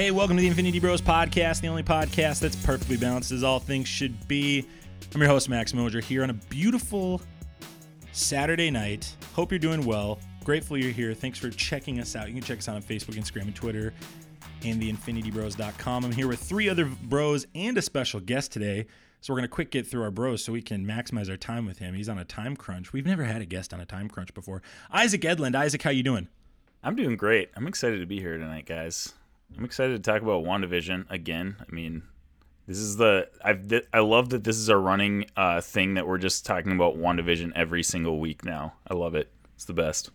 Hey, welcome to the Infinity Bros podcast, the only podcast that's perfectly balanced as all things should be. I'm your host, Max Moser, here on a beautiful Saturday night. Hope you're doing well. Grateful you're here. Thanks for checking us out. You can check us out on Facebook, Instagram, and Twitter, and theinfinitybros.com. I'm here with three other bros and a special guest today. So we're gonna quick get through our bros so we can maximize our time with him. He's on a time crunch. We've never had a guest on a time crunch before. Isaac Edlund. Isaac, how you doing? I'm doing great. I'm excited to be here tonight, guys. I'm excited to talk about WandaVision again. I mean, this is the I've I love that this is a running uh, thing that we're just talking about WandaVision every single week now. I love it. It's the best.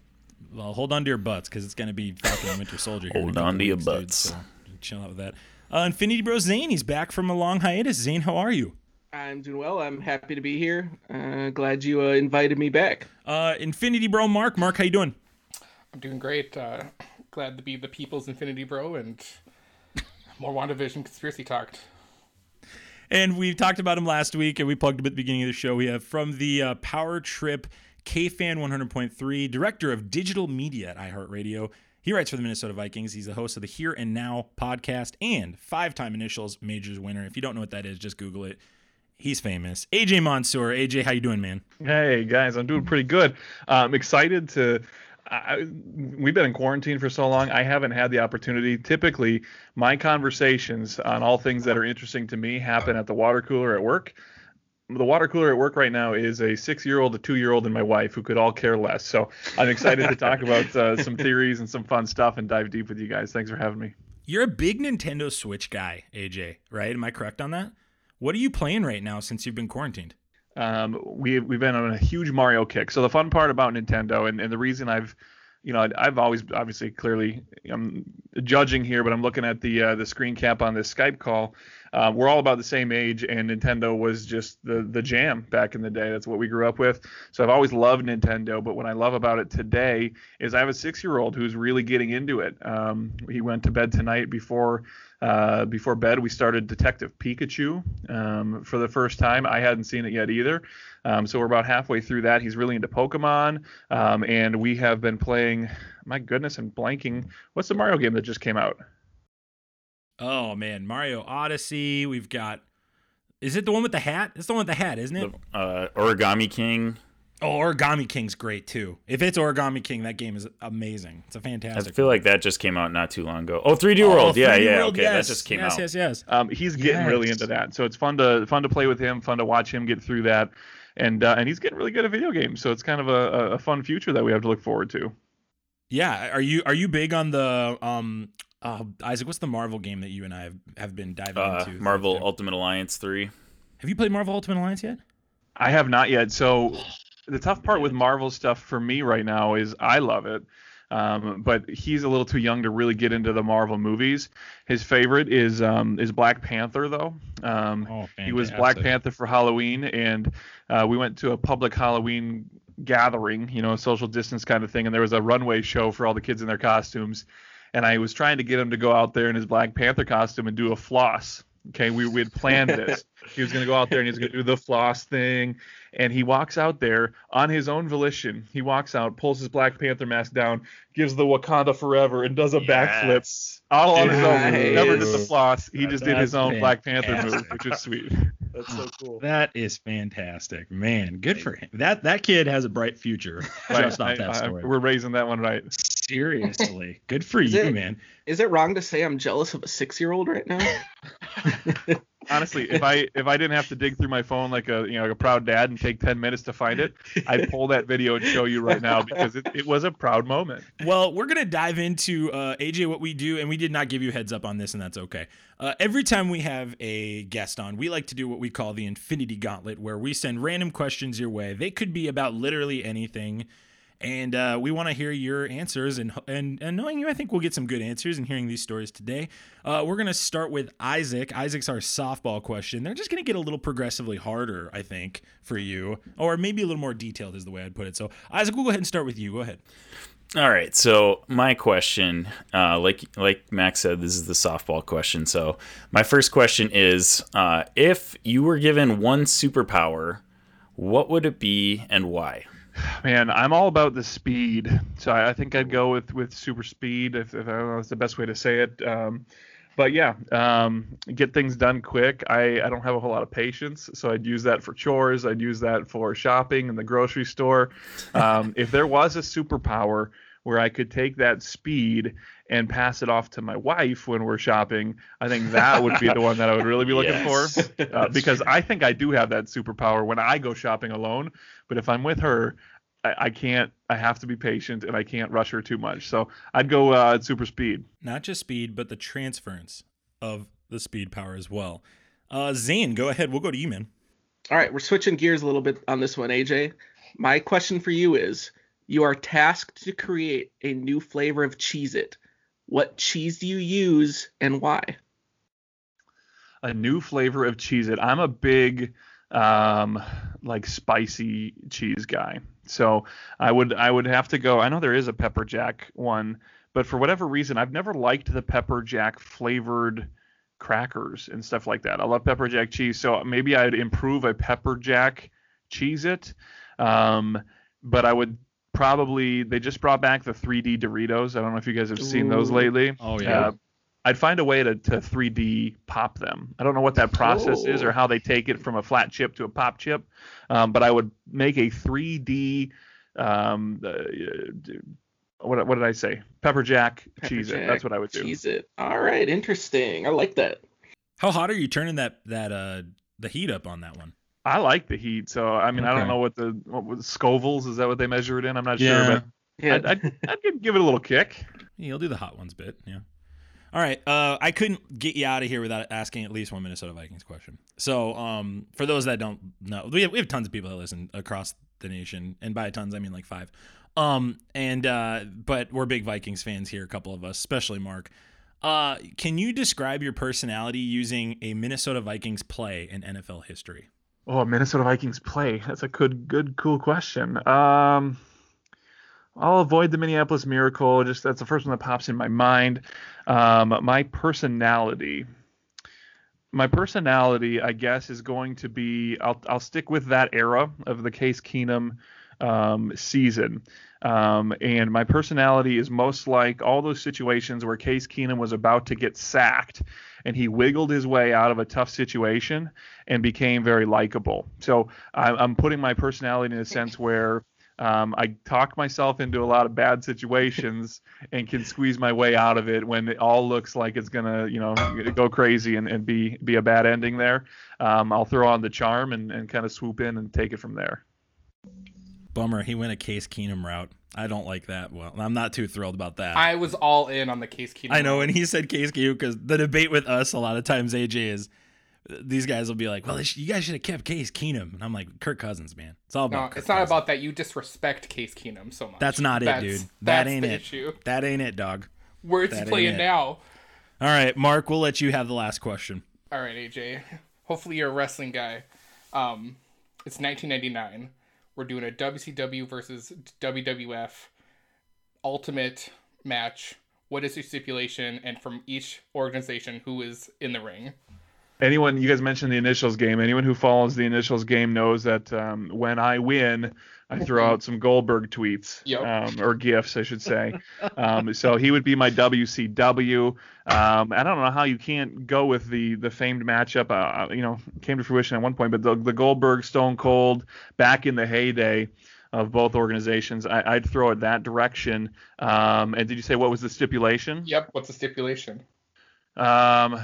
Well, hold on to your butts because it's gonna be Falcon and Winter Soldier. Here hold on to your butts. Dude, so chill out with that. Uh, Infinity Bro Zayne, he's back from a long hiatus. Zayne, how are you? I'm doing well. I'm happy to be here. Uh, glad you uh, invited me back. Uh, Infinity Bro Mark, Mark, how you doing? I'm doing great. Glad to be the people's Infinity Bro and more WandaVision conspiracy talked. And we talked about him last week, and we plugged him at the beginning of the show. We have from the uh, Power Trip KFan 100.3, director of digital media at iHeartRadio. He writes for the Minnesota Vikings. He's the host of the Here and Now podcast and five-time initials majors winner. If you don't know what that is, just Google it. He's famous. AJ Mansour. AJ, how you doing, man? Hey guys, I'm doing pretty good. Uh, I'm excited to. I, we've been in quarantine for so long. I haven't had the opportunity. Typically, my conversations on all things that are interesting to me happen at the water cooler at work. The water cooler at work right now is a six-year-old, a two-year-old, and my wife, who could all care less. So I'm excited to talk about uh, some theories and some fun stuff and dive deep with you guys. Thanks for having me. You're a big Nintendo Switch guy, AJ, right? Am I correct on that? What are you playing right now since you've been quarantined? Um, we we've been on a huge Mario kick. So the fun part about Nintendo and, and the reason I've you know, I've always obviously clearly I'm judging here, but I'm looking at the uh, the screen cap on this Skype call. Uh, we're all about the same age, and Nintendo was just the the jam back in the day. That's what we grew up with. So I've always loved Nintendo. But what I love about it today is I have a six year old who's really getting into it. Um, he went to bed tonight before uh, before bed, we started Detective Pikachu um, for the first time. I hadn't seen it yet either. Um, so we're about halfway through that. He's really into Pokemon. Um, and we have been playing, my goodness, I'm blanking. What's the Mario game that just came out? Oh, man. Mario Odyssey. We've got. Is it the one with the hat? It's the one with the hat, isn't it? The, uh, Origami King. Oh, Origami King's great too. If it's Origami King, that game is amazing. It's a fantastic. I feel like that just came out not too long ago. Oh, 3D World. Oh, yeah, 3D yeah. World, okay, yes. that just came yes, out. Yes, yes, yes. Um, he's getting yes. really into that, so it's fun to fun to play with him, fun to watch him get through that, and uh, and he's getting really good at video games. So it's kind of a, a fun future that we have to look forward to. Yeah, are you are you big on the um uh, Isaac? What's the Marvel game that you and I have, have been diving uh, into? Marvel Ultimate Alliance three. Have you played Marvel Ultimate Alliance yet? I have not yet. So the tough part with Marvel stuff for me right now is I love it. Um, but he's a little too young to really get into the Marvel movies. His favorite is um, is Black Panther though. Um, oh, he was Black Panther for Halloween, and uh, we went to a public Halloween gathering, you know, a social distance kind of thing, and there was a runway show for all the kids in their costumes. And I was trying to get him to go out there in his Black Panther costume and do a floss. Okay, we, we had planned this. he was going to go out there and he's going to do the floss thing. And he walks out there on his own volition. He walks out, pulls his Black Panther mask down, gives the Wakanda Forever, and does a yes. backflip. All on his own. Never did the floss. He just did his own fantastic. Black Panther move, which is sweet. That's so cool. That is fantastic, man. Good for him. That that kid has a bright future. Right. Just off that story. I, we're raising that one right. Seriously, good for is you, it, man. Is it wrong to say I'm jealous of a six-year-old right now? Honestly, if I if I didn't have to dig through my phone like a you know like a proud dad and take ten minutes to find it, I'd pull that video and show you right now because it, it was a proud moment. Well, we're gonna dive into uh, AJ what we do, and we did not give you heads up on this, and that's okay. Uh, every time we have a guest on, we like to do what we call the Infinity Gauntlet, where we send random questions your way. They could be about literally anything and uh, we want to hear your answers. And, and and knowing you, I think we'll get some good answers in hearing these stories today. Uh, we're gonna start with Isaac. Isaac's our softball question. They're just gonna get a little progressively harder, I think, for you, or maybe a little more detailed is the way I'd put it. So Isaac, we'll go ahead and start with you. Go ahead. All right. So my question, uh, like like Max said, this is the softball question. So my first question is, uh, if you were given one superpower, what would it be and why? Man, I'm all about the speed, so I, I think I'd go with with super speed. If, if I don't know, that's the best way to say it. Um, but yeah, um, get things done quick. I, I don't have a whole lot of patience, so I'd use that for chores. I'd use that for shopping in the grocery store. Um, if there was a superpower where I could take that speed and pass it off to my wife when we're shopping, I think that would be the one that I would really be looking Yes. for. Uh, because I think I do have that superpower when I go shopping alone. But if I'm with her, I, I can't. I have to be patient and I can't rush her too much. So I'd go uh, super speed. Not just speed, but the transference of the speed power as well. Uh, Zayne, go ahead. We'll go to you, man. All right, we're switching gears a little bit on this one, AJ. My question for you is you are tasked to create a new flavor of Cheez It. What cheese do you use and why? a new flavor of Cheez It i'm a big um like spicy cheese guy so i would i would have to go i know there is a pepper jack one but for whatever reason i've never liked the pepper jack flavored crackers and stuff like that i love pepper jack cheese so maybe i'd improve a pepper jack Cheez It um but i would probably they just brought back the 3d doritos i don't know if you guys have seen those lately Oh, yeah. Uh, I'd find a way to, to 3D pop them. I don't know what that process is or Oh. how they take it from a flat chip to a pop chip, um, but I would make a 3D. Um, uh, what, what did I say? Pepper jack Cheez It. That's what I would do. Cheez It. All right, interesting. I like that. How hot are you turning that that uh the heat up on that one? I like the heat, so I mean I don't know what the what was Scovilles is that what they measure it in? I'm not Yeah. sure, but Yeah. I'd, I'd, I'd give- give it a little kick. Yeah, You'll do the hot ones bit. Yeah. All right. Uh, I couldn't get you out of here without asking at least one Minnesota Vikings question. So, um, for those that don't know, we have, we have tons of people that listen across the nation, and by tons I mean like five. Um, and uh, but we're big Vikings fans here, a couple of us, especially Mark. Uh, can you describe your personality using a Minnesota Vikings play in NFL history? Oh, Minnesota Vikings play. That's a good, good, cool question. Um, I'll avoid the Minneapolis Miracle. Just that's the first one that pops in my mind. Um, my personality. My personality, I guess, is going to be. I'll I'll stick with that era of the Case Keenum um, season. Um, and my personality is most like all those situations where Case Keenum was about to get sacked and he wiggled his way out of a tough situation and became very likable. So I'm, I'm putting my personality in a sense where um, I talk myself into a lot of bad situations and can squeeze my way out of it when it all looks like it's gonna, you know, go crazy and, and be be a bad ending there. Um, I'll throw on the charm and, and kind of swoop in and take it from there. Bummer, he went a Case Keenum route. I don't like that. Well, I'm not too thrilled about that. I was all in on the Case Keenum. I know, and he said Case Keenum because the debate with us a lot of times, AJ is these guys will be like, "Well, you guys should have kept Case Keenum," and I'm like, "Kirk Cousins, man, it's all about." No, Kirk it's not Cousins. about that. You disrespect Case Keenum so much. That's not it, dude. That that's ain't it. issue. That ain't it, dog. Where's That playing now? All right, Mark, we'll let you have the last question. All right, AJ. Hopefully you're a wrestling guy. Um, it's 1999. We're doing a WCW versus WWF Ultimate match. What is your stipulation? And from each organization, who is in the ring? anyone you guys mentioned the initials game anyone who follows the initials game knows that um, when i win i throw out some goldberg tweets Yep. um, or gifts i should say um, so he would be my wcw um, i don't know how you can't go with the the famed matchup uh, you know came to fruition at one point but the, the goldberg stone cold back in the heyday of both organizations I, i'd throw it that direction um, and did you say what was the stipulation Yep. What's the stipulation? um,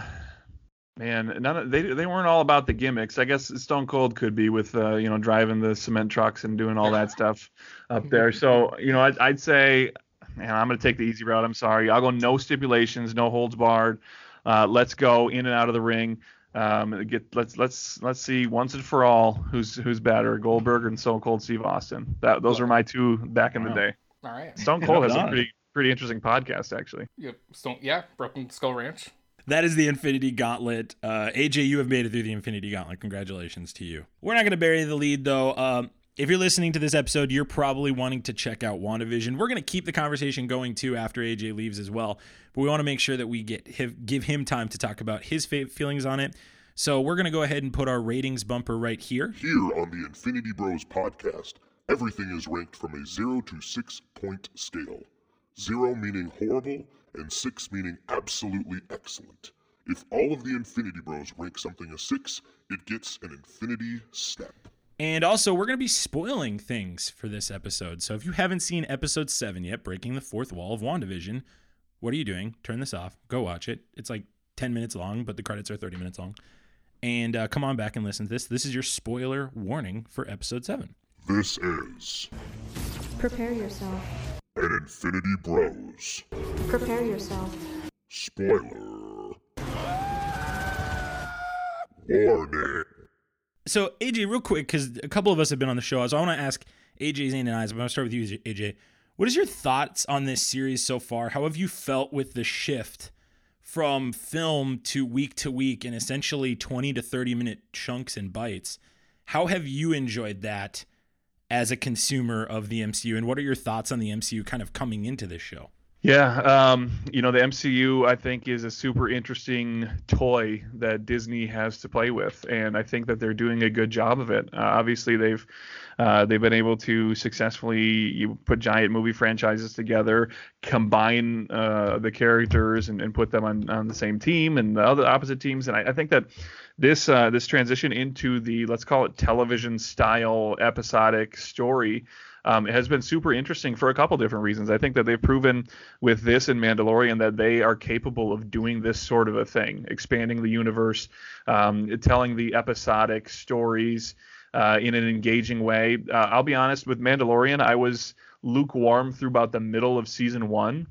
man, none of, they they weren't all about the gimmicks. I guess Stone Cold could be with uh, you know driving the cement trucks and doing all that stuff up there. So you know, I'd, I'd say, man, I'm gonna take the easy route. I'm sorry. I'll go no stipulations, no holds barred. Uh, let's go in and out of the ring. Um, get let's let's let's see once and for all who's who's better, Goldberg and Stone Cold Steve Austin. That those were my two back in the day. All right. Stone Cold has a pretty pretty interesting podcast actually. Yep. Stone, yeah. Broken Skull Ranch. That is the Infinity Gauntlet. Uh, AJ, you have made it through the Infinity Gauntlet. Congratulations to you. We're not going to bury the lead, though. Um, if you're listening to this episode, you're probably wanting to check out WandaVision. We're going to keep the conversation going too after AJ leaves as well, but we want to make sure that we get give him time to talk about his feelings on it. So we're going to go ahead and put our ratings bumper right here. Here on the Infinity Bros podcast, everything is ranked from a 0 to 6 point scale. 0 meaning horrible, and 6 meaning absolutely excellent. If all of the Infinity Bros rank something a 6, it gets an Infinity Step. And also, we're going to be spoiling things for this episode. So if you haven't seen episode 7 yet, Breaking the Fourth Wall of WandaVision, what are you doing? Turn this off. Go watch it. It's like 10 minutes long, but the credits are 30 minutes long. And uh, come on back and listen to this. This is your spoiler warning for episode 7. This is Prepare yourself. An Infinity Bros. Prepare yourself. Spoiler. Warning. So, AJ, real quick, because a couple of us have been on the show, so I want to ask AJ, Zayne, and I, so I'm going to start with you, AJ. What is your thoughts on this series so far? How have you felt with the shift from film to week to week and essentially 20 to 30 minute chunks and bites? How have you enjoyed that as a consumer of the MCU? And what are your thoughts on the MCU kind of coming into this show? Yeah, um, you know the MCU I think is a super interesting toy that Disney has to play with, and I think that they're doing a good job of it. Uh, obviously, they've uh, they've been able to successfully you put giant movie franchises together, combine uh, the characters, and, and put them on, on the same team and the other opposite teams, and I, I think that this uh, this transition into the let's call it television style episodic story um, it has been super interesting for a couple different reasons. I think that they've proven with this and Mandalorian that they are capable of doing this sort of a thing, expanding the universe, um, telling the episodic stories uh, in an engaging way. Uh, I'll be honest with Mandalorian, I was lukewarm through about the middle of season one.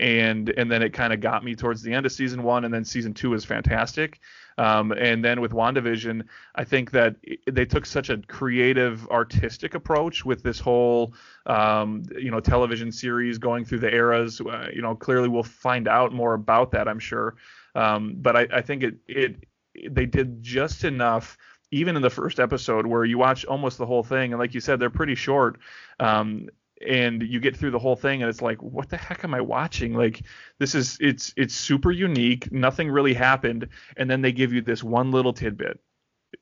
And and then it kind of got me towards the end of season one, and then season two is fantastic. Um, and then with WandaVision, I think that they took such a creative, artistic approach with this whole, um, you know, television series going through the eras. Uh, you know, clearly we'll find out more about that, I'm sure. Um, but I, I think it, it, they did just enough even in the first episode where you watch almost the whole thing and like you said they're pretty short um, and you get through the whole thing and it's like what the heck am i watching? Like this is it's it's super unique. Nothing really happened. And then they give you this one little tidbit.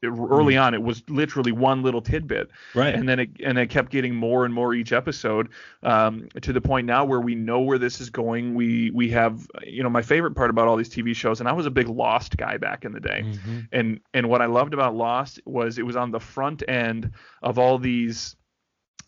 Early mm. on it was literally one little tidbit. Right. And then it and it kept getting more and more each episode um, to the point now where we know where this is going. We we have you know my favorite part about all these tv shows and i was a big lost guy back in the day. Mm-hmm. and and what i loved about lost was it was on the front end of all these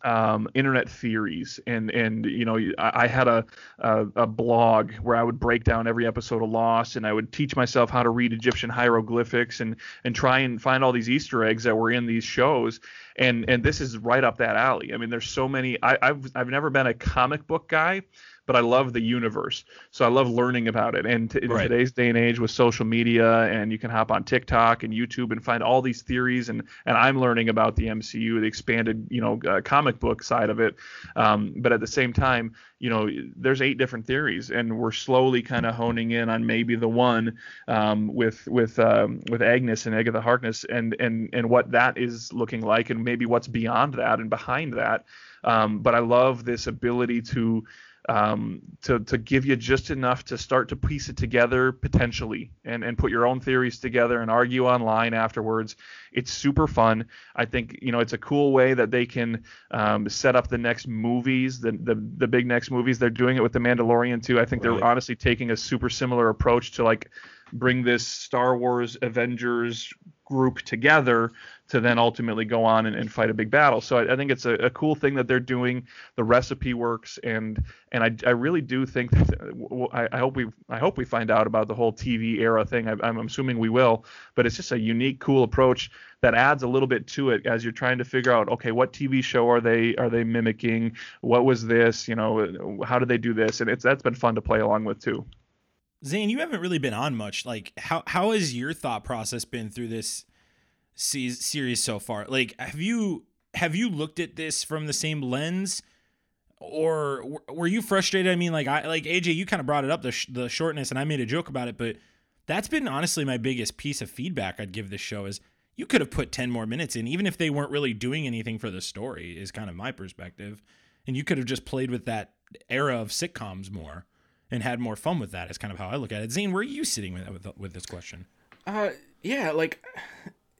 um, internet theories and and you know I, I had a, a, a blog where I would break down every episode of Lost and I would teach myself how to read Egyptian hieroglyphics and and try and find all these Easter eggs that were in these shows and and this is right up that alley. I mean there's so many I, I've I've never been a comic book guy but I love the universe. So I love learning about it. And t- in right. today's day and age with social media, and you can hop on TikTok and YouTube and find all these theories. And and I'm learning about the MCU, the expanded you know uh, comic book side of it. Um, but at the same time, you know, there's eight different theories, and we're slowly kind of honing in on maybe the one um, with with um, with Agnes and Agatha Harkness, and and and what that is looking like, and maybe what's beyond that and behind that. Um, but I love this ability to um, to to give you just enough to start to piece it together potentially and and put your own theories together and argue online afterwards. It's super fun. I think you know it's a cool way that they can um, set up the next movies, the, the the big next movies. They're doing it with the Mandalorian too. I think right. they're honestly taking a super similar approach to like bring this Star Wars Avengers group together to then ultimately go on and, and fight a big battle. So I, I think it's a, a, cool thing that they're doing. The recipe works, and and I, I really do think that I, I hope we I hope we find out about the whole TV era thing. I, I'm assuming we will, but it's just a unique, cool approach that adds a little bit to it as you're trying to figure out okay what TV show are they are they mimicking? What was this? You know how did they do this? And it's that's been fun to play along with too. Zayne, you haven't really been on much. Like, how how has your thought process been through this series so far? Like, have you have you looked at this from the same lens, or were you frustrated? I mean, like I like AJ, you kind of brought it up the sh- the shortness, and I made a joke about it, but that's been honestly my biggest piece of feedback I'd give this show is you could have put 10 more minutes in even if they weren't really doing anything for the story is kind of my perspective and you could have just played with that era of sitcoms more and had more fun with that. Is kind of how I look at it. Zayne, where are you sitting with with, this question? Uh, yeah, like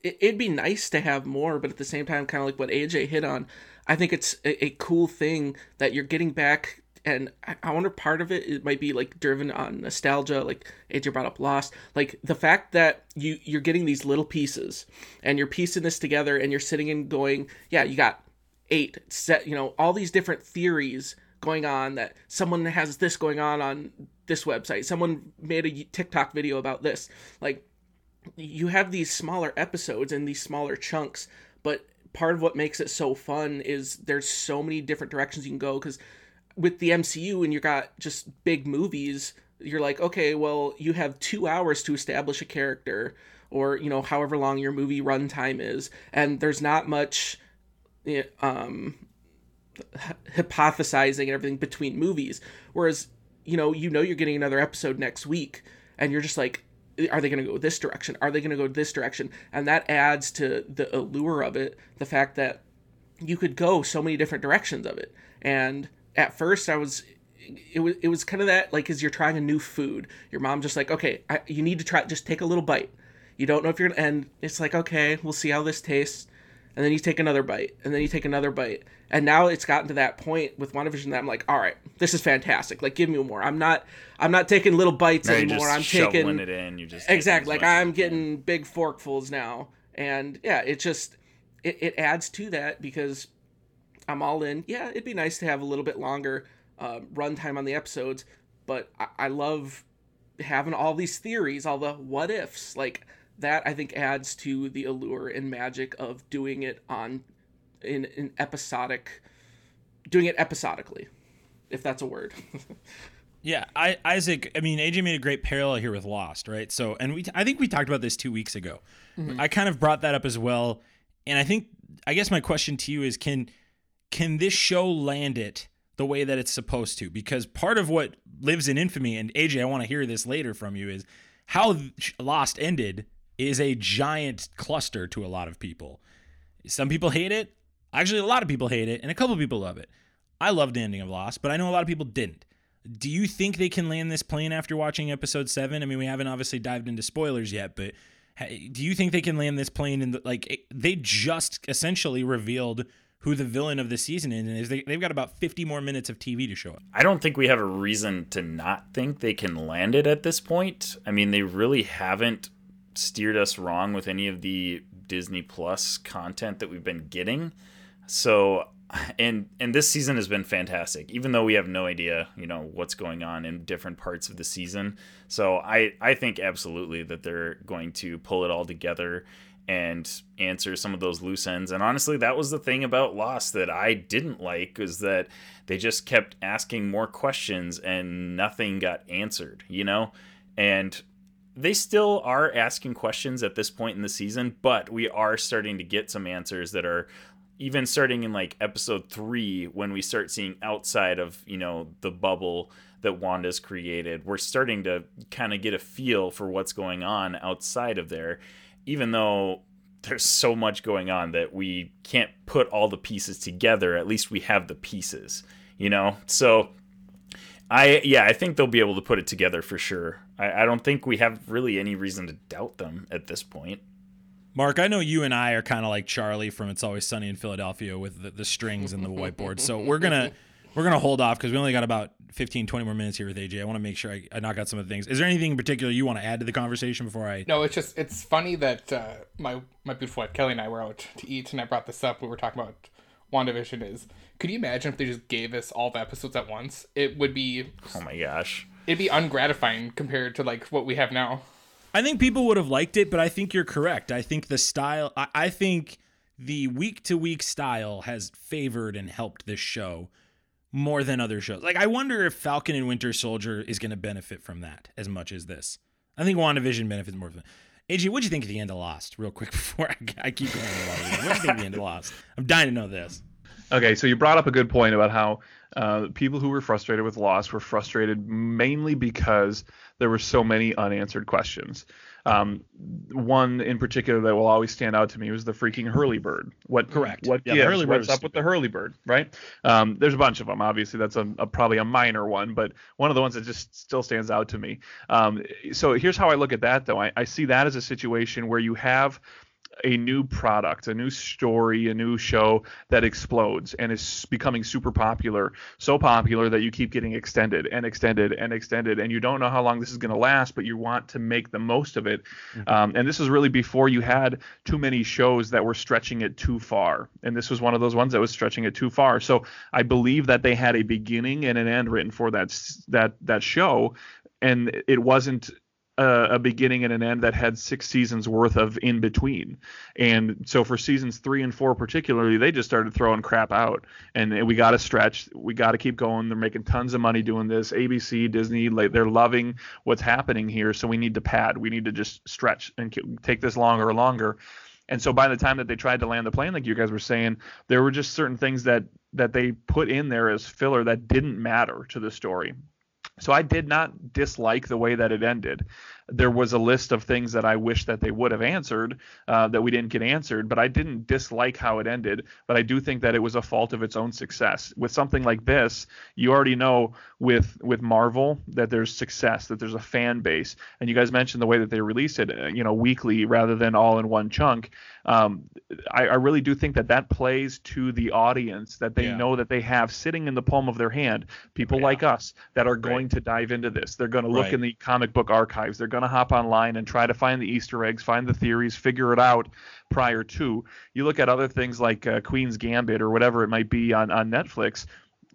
it, would be nice to have more, but at the same time, kind of like what AJ hit on, I think it's a, a cool thing that you're getting back and I, I wonder part of it it might be like driven on nostalgia like AJ brought up Lost like the fact that you you're getting these little pieces and you're piecing this together and you're sitting and going yeah you got eight set you know all these different theories going on that someone has this going on on this website. Someone made a TikTok video about this. Like you have these smaller episodes and these smaller chunks but part of what makes it so fun is there's so many different directions you can go because with the MCU and you got just big movies, you're like, okay, well, you have two hours to establish a character, or you know, however long your movie runtime is, and there's not much, um, hypothesizing and everything between movies. Whereas, you know, you know, you're getting another episode next week, and you're just like, are they going to go this direction? Are they going to go this direction? And that adds to the allure of it, the fact that you could go so many different directions of it, and at first I was it was it was kind of that like as you're trying a new food. Your mom just like, okay, I, you need to try just take a little bite. You don't know if you're and it's like, okay, we'll see how this tastes. And then you take another bite, and then you take another bite, and now it's gotten to that point with WandaVision that I'm like, all right, this is fantastic. Like, give me more. I'm not, I'm not taking little bites Now you're anymore. just I'm taking it in. You're just exactly like taking as much as i'm you getting big forkfuls now and yeah it just it, it adds to that because i'm all in yeah it'd be nice to have a little bit longer uh, runtime on the episodes but I, I love having all these theories all the what ifs like that i think adds to the allure and magic of doing it on in an episodic doing it episodically if that's a word Yeah, I, Isaac. I mean, AJ made a great parallel here with Lost, right? So, and we, I think we talked about this two weeks ago. Mm-hmm. I kind of brought that up as well, and I think, I guess my question to you is, can, can this show land it the way that it's supposed to? Because part of what lives in infamy, and AJ, I want to hear this later from you, is how Lost ended is a giant cluster to a lot of people. Some people hate it. Actually, a lot of people hate it, and a couple people love it. I loved the ending of Lost, but I know a lot of people didn't. Do you think they can land this plane after watching episode seven? I mean, we haven't obviously dived into spoilers yet, but do you think they can land this plane And the like? it- They just essentially revealed who the villain of the season is, and is they, they've got about fifty more minutes of TV to show it. I don't think we have a reason to not think they can land it at this point. I mean, they really haven't steered us wrong with any of the Disney Plus content that we've been getting. So, and and this season has been fantastic, even though we have no idea, you know, what's going on in different parts of the season. So I I think absolutely that they're going to pull it all together and answer some of those loose ends. And honestly, that was the thing about Lost that I didn't like is that they just kept asking more questions and nothing got answered, you know? And they still are asking questions at this point in the season, but we are starting to get some answers that are even starting in like episode three when we start seeing outside of you know the bubble that Wanda's created. We're starting to kind of get a feel for what's going on outside of there, even though there's so much going on that we can't put all the pieces together. At least we have the pieces, you know. So I yeah, I think they'll be able to put it together for sure. I, I don't think we have really any reason to doubt them at this point. Mark, I know you and I are kind of like Charlie from It's Always Sunny in Philadelphia with the, the strings and the whiteboard. So we're gonna we're gonna hold off because we only got about 15, 20 more minutes here with AJ. I want to make sure I, I knock out some of the things. Is there anything in particular you want to add to the conversation before I? No, it's just it's funny that uh, my my beautiful wife Kelly and I were out to eat, and I brought this up. We were talking about WandaVision. Is could you imagine if they just gave us all the episodes at once? It would be Oh my gosh. it'd be ungratifying compared to like what we have now. I think people would have liked it, but I think you're correct. I think the style, I, I think the week to week style has favored and helped this show more than other shows. Like, I wonder if Falcon and Winter Soldier is going to benefit from that as much as this. I think WandaVision benefits more from that. AJ, what'd you think of the end of Lost, real quick before I, I keep going? with WandaVision? What'd you think of the end of Lost? I'm dying to know this. Okay, so you brought up a good point about how uh, people who were frustrated with loss were frustrated mainly because there were so many unanswered questions. Um, one in particular that will always stand out to me was the freaking Hurley bird. What Correct. What Yeah, the gives? Hurley bird What's up with the Hurley bird? Right. Um, there's a bunch of them. Obviously, that's a, a probably a minor one, but one of the ones that just still stands out to me. Um, so here's how I look at that, though. I, I see that as a situation where you have a new product, a new story, a new show that explodes and is becoming super popular, so popular that you keep getting extended and extended and extended, and you don't know how long this is going to last, but you want to make the most of it. Mm-hmm. Um, and this was really before you had too many shows that were stretching it too far, and this was one of those ones that was stretching it too far. So I believe that they had a beginning and an end written for that that that show, and it wasn't a, beginning and an end that had six seasons worth of in between. And so for seasons three and four particularly, they just started throwing crap out. And we got to stretch. We got to keep going. They're making tons of money doing this. ABC, Disney, like they're loving what's happening here. So we need to pad. We need to just stretch and take this longer and longer. And so by the time that they tried to land the plane, like you guys were saying, there were just certain things that that they put in there as filler that didn't matter to the story. So I did not dislike the way that it ended there was a list of things that I wish that they would have answered uh, that we didn't get answered, but I didn't dislike how it ended. But I do think that it was a fault of its own success. With something like this, you already know with with Marvel that there's success, that there's a fan base, and you guys mentioned the way that they release it, uh, you know, weekly rather than all in one chunk. Um, I, I, really do think that that plays to the audience that they yeah. know that they have sitting in the palm of their hand. People yeah. like us that are going right. to dive into this. They're going to look right. in the comic book archives. They're going to hop online and try to find the Easter eggs, find the theories, figure it out prior to. You look at other things like uh, Queen's Gambit or whatever it might be on, on Netflix.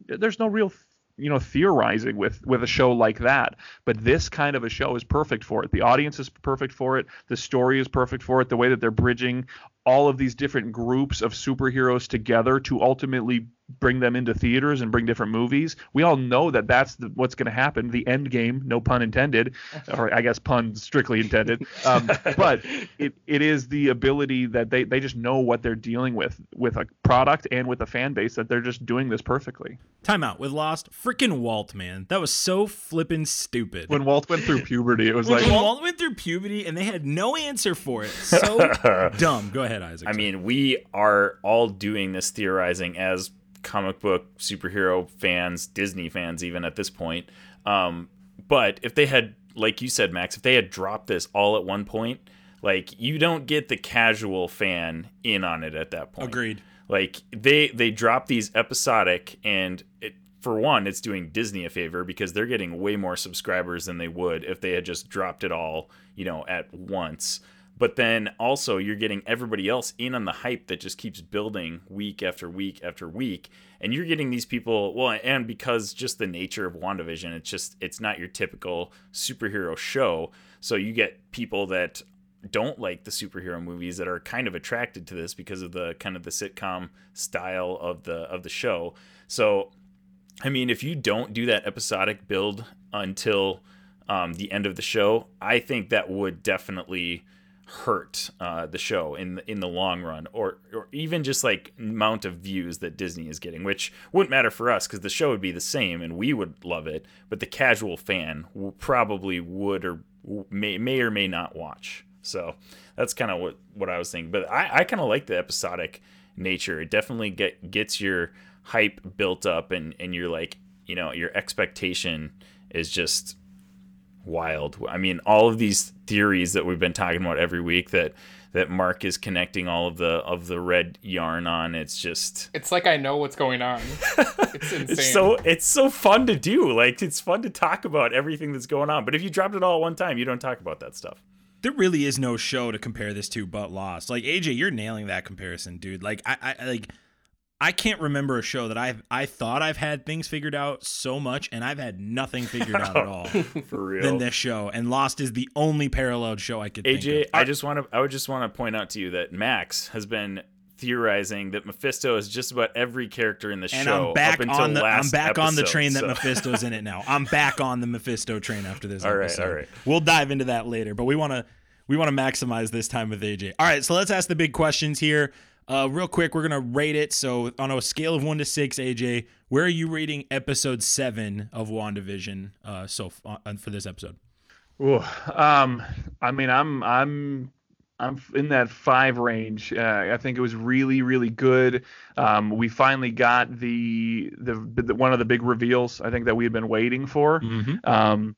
There's no real you know theorizing with with a show like that but this kind of a show is perfect for it the audience is perfect for it the story is perfect for it the way that they're bridging all of these different groups of superheroes together to ultimately bring them into theaters and bring different movies. We all know that that's the, what's going to happen. The end game, no pun intended, or I guess pun strictly intended. Um, but it, it is the ability that they, they just know what they're dealing with with a product and with a fan base that they're just doing this perfectly. Timeout with Lost. Freaking Walt, man, that was so flippin' stupid. When Walt went through puberty, it was when like Walt went through puberty and they had no answer for it. So dumb. Go ahead, Isaac. I mean, we are all doing this theorizing as comic book superhero fans, Disney fans, even at this point. Um, but if they had, like you said, Max, if they had dropped this all at one point, like you don't get the casual fan in on it at that point. Agreed. Like they they drop these episodic, and it, for one, it's doing Disney a favor because they're getting way more subscribers than they would if they had just dropped it all, you know, at once but then also you're getting everybody else in on the hype that just keeps building week after week after week. And you're getting these people well and because just the nature of wandavision it's just it's not your typical superhero show. So you get people that don't like the superhero movies that are kind of attracted to this because of the kind of the sitcom style of the of the show. So i mean if you don't do that episodic build until um, the end of the show i think that would definitely hurt uh, the show in in the long run, or or even just like amount of views that Disney is getting, which wouldn't matter for us because the show would be the same and we would love it, but the casual fan probably would or may may or may not watch. So that's kind of what what I was thinking. But I, I kind of like the episodic nature. It definitely get gets your hype built up and and you're like you know your expectation is just wild. I mean, all of these theories that we've been talking about every week that that Mark is connecting all of the of the red yarn on. It's just It's like I know what's going on. It's insane. it's so it's so fun to do. Like it's fun to talk about everything that's going on. But if you dropped it all at one time, you don't talk about that stuff. There really is no show to compare this to but Lost. Like AJ, you're nailing that comparison, dude. Like I, I like I can't remember a show that I I thought I've had things figured out so much, and I've had nothing figured out at all. For real. Than this show, and Lost is the only paralleled show I could. AJ, I just want to I would just want to point out to you that Max has been theorizing that Mephisto is just about every character in the show. and show. I'm back on the I'm back episode, on the train so. that Mephisto's in it now. I'm back on the Mephisto train after this all episode. Right, all right. We'll dive into that later, but we want to we want to maximize this time with AJ. All right, so let's ask the big questions here. Uh, real quick, we're gonna rate it. So on a scale of one to six, AJ, where are you rating episode seven of WandaVision? Uh, so uh, for this episode. Ooh, um, I mean, I'm I'm I'm in that five range. Uh, I think it was really, really good. Um, we finally got the, the, the one of the big reveals. I think that we had been waiting for. Mm-hmm. Um,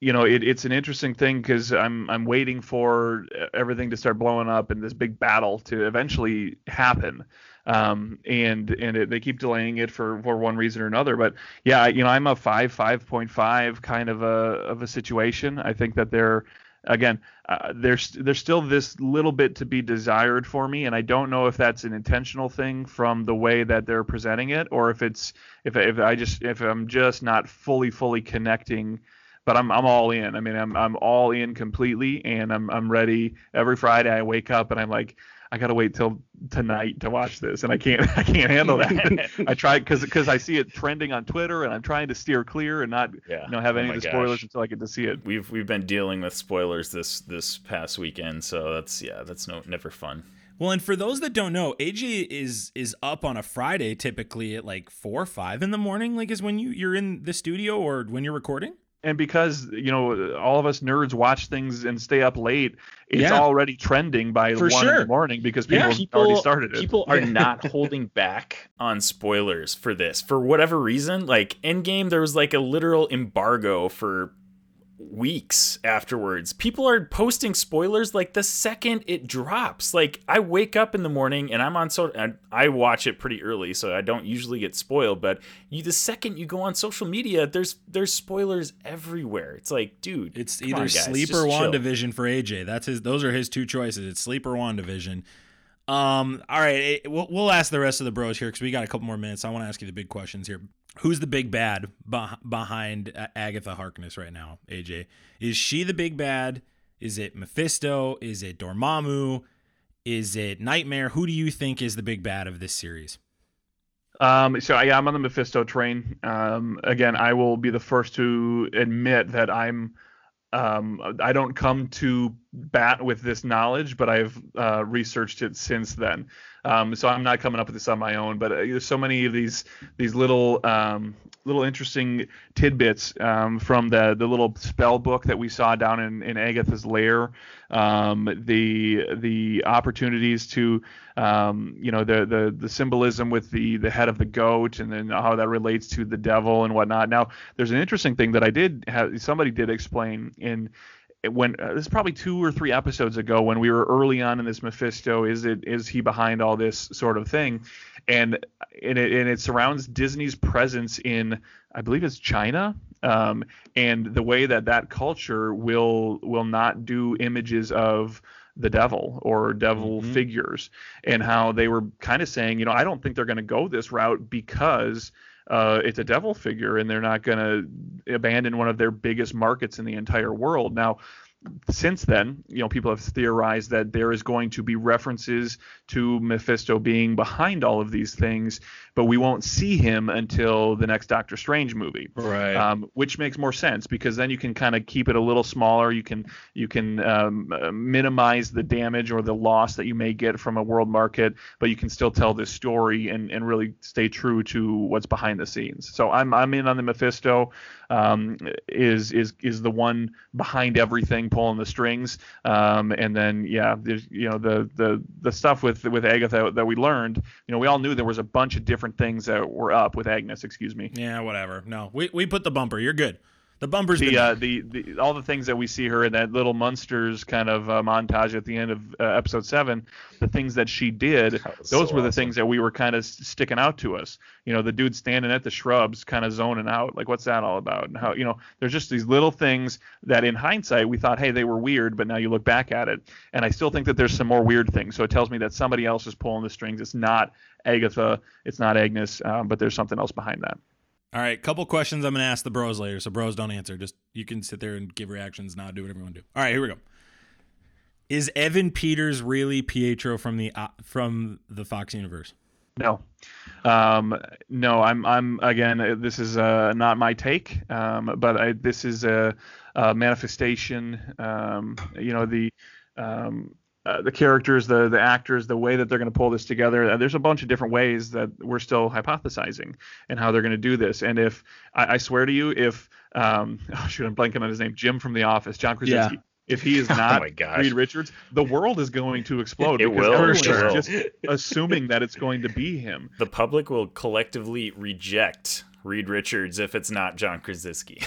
you know, it, it's an interesting thing because I'm I'm waiting for everything to start blowing up and this big battle to eventually happen. Um, and and it, they keep delaying it for for one reason or another. But yeah, you know, I'm a five five point five kind of a of a situation. I think that they're again, uh, there's there's still this little bit to be desired for me, and I don't know if that's an intentional thing from the way that they're presenting it, or if it's if if I just if I'm just not fully fully connecting but I'm I'm all in. I mean, I'm I'm all in completely, and I'm I'm ready. Every Friday I wake up and I'm like, I gotta wait till tonight to watch this, and I can't I can't handle that. I try because because I see it trending on Twitter, and I'm trying to steer clear and not Yeah. you know have Oh any my of the spoilers gosh. until I get to see it. We've we've been dealing with spoilers this this past weekend, so that's yeah, that's no never fun. Well, and for those that don't know, AJ is is up on a Friday typically at like four or five in the morning. Like is when you you're in the studio or when you're recording. And because you know all of us nerds watch things and stay up late, it's Yeah. already trending by For one in the morning because Yeah, people, already started it. People are not holding back on spoilers for this for whatever reason. Like Endgame, there was like a literal embargo for weeks afterwards. People are posting spoilers like the second it drops. Like I wake up in the morning and I'm on so and I watch it pretty early, so I don't usually get spoiled. But you, the second you go on social media, there's there's spoilers everywhere. It's like, dude, It's either on, sleep or. WandaVision for AJ. That's his. Those are his two choices. It's sleep or WandaVision. Um. All right. eh, We'll, we'll ask the rest of the bros here because we got a couple more minutes. I want to ask you the big questions here. Who's the big bad beh- behind Agatha Harkness right now? AJ, is she the big bad? Is it Mephisto? Is it Dormammu? Is it Nightmare? Who do you think is the big bad of this series? Um, so yeah, I'm on the Mephisto train. Um, again, I will be the first to admit that I'm. Um, I don't come to bat with this knowledge, but I've uh, researched it since then. Um, so I'm not coming up with this on my own. But uh, there's so many of these these little um, little interesting tidbits um, from the the little spell book that we saw down in, in Agatha's lair. Um, the the opportunities to um, you know the, the the symbolism with the the head of the goat and then how that relates to the devil and whatnot. Now there's an interesting thing that I did have somebody did explain in when uh, this is probably two or three episodes ago when we were early on in this Mephisto is it is he behind all this sort of thing and and it, and it surrounds Disney's presence in I believe it's China um, and the way that that culture will will not do images of the devil or devil Mhm. figures and how they were kind of saying you know I don't think they're going to go this route because uh, it's a devil figure and they're not going to abandon one of their biggest markets in the entire world. Now, since then, you know, people have theorized that there is going to be references to Mephisto being behind all of these things, but we won't see him until the next Doctor Strange movie. Right. Um, which makes more sense because then you can kind of keep it a little smaller. You can you can um, uh, minimize the damage or the loss that you may get from a world market, but you can still tell this story and, and really stay true to what's behind the scenes. So I'm I'm in on the Mephisto. Um, is is is the one behind everything, pulling the strings. Um, and then yeah, there's you know the the the stuff with with Agatha that we learned. You know, we all knew there was a bunch of different things that were up with Agnes. Excuse me. Yeah, whatever. No, we, we put the bumper. You're good. The bumper's been the, uh, the the all the things that we see her in that little monsters kind of uh, montage at the end of uh, episode seven, the things that she did, That those so were the things that we were kind of sticking out to us. You know, the dude standing at the shrubs, kind of zoning out, like what's that all about? And how you know, there's just these little things that in hindsight we thought, hey, they were weird, but now you look back at it, and I still think that there's some more weird things. So it tells me that somebody else is pulling the strings. It's not Agatha, it's not Agnes, um, but there's something else behind that. All right, couple questions I'm gonna ask the bros later. So bros don't answer. Just you can sit there and give reactions, not do whatever you want to do. All right, here we go. Is Evan Peters really Pietro from the uh, from the Fox universe? No, um, no. I'm. I'm again. uh, This is uh, not my take, um, but I, this is a, a manifestation. Um, you know the. Um, uh, the characters, the the actors, the way that they're going to pull this together. Uh, there's a bunch of different ways that we're still hypothesizing and how they're going to do this. And if I, I swear to you, if um, oh shoot, I'm blanking on his name, Jim from The Office, John Krasinski. Yeah. If he is Oh not my gosh. Reed Richards, the world is going to explode. It because will, everyone it is will. just assuming that it's going to be him. the public will collectively reject Reed Richards if it's not John Krasinski.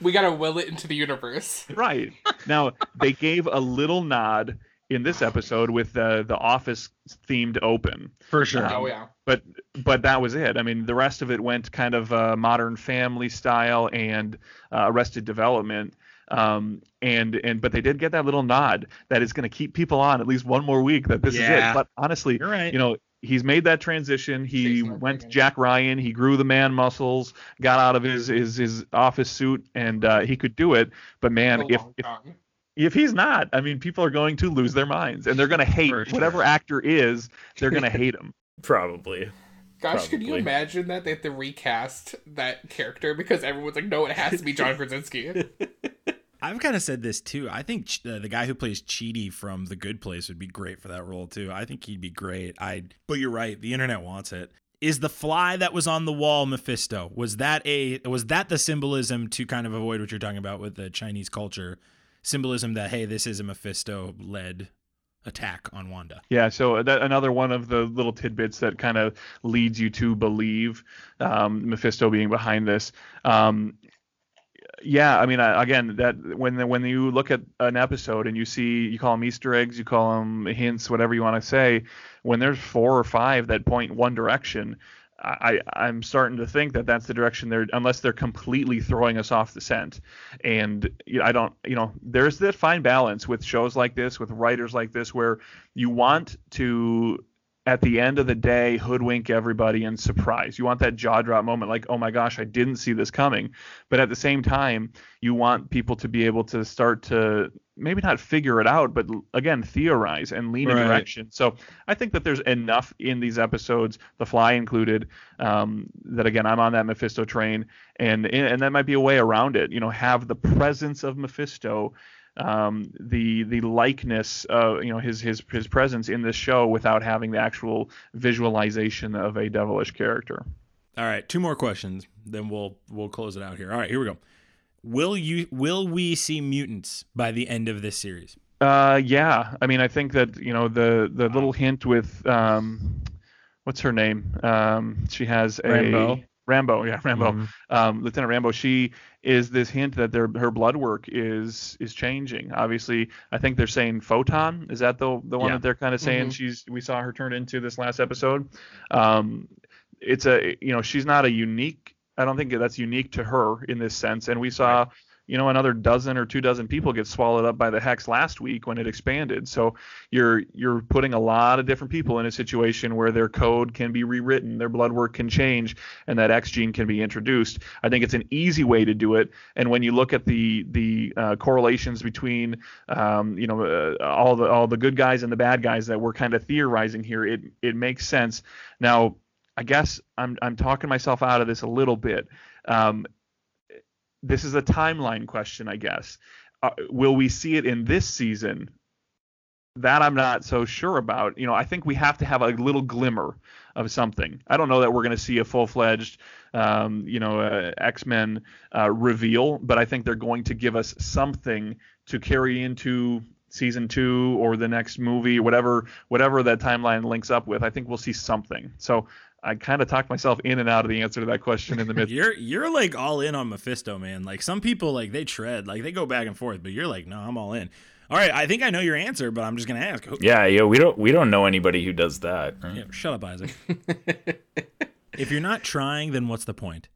We gotta will it into the universe. Right. Now, they gave a little nod in this episode with the the office themed open. For sure. Oh yeah. But but that was it. I mean, the rest of it went kind of uh, modern family style and uh, Arrested Development. Um, and and but they did get that little nod that is going to keep people on at least one more week that this is it. But honestly, You're right. you know, he's made that transition. He Jason went to Jack Ryan. He grew the man muscles, got out of his his, his office suit, and uh, he could do it. But man, if, if con. If he's not, I mean, people are going to lose their minds, and they're going to hate sure. whatever actor is. They're going to hate him. Probably. Gosh, could you imagine that they have to recast that character because everyone's like, no, it has to be John Krasinski. I've kind of said this too. I think uh, the guy who plays Chidi from The Good Place would be great for that role too. I think he'd be great. I but you're right. The internet wants it. Is the fly that was on the wall Mephisto? Was that a was that the symbolism to kind of avoid what you're talking about with the Chinese culture? Symbolism that hey, this is a Mephisto led attack on Wanda. Yeah, so that another one of the little tidbits that kind of leads you to believe um, Mephisto being behind this. Um, yeah, I mean, I, again, that when when you look at an episode and you see you call them Easter eggs, you call them hints, whatever you want to say, when there's four or five that point one direction. I, I'm starting to think that that's the direction they're, unless they're completely throwing us off the scent. And you know, I don't, you know, there's that fine balance with shows like this, with writers like this, where you want to at the end of the day hoodwink everybody and surprise. You want that jaw drop moment like, "Oh my gosh, I didn't see this coming." But at the same time, you want people to be able to start to maybe not figure it out, but again, theorize and lean Right. in direction. So, I think that there's enough in these episodes, The Fly included, um, that again, I'm on that Mephisto train and and that might be a way around it. You know, have the presence of Mephisto um, the the likeness, uh, you know, his his his presence in this show without having the actual visualization of a devilish character. All right, two more questions, then we'll we'll close it out here. All right, here we go. Will you will we see mutants by the end of this series? Uh, yeah, I mean, I think that you know the the little hint with um, what's her name? Um, she has a Rambeau. Rambeau, yeah, Rambeau. Mhm. Um, Lieutenant Rambeau. She is this hint that their her blood work is is changing. Obviously, I think they're saying photon. Is that the the one Yeah. that they're kind of saying Mhm. she's we saw her turn into this last episode? Um, it's a you know she's not a unique. I don't think that's unique to her in this sense. And we saw you know another dozen or two dozen people get swallowed up by the hex last week when it expanded. So you're you're putting a lot of different people in a situation where their code can be rewritten their blood work can change and that x gene can be introduced. I think it's an easy way to do it. And when you look at the the uh, correlations between um, you know uh, all the all the good guys and the bad guys that we're kind of theorizing here it it makes sense. Now i guess i'm i'm talking myself out of this a little bit. Um, this is a timeline question, I guess. Uh, will we see it in this season? That I'm not so sure about. You know, I think we have to have a little glimmer of something. I don't know that we're going to see a full-fledged, um, you know, uh, X-Men uh, reveal, but I think they're going to give us something to carry into season two or the next movie, whatever whatever that timeline links up with. I think we'll see something. So I kind of talked myself in and out of the answer to that question in the mid. You're you're like all in on Mephisto, man. Like some people like they tread, like they go back and forth, but you're like, no, I'm all in. All right, I think I know your answer, but I'm just gonna ask. Who- Yeah, yeah, we don't we don't know anybody who does that. right? Yeah, shut up, Isaac. if you're not trying, then what's the point?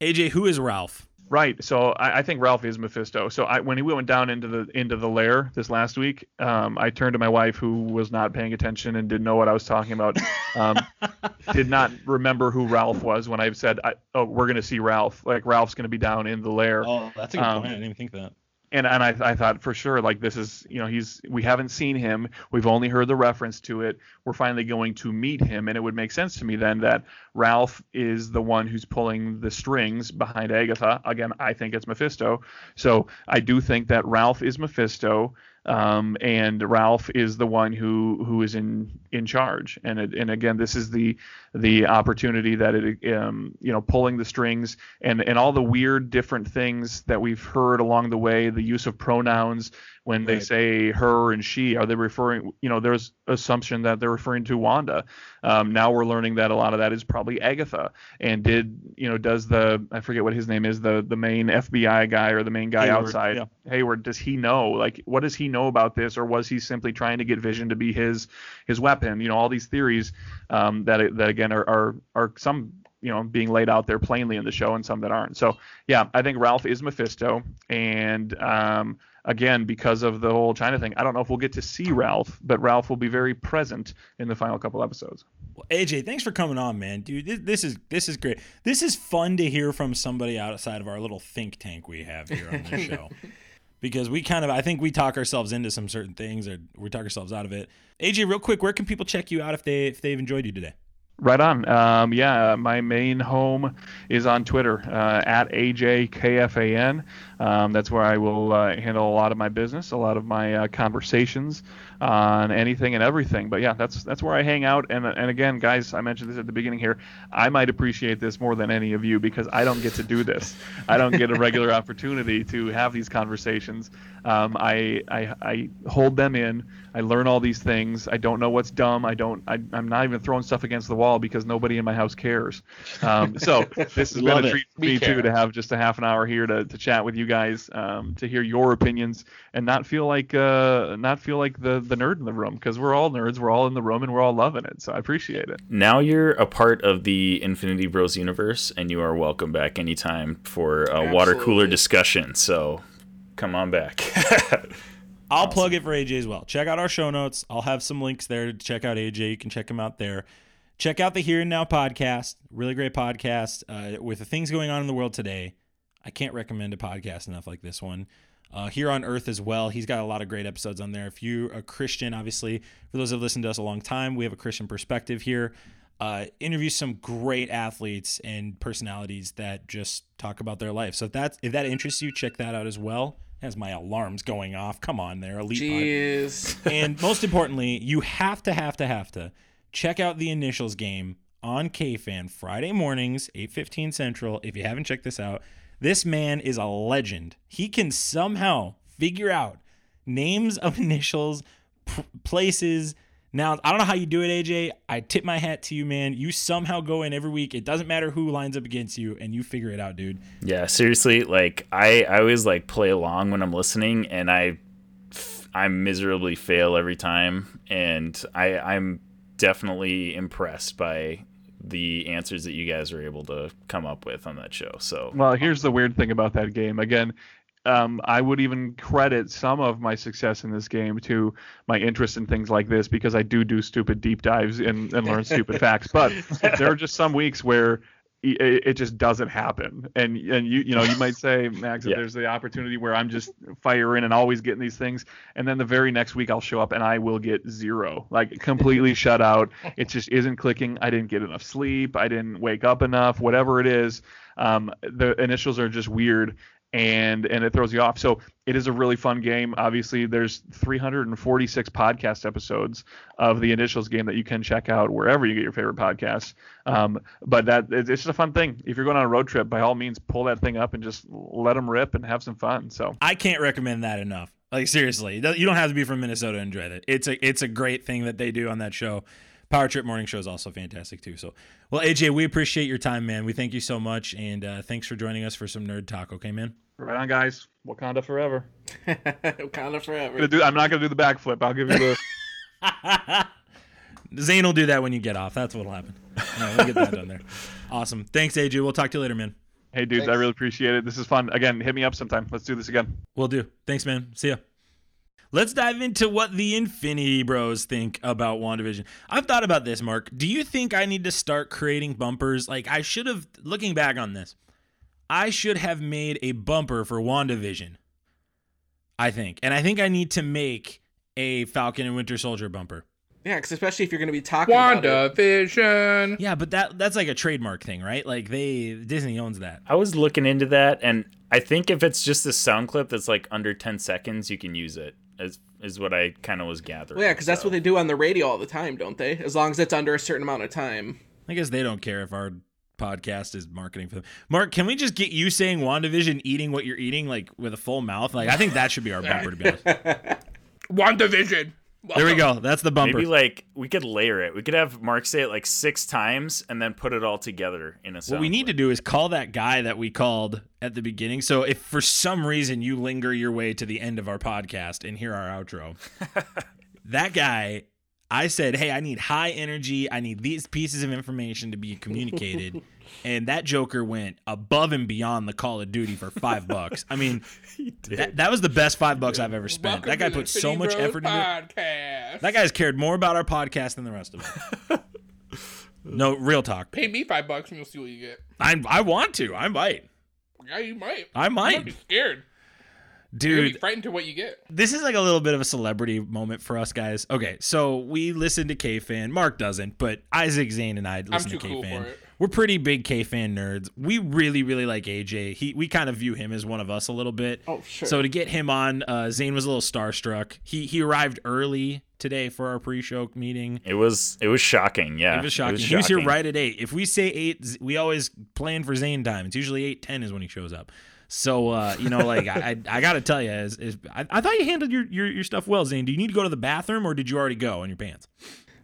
AJ, who is Ralph? Right. So I, I think Ralph is Mephisto. So I, when he went down into the into the lair this last week, um, I turned to my wife, who was not paying attention and didn't know what I was talking about. Um, did not remember who Ralph was when I said, I, "Oh, we're going to see Ralph. Like Ralph's going to be down in the lair." Oh, that's a good Um, I didn't even think that. And and I, I thought for sure like this is you know he's we haven't seen him. We've only heard the reference to it. We're finally going to meet him. And it would make sense to me then that Ralph is the one who's pulling the strings behind Agatha. Again I think it's Mephisto. So I do think that Ralph is Mephisto um, and Ralph is the one who who is in in charge. And and again this is the the opportunity that it um, you know pulling the strings and and all the weird different things that we've heard along the way the use of pronouns when they Right. say her and she, are they referring? You know, there's assumption that they're referring to Wanda. Um, now we're learning that a lot of that is probably Agatha. And did you know? Does the I forget what his name is the the main FBI guy or the main guy Hayward, outside yeah. Hayward? Does he know? Like, what does he know about this, or was he simply trying to get Vision to be his his weapon? You know, all these theories um, that that again are are are some you know being laid out there plainly in the show and some that aren't. So yeah, I think Ralph is Mephisto, and um, again because of the whole China thing, I don't know if we'll get to see Ralph, but Ralph will be very present in the final couple episodes. Well, AJ, thanks for coming on, man, dude. This, this is this is great. This is fun to hear from somebody outside of our little think tank we have here on the show. Because we kind of, I think we talk ourselves into some certain things, or we talk ourselves out of it. AJ, real quick, where can people check you out if they if they've enjoyed you today? Right on. Um, yeah, my main home is on Twitter uh, at AJKFAN. Um, that's where I will uh, handle a lot of my business, a lot of my uh, conversations on anything and everything. But yeah, that's that's where I hang out. And and again, guys, I mentioned this at the beginning here. I might appreciate this more than any of you because I don't get to do this. I don't get a regular opportunity to have these conversations. Um, I, I I hold them in. I learn all these things. I don't know what's dumb. I don't. I, I'm not even throwing stuff against the wall because nobody in my house cares. Um, so this has been Love a it. treat for We me care. too to have just a half an hour here to, to chat with you guys, um, to hear your opinions, and not feel like uh, not feel like the the nerd in the room because we're all nerds. We're all in the room and we're all loving it. So I appreciate it. Now you're a part of the Infinity Bros universe, and you are welcome back anytime for a water cooler discussion. So come on back. I'll plug it for AJ as well. Check out our show notes. I'll have some links there to check out AJ. You can check him out there. Check out the Here and Now podcast. Really great podcast uh, with the things going on in the world today. I can't recommend a podcast enough like this one. Uh, here on Earth as well. He's got a lot of great episodes on there. If you're a Christian, obviously, for those that have listened to us a long time, we have a Christian perspective here. Uh, interview some great athletes and personalities that just talk about their life. So if that if that interests you, check that out as well. As my alarms going off, come on, there, elite. Pod- Jeez. and most importantly, you have to, have to, have to check out the initials game on KFan Friday mornings, 8:15 Central. If you haven't checked this out, this man is a legend. He can somehow figure out names of initials, p- places. Now, I don't know how you do it, AJ. I tip my hat to you, man. You somehow go in every week. It doesn't matter who lines up against you, and you figure it out, dude. yeah, seriously, like I, I always like play along when I'm listening, and I, I miserably fail every time, and I, I'm definitely impressed by the answers that you guys are able to come up with on that show. So Well, here's the weird thing about that game. Again, um, I would even credit some of my success in this game to my interest in things like this because I do do stupid deep dives and, and learn stupid facts. But there are just some weeks where it, it just doesn't happen, and and you you know you might say Max Yeah. there's the opportunity where I'm just firing and always getting these things, and then the very next week I'll show up and I will get zero, like completely shut out. It just isn't clicking. I didn't get enough sleep. I didn't wake up enough. Whatever it is, um, the initials are just weird and and it throws you off. So it is a really fun game. Obviously, there's 346 podcast episodes of the initials game that you can check out wherever you get your favorite podcasts. Um, but that it's just a fun thing. If you're going on a road trip, by all means, pull that thing up and just let them rip and have some fun. So I can't recommend that enough. Like seriously, you don't- have to be from Minnesota to enjoy that. It's a it's a great thing that they do on that show. Power Trip Morning Show is also fantastic too. So, well, AJ, we appreciate your time, man. We thank you so much, and uh, thanks for joining us for some nerd talk. Okay, man. right on, guys. Wakanda forever. Wakanda forever. Gonna do- I'm not gonna do the backflip. I'll give you the. Zayne will do that when you get off. That's what'll happen. All right, we'll get that done there. Awesome. Thanks, AJ. We'll talk to you later, man. hey, dudes, I really appreciate it. This is fun. Again, hit me up sometime. Let's do this again. We'll do. Thanks, man. See ya. Let's dive into what the Infinity Bros think about WandaVision. I've thought about this, Mark. Do you think I need to start creating bumpers? Like, I should have, looking back on this, I should have made a bumper for WandaVision. I think. And I think I need to make a Falcon and Winter Soldier bumper. Yeah, 'cause especially if you're going to be talking about it. WandaVision. Yeah, but that that's like a trademark thing, right? Like they Disney owns that. I was looking into that, and I think if it's just a sound clip that's like under 10 seconds, you can use it. Is is what I kind of was gathering. Well, yeah, because that's what they do on the radio all the time, don't they? As long as it's under a certain amount of time. I guess they don't care if our podcast is marketing for them. Mark, can we just get you saying WandaVision eating what you're eating like with a full mouth? Like I think that should be our bumper to be honest. WandaVision. There we go. That's the bumper. Maybe like we could layer it. We could have Mark say it like six times and then put it all together in a. What we need to do is call that guy that we called at the beginning. So if for some reason you linger your way to the end of our podcast and hear our outro, that guy, I said, "Hey, I need high energy. I need these pieces of information to be communicated." and that Joker went above and beyond the Call of Duty for five bucks. I mean, that, that was the best five bucks I've ever spent. Welcome that guy put so much Bros effort into it. That guy's cared more about our podcast than the rest of us. no, real talk. Pay me five bucks and you'll see what you get. I I want to. I might. Yeah, you might. I You might might. be scared. You're gonna be Dude, frightened to what you get. this is like a little bit of a celebrity moment for us guys. Okay, so we listen to K Fan. Mark doesn't, but Isaac Zayne and I listen to K Fan. it. We're pretty big K Fan nerds. We really, really like AJ. He we kind of view him as one of us a little bit. Oh, sure. So to get him on, uh, Zayne was a little starstruck. He he arrived early today for our pre-show meeting. It was it was shocking. Yeah, It was shocking. He was here right at eight. If we say eight, we always plan for Zayne time. It's usually eight ten is when he shows up. So uh, you know, like I, I, I got to tell you, is, is I, I thought you handled your, your your stuff well, Zayne. Do you need to go to the bathroom or did you already go in your pants?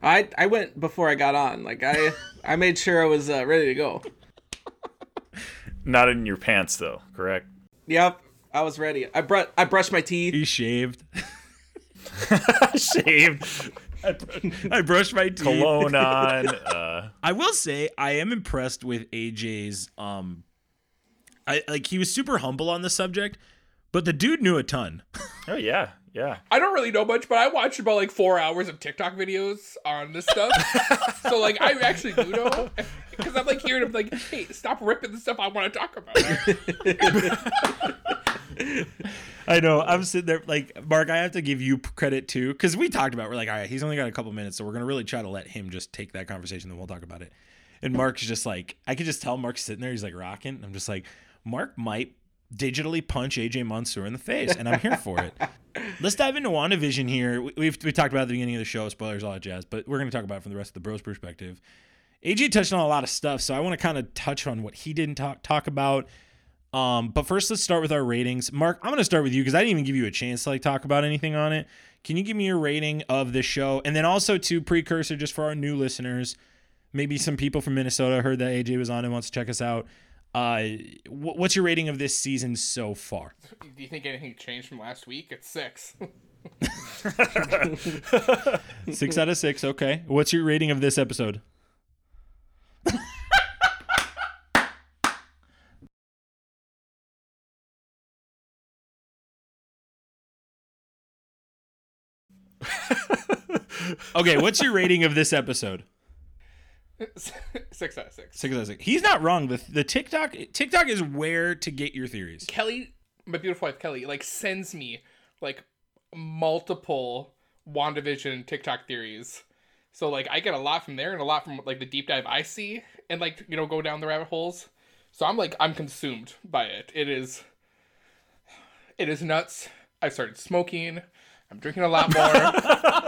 I I went before I got on. Like I I made sure I was uh, ready to go. Not in your pants though, correct? Yep, I was ready. I br- I brushed my teeth. He shaved. Shaved, I brushed my teeth. cologne on. Uh, I will say I am impressed with AJ's um I like he was super humble on the subject, but the dude knew a ton. oh yeah, yeah. I don't really know much, but I watched about like four hours of TikTok videos on this stuff. so like, I actually do know because I'm like hearing him like, "Hey, stop ripping the stuff I want to talk about." I know. I'm sitting there like Mark. I have to give you credit too because we talked about. We're like, all right, he's only got a couple minutes, so we're gonna really try to let him just take that conversation. Then we'll talk about it. And Mark's just like, I could just tell Mark's sitting there. He's like rocking. I'm just like, Mark might digitally punch AJ Mansour in the face, and I'm here for it. Let's dive into WandaVision here. We- We've we talked about at the beginning of the show, spoilers, all that jazz, but we're gonna talk about it from the rest of the Bros perspective. AJ touched on a lot of stuff, so I want to kind of touch on what he didn't talk talk about. Um, but first, let's start with our ratings. Mark, I'm going to start with you because I didn't even give you a chance to like talk about anything on it. Can you give me your rating of this show, and then also to precursor just for our new listeners? Maybe some people from Minnesota heard that AJ was on and wants to check us out. Uh, wh- what's your rating of this season so far? do you think anything changed from last week? It's six. Six out of six. Okay. What's your rating of this episode? okay, what's your rating of this episode? six out of six. Six out of six. He's not wrong. The the TikTok TikTok is where to get your theories. Kelly, my beautiful wife Kelly, like sends me like multiple WandaVision TikTok theories. So like I get a lot from there and a lot from like the deep dive I see and like you know go down the rabbit holes. So I'm like I'm consumed by it. It is it is nuts. I started smoking. I'm drinking a lot more.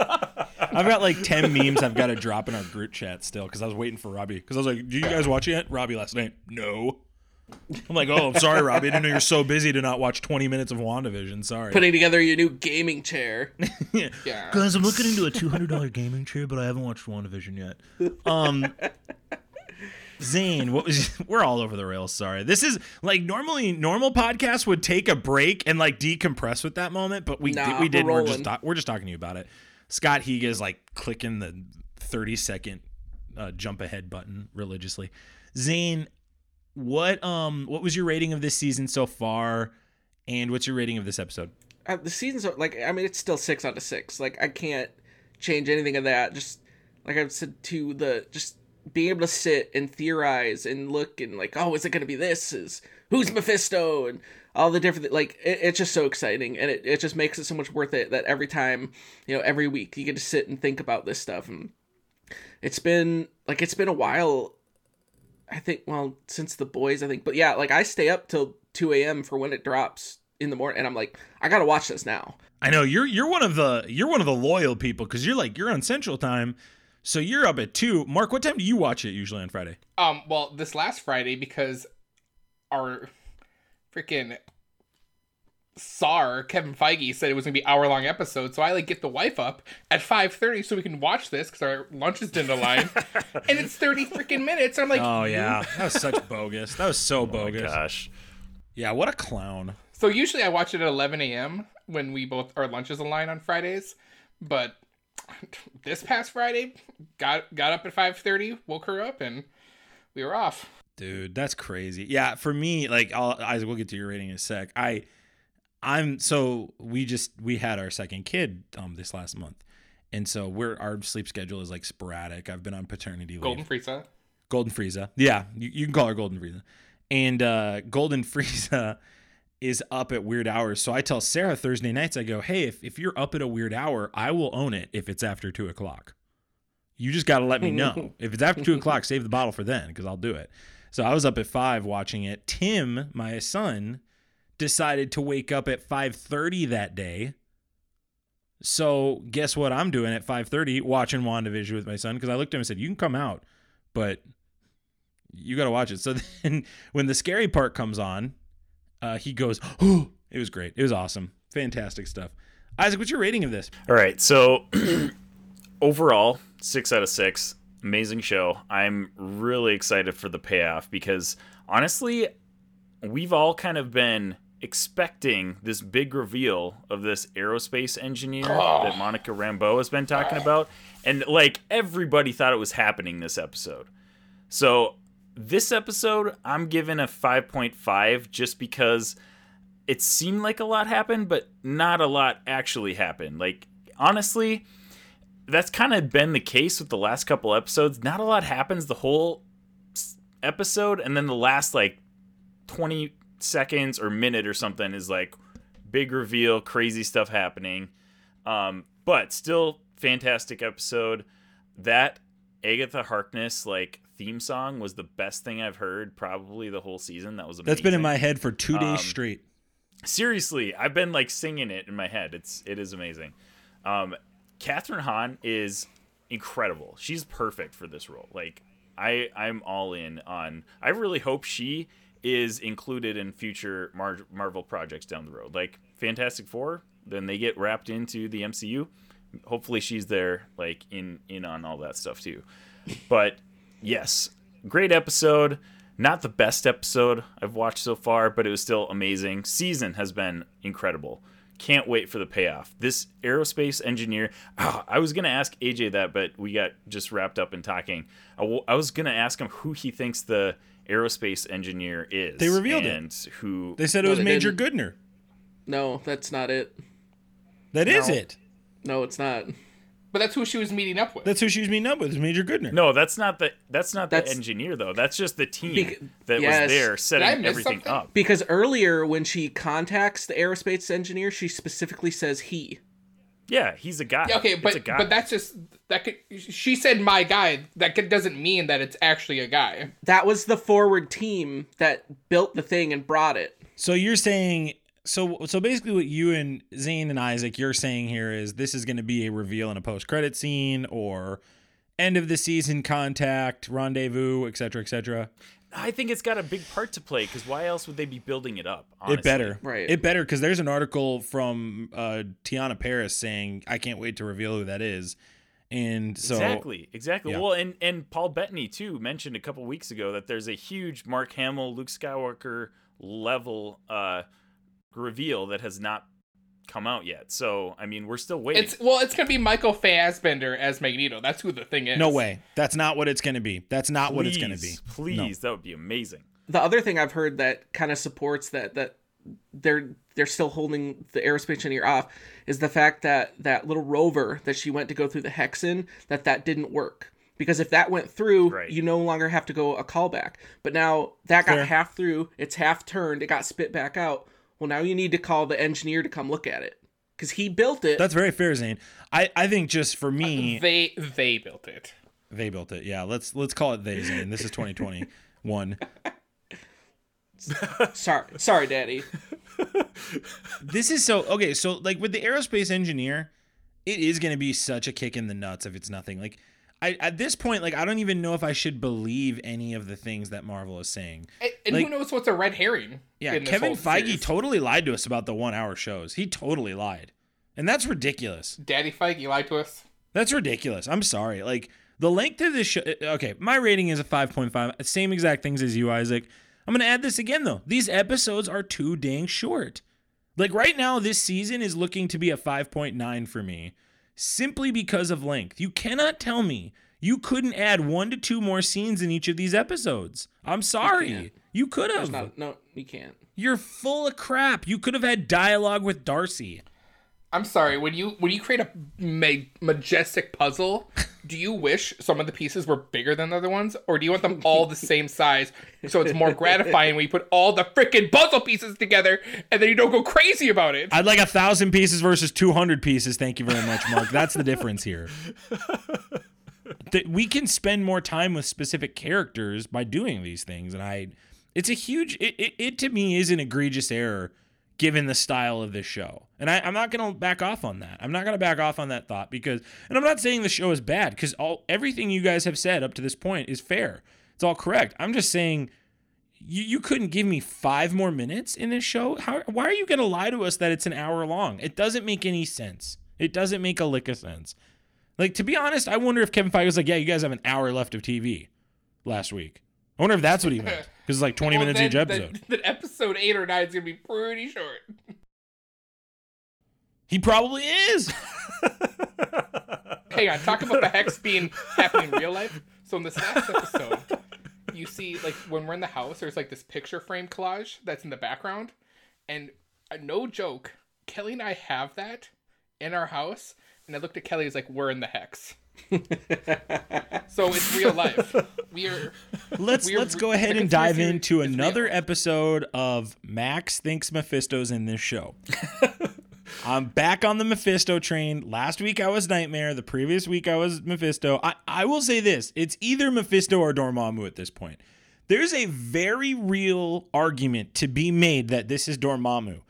I've got like ten memes I've got to drop in our group chat still because I was waiting for Robbie because I was like, "Do you guys watch it yet?" Robbie last night, no. I'm like, "Oh, I'm sorry, Robbie. I didn't know you're so busy to not watch 20 minutes of WandaVision. Sorry." Putting together your new gaming chair. yeah. Guys, I'm looking into a $200 gaming chair, but I haven't watched WandaVision yet. Um, Zayne, what was we're all over the rails. Sorry. This is like normally normal podcasts would take a break and like decompress with that moment, but we Nah, we did. we're We're just we're just talking to you about it. Scott Higa is like clicking the 30 second uh, jump ahead button religiously. Zayne, what um what was your rating of this season so far, and what's your rating of this episode? uh, the seasons are like I mean it's still six out of six. Like I can't change anything of that. Just like I've said to the just being able to sit and theorize and look and like oh is it gonna be this is who's Mephisto and all the different like it, it's just so exciting and it, it just makes it so much worth it that every time you know every week you get to sit and think about this stuff and it's been like it's been a while I think well since the boys I think but yeah like I stay up till 2 a.m. for when it drops in the morning and I'm like I gotta watch this now I know you're you're one of the you're one of the loyal people because you're like you're on Central Time, So you're up at two. Mark, what time do you watch it usually on Friday? Um, well, this last Friday because our freaking SAR Kevin Feige said it was gonna be hour long episode, so I like get the wife up at five thirty so we can watch this because our lunch is didn't align, and it's thirty freaking minutes. I'm like, Oh yeah, that was such bogus. That was so Oh my bogus. gosh. Yeah, what a clown. So usually I watch it at 11 a.m. when we both our lunches align on Fridays, but this past Friday got got up at 5:30, woke her up, and we were off. Dude, that's crazy. Yeah, for me, like I'll, Isaac, we'll get to your rating in a sec. I, I'm so we just we had our second kid um this last month, and so we're our sleep schedule is like sporadic. I've been on paternity leave. Golden Frieza. Golden Frieza. Yeah, you, you can call her Golden Frieza. And uh, Golden Frieza is up at weird hours. So I tell Sarah Thursday nights, I go, hey, if, if you're up at a weird hour, I will own it if it's after two o'clock. You just got to let me know. if it's after two o'clock, save the bottle for then because I'll do it. So I was up at five watching it. Tim, my son, decided to wake up at 5.30 that day. So guess what I'm doing at 5.30 watching WandaVision with my son because I looked at him and said, you can come out, but you got to watch it. So then when the scary part comes on, uh, he goes, oh, it was great. It was awesome. Fantastic stuff. Isaac, what's your rating of this? All right, so overall, six out of six. Amazing show. I'm really excited for the payoff because honestly, we've all kind of been expecting this big reveal of this aerospace engineer that Monica Rambeau has been talking about. And like everybody thought it was happening this episode. So this episode, I'm giving a 5.5 just because it seemed like a lot happened, but not a lot actually happened. Like, honestly, that's kind of been the case with the last couple episodes. Not a lot happens the whole episode, and then the last like 20 seconds or minute or something is like big reveal, crazy stuff happening. Um, but still, fantastic episode. That Agatha Harkness like theme song was the best thing I've heard probably the whole season. That was amazing. That's been in my head for two days Um, straight. seriously i've been like singing it in my head it's it is amazing um Kathryn Hahn is incredible. She's perfect for this role. Like i i'm all in on i really hope she is included in future Mar- marvel projects down the road. Like fantastic four then they get wrapped into the mcu hopefully she's there like in in on all that stuff too. But yes great episode. Not the best episode I've watched so far, but it was still amazing. Season has been incredible. Can't wait for the payoff. This aerospace engineer, ah, I was going to ask AJ that, but we got just wrapped up in talking. I, w- I was going to ask him who he thinks the aerospace engineer is. They revealed it. who. They said it No, was Major didn't. Goodner. No, that's not it. That is No. it. No, it's not. But that's who she was meeting up with. That's who she was meeting up with, is Major Goodner. No, that's not the that's not the engineer though. That's just the team Bec- that yes. was there setting everything something? up. Because earlier, when she contacts the aerospace engineer, she specifically says he. Yeah, he's a guy. Yeah, okay, but guy. but that's just that could. She said my guy. That could, doesn't mean that it's actually a guy. That was the forward team that built the thing and brought it. So you're saying so so basically what you and Zayne and Isaac you're saying here is this is going to be a reveal in a post credit scene or end of the season contact, rendezvous, etc., etc. I think it's got a big part to play because why else would they be building it up? It better. Right. It better cuz there's an article from uh Teyonah Parris saying I can't wait to reveal who that is. And so exactly, exactly. yeah. Well, and and Paul Bettany too mentioned a couple weeks ago that there's a huge Mark Hamill, Luke Skywalker level uh, reveal that has not come out yet. So I mean, we're still waiting. It's well, it's gonna be Michael Fassbender as Magneto. That's who the thing is. no way. That's not what it's going to be. That's not what it's going to be. Please, No. that would be amazing. The other thing I've heard that kind of supports that that they're they're still holding the aerospace engineer off is the fact that that little rover that she went to go through the hexen that that didn't work because if that went through Right. you no longer have to go a callback but now that got Fair. half through it's half turned it got spit back out well now you need to call the engineer to come look at it because he built it That's very fair, Zayne. I I think just for me uh, They they built it. They built it. Yeah, let's let's call it they. Zayne. This is 2021. sorry sorry daddy this is so okay. So like with the aerospace engineer, it is going to be such a kick in the nuts if it's nothing. Like I at this point, like I don't even know if I should believe any of the things that Marvel is saying. And, and Like- who knows what's a red herring? Yeah, Kevin Feige series. totally lied to us about the one hour shows. He totally lied. And that's ridiculous. Daddy Feige lied to us. That's ridiculous. I'm sorry. Like the length of this show. Uh, okay, my rating is a 5.5. Same exact things as you, Isaac. I'm gonna add this again though. These episodes are too dang short. Like right now, this season is looking to be a 5.9 for me, simply because of length. You cannot tell me you couldn't add one to two more scenes in each of these episodes. I'm sorry. can't. You could have. Not, no, you can't. You're full of crap. You could have had dialogue with Darcy. I'm sorry. When you when you create a ma- majestic puzzle, do you wish some of the pieces were bigger than the other ones, or do you want them all the same size so it's more gratifying when you put all the freaking puzzle pieces together and then you don't go crazy about it? I'd like a thousand pieces versus 200 pieces. Thank you very much, Mark. That's the difference here. that we can spend more time with specific characters by doing these things, and I, it's a huge. It, it, it to me is an egregious error, given the style of this show, and I, I'm not gonna back off on that. I'm not gonna back off on that thought because, and I'm not saying the show is bad because all everything you guys have said up to this point is fair. It's all correct. I'm just saying you, you couldn't give me five more minutes in this show? How, why are you going to lie to us that it's an hour long? It doesn't make any sense. It doesn't make a lick of sense. Like, to be honest, I wonder if Kevin Feige was like, yeah, you guys have an hour left of TV last week. I wonder if that's what he meant. Because it's like 20 Well, minutes then- each episode. Then, then episode eight or nine is gonna be pretty short. He probably is. Hang on, talk about the hex being happening in real life. So in this last episode, you see like when we're in the house, there's like this picture frame collage that's in the background, and uh, no joke, Kelly and I have that in our house. And I looked at Kelly, as like, "We're in the hex." so it's real life. We are. Let's We are- let's go ahead and dive into is real. another episode of Max thinks Mephisto's in this show. I'm back on the Mephisto train. Last week I was Nightmare. The previous week I was Mephisto. I, I will say this: it's either Mephisto or Dormammu at this point. There's a very real argument to be made that this is Dormammu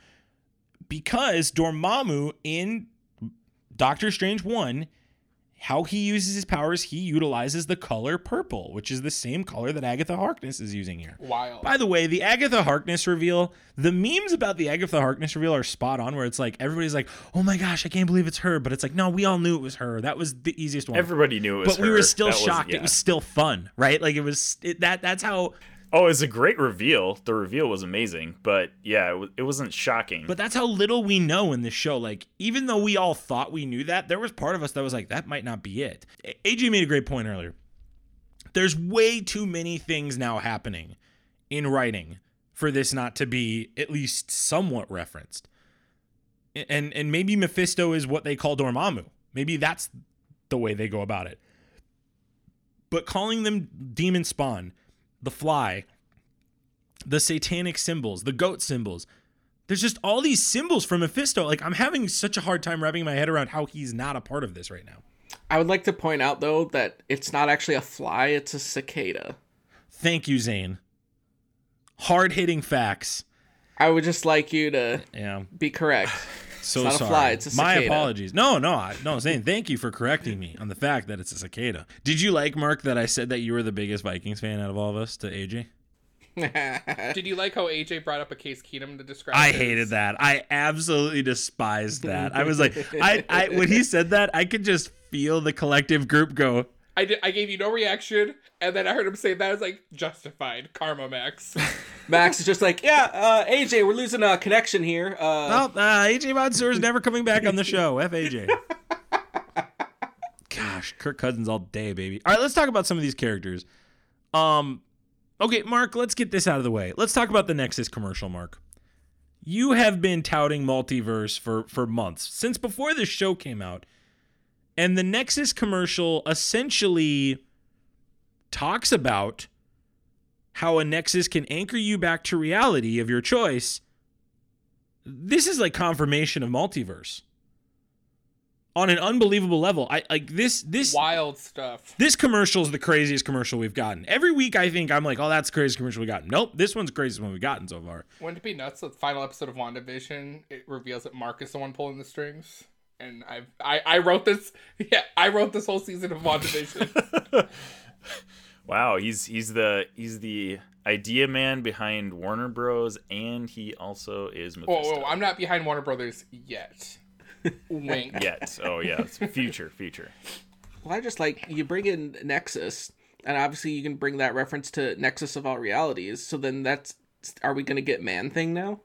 because Dormammu in Doctor Strange 1 how he uses his powers, he utilizes the color purple, which is the same color that Agatha Harkness is using here. Wild. By the way, the Agatha Harkness reveal, the memes about the Agatha Harkness reveal are spot on, where it's like everybody's like, oh my gosh, I can't believe it's her. But it's like, no, we all knew it was her. That was the easiest one. Everybody knew it was but we were still That was- shocked. yeah. It was still fun, right? Like it was it, that. That's how. Oh, it was a great reveal. The reveal was amazing, but yeah, it, was, it wasn't shocking. But that's how little we know in this show. Like, even though we all thought we knew that, there was part of us that was like, that might not be it. AJ made a great point earlier. There's way too many things now happening in writing for this not to be at least somewhat referenced. And and maybe Mephisto is what they call Dormammu. Maybe that's the way they go about it. But calling them demon spawn, the fly, the satanic symbols, the goat symbols, there's just all these symbols from Mephisto. Like I'm having such a hard time wrapping my head around how he's not a part of this right now. I would like to point out though that it's not actually a fly; it's a cicada. Thank you, Zayne. Hard hitting facts. I would just like you to Yeah. be correct. So not a sorry. fly, it's a My apologies. No, no, I, no, Zayne. Thank you for correcting me on the fact that it's a cicada. Did you like Mark that I said that you were the biggest Vikings fan out of all of us to AJ? Did you like how AJ brought up a Case Keenum to describe? I his- hated that. I absolutely despised that. I was like, I, I when he said that, I could just feel the collective group go, I did. I gave you no reaction, and then I heard him say that. I was like, justified. Karma, Max. Max is just like, yeah, uh, AJ, we're losing a connection here. Uh, Oh, uh, AJ Mansour is never coming back on the show. F AJ. Gosh, Kirk Cousins all day, baby. All right, let's talk about some of these characters. Um, okay, Mark, let's get this out of the way. Let's talk about the Nexus commercial, Mark. You have been touting multiverse for for months since before this show came out, and the Nexus commercial essentially talks about how a Nexus can anchor you back to reality of your choice this is like confirmation of multiverse on an unbelievable level. I like this this Wild stuff. this commercial is the craziest commercial we've gotten. Every week I think I'm like, oh, that's the craziest commercial we gotten. Nope, this one's the craziest one we've gotten so far. Wouldn't it be nuts? The final episode of WandaVision, it reveals that Mark is the one pulling the strings, and I I I wrote this. Yeah, I wrote this whole season of WandaVision. Wow, he's he's the he's the idea man behind Warner Bros. and he also is whoa, whoa, I'm not behind Warner Brothers yet. Wink. Yet. Oh yeah, it's future, future. Well, I just like you bring in Nexus, and obviously you can bring that reference to Nexus of all realities. So then that's are we going to get Man Thing now?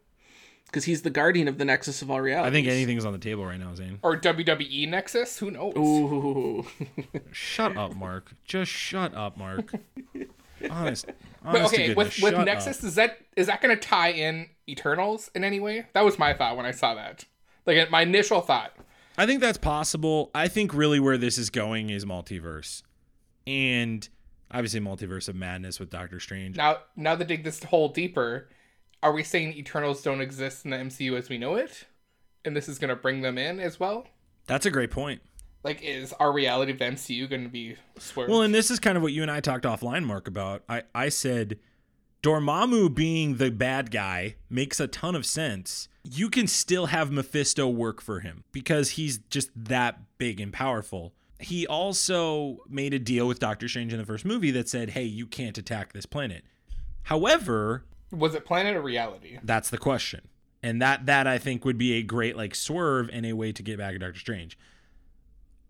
Because he's the guardian of the Nexus of all realities. I think anything's on the table right now, Zayne. Or WWE Nexus? Who knows? Ooh, Shut up, Mark. Just shut up, Mark. Honest. But honest to okay, goodness, with with shut Nexus, up. is that is that going to tie in Eternals in any way? That was my thought when I saw that. Like my initial thought. I think that's possible. I think really where this is going is multiverse, and obviously multiverse of madness with Doctor Strange. Now, now to dig this hole deeper, are we saying Eternals don't exist in the MCU as we know it, and this is going to bring them in as well? That's a great point. Like, is our reality of the MCU going to be swerved? Well, and this is kind of what you and I talked offline, Mark, about. I, I said Dormammu being the bad guy makes a ton of sense. You can still have Mephisto work for him because he's just that big and powerful. He also made a deal with Doctor Strange in the first movie that said, hey, you can't attack this planet. However, was it planet or reality? that's the question. And that that I think would be a great like swerve and a way to get back at Doctor Strange.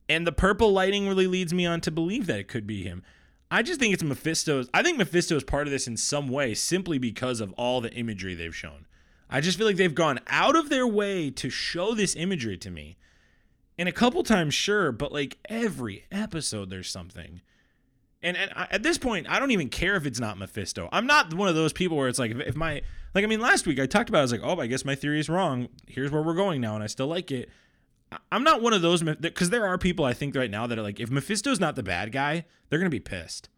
And the purple lighting really leads me on to believe that it could be him. I just think it's Mephisto's. I think Mephisto is part of this in some way simply because of all the imagery they've shown. I just feel like they've gone out of their way to show this imagery to me. And a couple times, sure, but like every episode, there's something. And, and I, at this point, I don't even care if it's not Mephisto. I'm not one of those people where it's like, if, if my, like, I mean, last week I talked about, it, I was like, oh, I guess my theory is wrong. Here's where we're going now, and I still like it. I'm not one of those, because there are people I think right now that are like, if Mephisto's not the bad guy, they're to be pissed.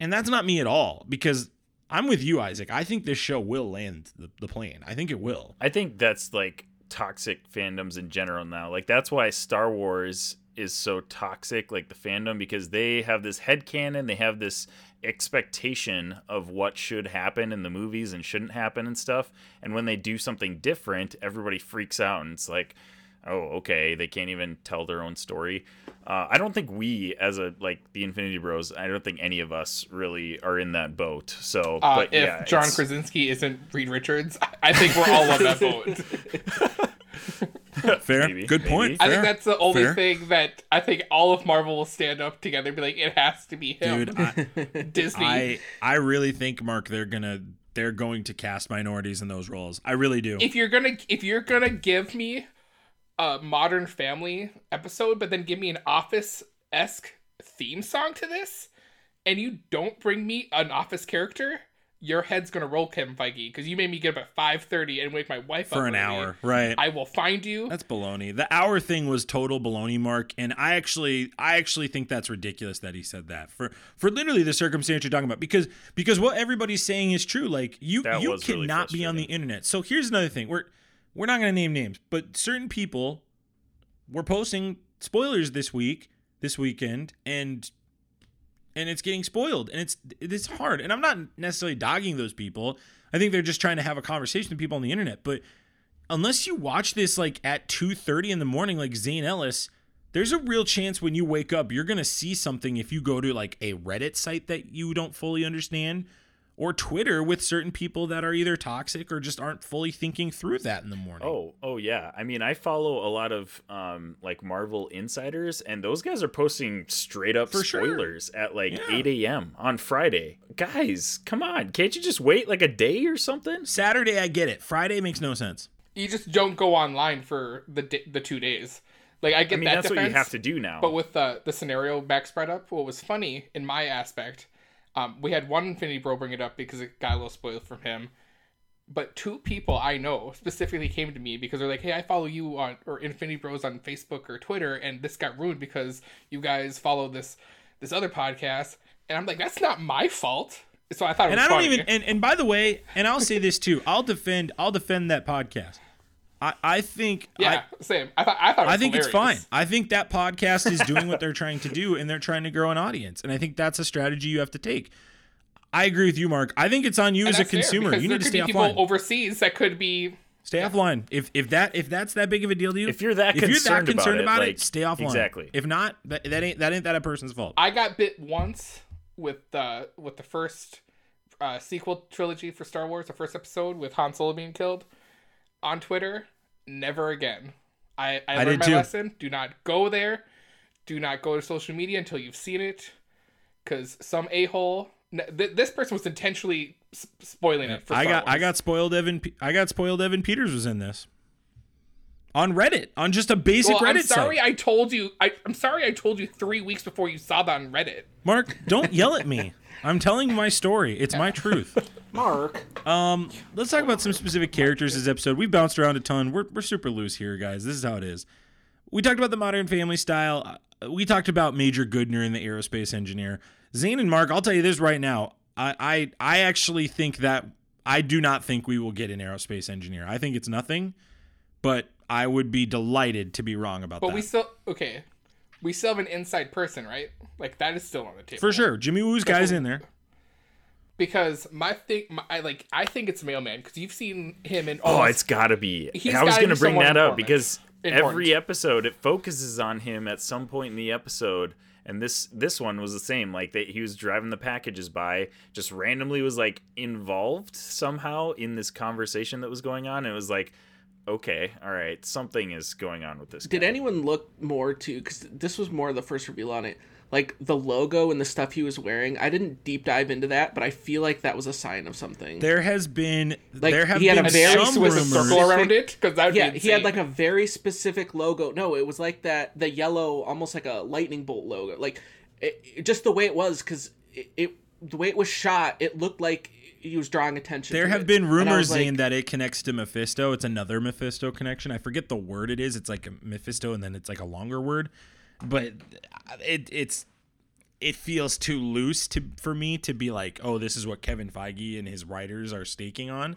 And that's not me at all, because I'm with you, Isaac. I think this show will land the, the plane. I think it will. I think that's like toxic fandoms in general now. Like that's why Star Wars is so toxic, like the fandom, because they have this head canon, they have this expectation of what should happen in the movies and shouldn't happen and stuff. And when they do something different, everybody freaks out and it's like, oh, okay, they can't even tell their own story. Uh, I don't think we, as a like the Infinity Bros, I don't think any of us really are in that boat. So, Uh, but if yeah, John it's- Krasinski isn't Reed Richards, I- I think we're all on that boat. Fair. Maybe, Good maybe. point. I Fair. think that's the only Fair. thing that I think all of Marvel will stand up together and be like, it has to be him. Dude, I, Disney. I I really think Mark they're gonna they're going to cast minorities in those roles. I really do. if you're gonna if you're gonna give me a Modern Family episode, but then give me an Office esque theme song to this, and you don't bring me an Office character, your head's gonna roll, Kevin Feige, because you made me get up at five thirty and wake my wife up for an early. hour, right? I will find you. that's baloney. The hour thing was total baloney, Mark, and I actually I actually think that's ridiculous that he said that for for literally the circumstance you're talking about because because what everybody's saying is true. Like you That you was really cannot be on the internet. So here's another thing. We're we're not gonna name names, but certain people were posting spoilers this week, this weekend, and and it's getting spoiled and it's it's hard. And i'm not necessarily dogging those people. I think they're just trying to have a conversation with people on the internet but unless you watch this like at 2.30 in the morning like zayne ellis there's a real chance when you wake up you're going to see something if you go to like a reddit site that you don't fully understand or twitter with certain people that are either toxic or just aren't fully thinking through that in the morning Oh, oh yeah. I mean, I follow a lot of um like Marvel insiders, and those guys are posting straight up For sure. spoilers at like Yeah. 8 a.m. on Friday. Guys, come on! Can't you just wait like a day or something? saturday i get it friday makes no sense You just don't go online for the di- the two days. Like I I get mean, that that's what defense, you have to do now. But with the the scenario back spread up, what was funny in my aspect, um, we had one Infinity Bro bring it up because it got a little spoiled from him. But two people I know specifically came to me because they're like, "Hey, I follow you on or Infinity Bros on Facebook or Twitter, and this got ruined because you guys follow this this other podcast." And I'm like, "That's not my fault." So I thought it and was I don't funny. even and, and by the way, and I'll say this too. I'll defend I'll defend that podcast. I, I think yeah, same. I thought I thought it I, I was think it's fine. I think that podcast is doing what they're trying to do and they're trying to grow an audience. And I think that's a strategy you have to take. I agree with you, Mark. I think it's on you And as a that's fair, consumer. because You there need to could stay be people overseas that could be Stay offline. If if that if that's that big of a deal to you, If you're that if you're that concerned about concerned it, about like, it, stay offline. exactly. If not, that, that ain't that ain't that a person's fault. I got bit once with the with the first uh, sequel trilogy for Star Wars, the first episode with Han Solo being killed on Twitter. Never again. I I, I learned my too. lesson. Do not go there. Do not go to social media until you've seen it, because some a hole. Th- this person was intentionally s- spoiling it. For I got I got spoiled. Evan Pe- I got spoiled. Evan Peters was in this on Reddit on just a basic Well, Reddit I'm sorry. site. I told you. I, I'm sorry. I told you three weeks before you saw that on Reddit. Mark, don't yell at me. I'm telling my story. It's my truth. Mark. Um, let's talk about some specific characters this episode. We've bounced around a ton. We're, we're super loose here, guys. This is how it is. We talked about the modern family style. Uh, We talked about Major Goodner and the aerospace engineer. Zayne and Mark, I'll tell you this right now. I, I I actually think that I do not think we will get an aerospace engineer. I think it's nothing, but I would be delighted to be wrong about But that. But we still okay. We still have an inside person, right? Like that is still on the table For sure. Jimmy Woo's guys in there. Because my thing, my, I like. I think it's mailman because you've seen him in. Oh, it's got to be. He's I was going to bring that up because Important. every episode it focuses on him at some point in the episode, and this this one was the same. Like that, he was driving the packages by, just randomly was like involved somehow in this conversation that was going on. It was like, okay, all right, something is going on with this. Did guy. anyone look more to because this was more the first reveal on it, like the logo and the stuff he was wearing? I didn't deep dive into that, but I feel like that was a sign of something. There has been Like, there have he had been a very some with a rumors. circle around it because that yeah, be he had like a very specific logo. No, it was like that the yellow, almost like a lightning bolt logo. Like it, it- just the way it was because it, it the way it was shot, it looked like he was drawing attention. There to have it. been rumors was like, saying that it connects to Mephisto. It's another Mephisto connection. I forget the word it is. It's like a Mephisto, and then it's like a longer word. But it it's it feels too loose to for me to be like, oh, this is what Kevin Feige and his writers are staking on.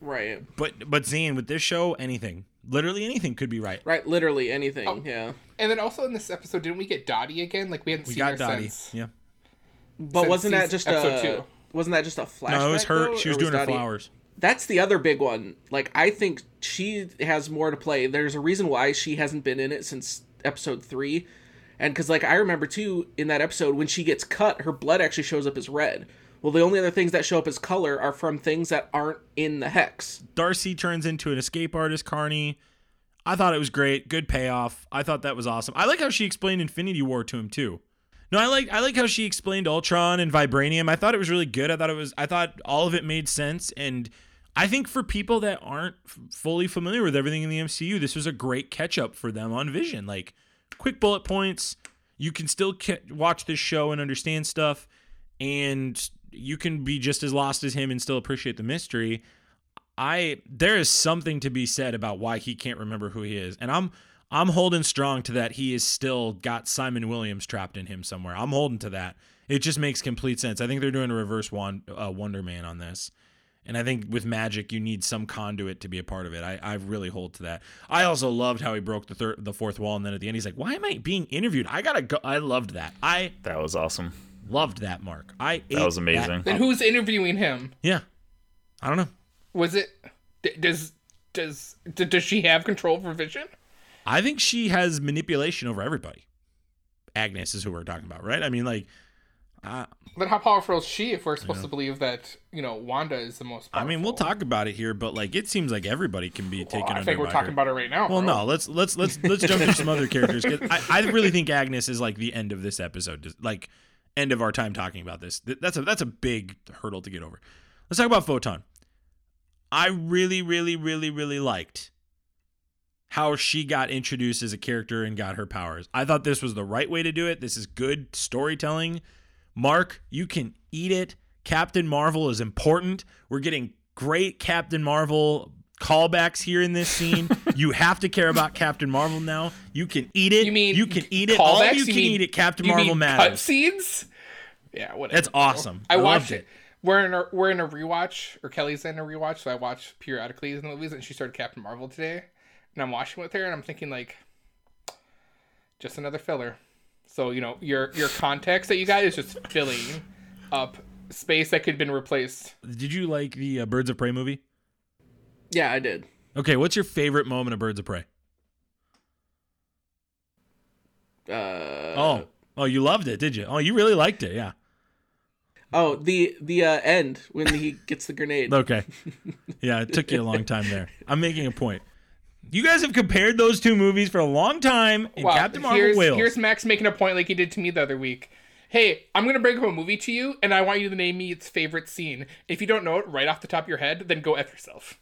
right, But but Zayne, with this show, anything, literally anything could be right. right, literally anything. Oh. Yeah, And then also in this episode, didn't we get Dottie again? Like we hadn't We seen got her Dottie. since. Yeah. but Since wasn't that just episode a two. Wasn't that just a flashback? No, it was her. though, she or was doing her flowers. That's the other big one. Like I think she has more to play. There's a reason why she hasn't been in it since episode three, and because like I remember too in that episode when she gets cut, her blood actually shows up as red. Well, the only other things that show up as color are from things that aren't in the hex. Darcy turns into an escape artist, Carney. I thought it was great. Good payoff. I thought that was awesome. I like how she explained Infinity War to him too. No, I like I like how she explained Ultron and Vibranium. I thought it was really good. I thought it was I thought all of it made sense and I think for people that aren't f- fully familiar with everything in the MCU, this was a great catch up for them on Vision. Like quick bullet points. You can still ca- watch this show and understand stuff and you can be just as lost as him and still appreciate the mystery. I there is something to be said about why he can't remember who he is, and I'm I'm holding strong to that. He is still got Simon Williams trapped in him somewhere. I'm holding to that. It just makes complete sense. I think they're doing a reverse one, uh, Wonder Man on this, and I think with magic you need some conduit to be a part of it. I I really hold to that. I also loved how he broke the third the fourth wall, and then at the end he's like, "Why am I being interviewed? I gotta go." I loved that. I That was awesome. loved that. Mark. I That was amazing. Then who's interviewing him? Yeah, I don't know. Was it? d- Does does d- does she have control for Vision? I think she has manipulation over everybody. Agnes is who we're talking about, right? I mean, like, uh, Then how powerful is she? If we're supposed to believe that you know Wanda is the most. I mean, we'll talk about it here, but like, it seems like everybody can be taken. Well, I under think we're talking her. about it right now. Well, bro. no, let's let's let's let's jump to some other characters. I, I really think Agnes is like the end of this episode, like end of our time talking about this. That's a that's a big hurdle to get over. Let's talk about Photon. I really, really, really, really liked how she got introduced as a character and got her powers. I thought this was the right way to do it. This is good storytelling. Mark, you can eat it. Captain Marvel is important. We're getting great Captain Marvel callbacks here in this scene. you have to care about Captain Marvel now. You can eat it. You mean you can eat it. All callbacks? you can mean- eat it. Captain you Marvel matters. Cutscenes. Yeah, whatever. That's awesome. I, I watched it. it. We're in a we're in a rewatch, or Kelly's in a rewatch, so I watch periodically these movies, and she started Captain Marvel today, and I'm watching with her, and I'm thinking like, just another filler. So you know your your context that you got is just filling up space that could have been replaced. Did you like the uh, Birds of Prey movie? Yeah, I did. Okay, what's your favorite moment of Birds of Prey? Uh, Oh, oh, you loved it, did you? Oh, you really liked it, yeah. oh, the the uh, end when he gets the grenade. Okay, yeah, it took you a long time there. I'm making a point. You guys have compared those two movies for a long time in Wow, Captain Marvel here's, Wales. here's Max making a point like he did to me the other week. Hey, I'm gonna bring up a movie to you, and I want you to name me its favorite scene. If you don't know it right off the top of your head, then go f yourself.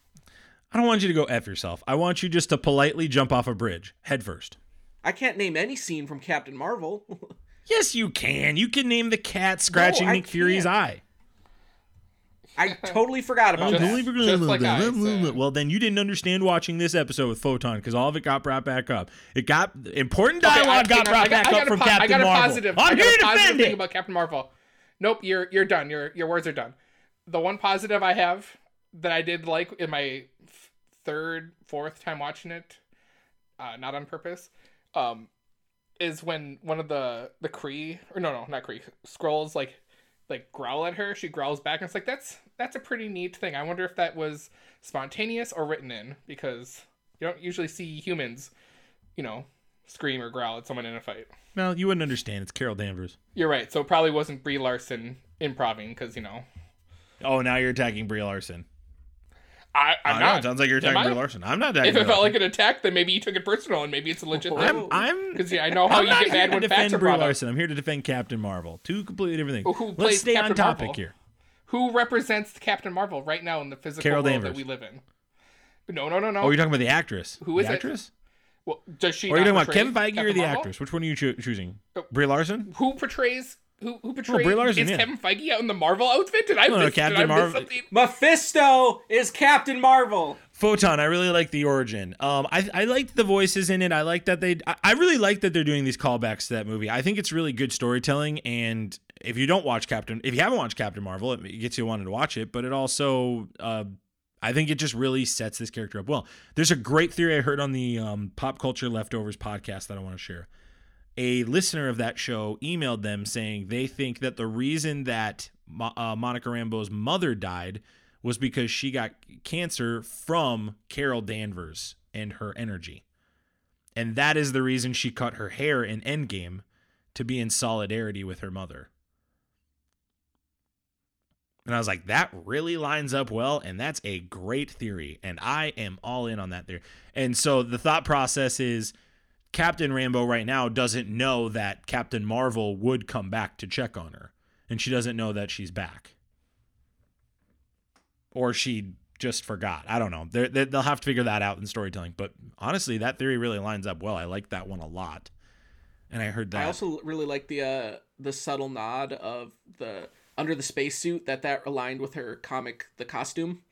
I don't want you to go f yourself. I want you just to politely jump off a bridge head first. I can't name any scene from Captain Marvel. Yes, you can. You can name the cat scratching I Nick Fury's eye. I totally forgot about Just- that. Totally just about like. I said. Well, then you didn't understand watching this episode with Photon because all of it got brought back up. It got important Okay, I- dialogue got hang on, brought I got- back I got up a from po- I Captain got a Marvel. positive. I'm I here got to a positive defend thing it. about Captain Marvel. Nope, you're you're done. Your your words are done. The one positive I have that I did like in my third, fourth time watching it, uh, not on purpose, um, is when one of the the Kree or no no not Kree Skrulls like like growl at her. She growls back, and it's like that's that's a pretty neat thing. I wonder if that was spontaneous or written in because you don't usually see humans, you know, scream or growl at someone in a fight. Well, you wouldn't understand. It's Carol Danvers. You're right. So it probably wasn't Brie Larson improving because you know Oh, now you're attacking Brie Larson. I know, not. it sounds like you're attacking? Brie Larson. I'm not attacking. If it felt like an attack, then maybe you took it personal, and maybe it's a legit I'm, thing. I'm Because yeah, I know how I'm you get mad when facts defend are Brie up. Larson. I'm here to defend Captain Marvel. Two completely different things. Who Let's plays stay on topic Marvel? here. Who represents Captain Marvel right now in the physical Carol world Danvers. that we live in? No, no, no, no. Oh, you're talking about the actress. Who is the it? actress? well, does she? Oh, or are you talking about Kevin Feige or the Marvel? actress? Which one are you choo- choosing? Oh. Brie Larson? Who portrays? Who who portrays? Brie Larson, is yeah. Kevin Feige out in the Marvel outfit? Did I No, no, miss, Captain did I miss Marvel- something? Mephisto is Captain Marvel. Photon, I really like the origin. Um, I I liked the voices in it. I like that they. I, I really like that they're doing these callbacks to that movie. I think it's really good storytelling. And if you don't watch Captain, if you haven't watched Captain Marvel, it gets you wanted to watch it. But it also, uh, I think it just really sets this character up well. There's a great theory I heard on the um, Pop Culture Leftovers podcast that I want to share. A listener of that show emailed them saying they think that the reason that uh, Monica Rambeau's mother died was because she got cancer from Carol Danvers and her energy. And that is the reason she cut her hair in Endgame to be in solidarity with her mother. And I was like, that really lines up well. And that's a great theory. And I am all in on that theory. And so the thought process is Captain Rambeau right now doesn't know that Captain Marvel would come back to check on her. And she doesn't know that she's back or she just forgot. I don't know. They're, they they'll have to figure that out in storytelling. But honestly, that theory really lines up well. I like that one a lot. And I heard that. I also really like the uh, the subtle nod of the under the spacesuit that that aligned with her comic the costume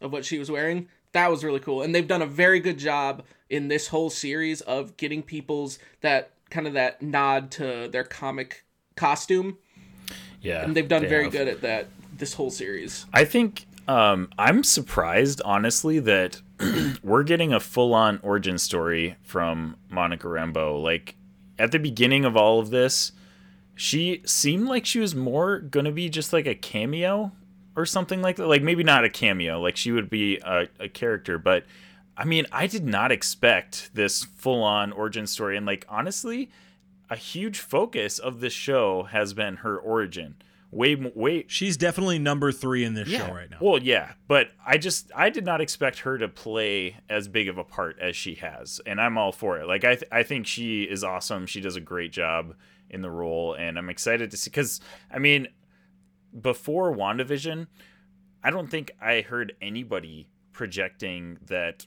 of what she was wearing. That was really cool, and they've done a very good job in this whole series of getting people's that kind of that nod to their comic costume, Yeah, and they've done they very have. good at that this whole series. I think um, I'm surprised, honestly, that we're getting a full-on origin story from Monica Rambeau. Like at the beginning of all of this, she seemed like she was more gonna be just like a cameo or something like that. Like maybe not a cameo, like she would be a, a character, but I mean, I did not expect this full-on origin story. And like honestly, a huge focus of this show has been her origin. Way, way, She's definitely number three in this show right now. well, yeah, but I just I did not expect her to play as big of a part as she has, and I'm all for it. Like I th- I think she is awesome. She does a great job in the role, and I'm excited to see because I mean, before WandaVision, I don't think I heard anybody projecting that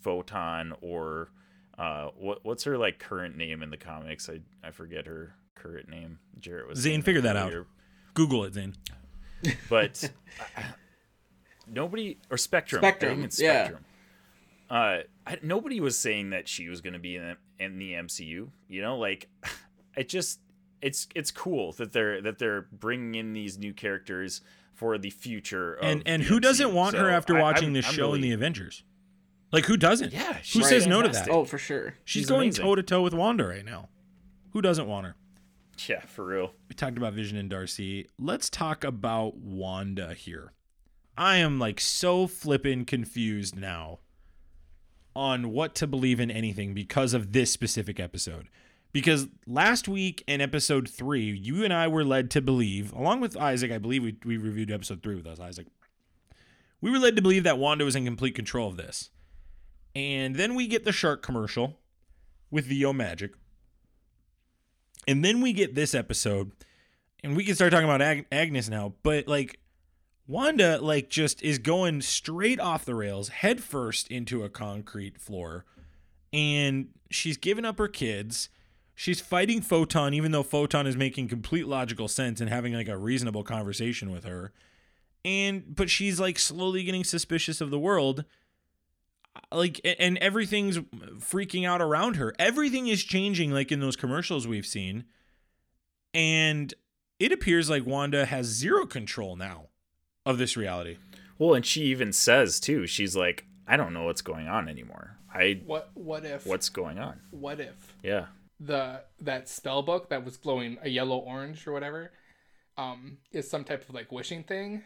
Photon or uh what what's her like current name in the comics? I I forget her current name. Jarrett was Zayne, figure that out. Google it, Zayne. but I- nobody or Spectrum. Spectrum, I think yeah. Uh, I, nobody was saying that she was going to be in, in the MCU. You know, like it just it's it's cool that they're that they're bringing in these new characters for the future. Of And and the who doesn't MCU. want her after watching I'm- this I'm show in the Avengers? Like who doesn't? Yeah, Who she's says no to that? Oh, for sure. She's, she's going toe to toe with Wanda right now. Who doesn't want her? Yeah, for real. We talked about Vision and Darcy. Let's talk about Wanda here. I am like so flippin' confused now on what to believe in anything because of this specific episode. Because last week in episode three, you and I were led to believe, along with Isaac, I believe we, we reviewed episode three with us, Isaac. We were led to believe that Wanda was in complete control of this. And then we get the shark commercial with Yo-Magic. And then we get this episode, and we can start talking about Ag- Agnes now. But like, Wanda like just is going straight off the rails, head first into a concrete floor, and she's giving up her kids. She's fighting Photon, even though Photon is making complete logical sense and having like a reasonable conversation with her. And but she's like slowly getting suspicious of the world like and everything's freaking out around her everything is changing like in those commercials we've seen and it appears like wanda has zero control now of this reality Well, and she even says too. She's like, I don't know what's going on anymore. I What what if what's going on? what if Yeah. the that spell book that was glowing a yellow orange or whatever um is some type of like wishing thing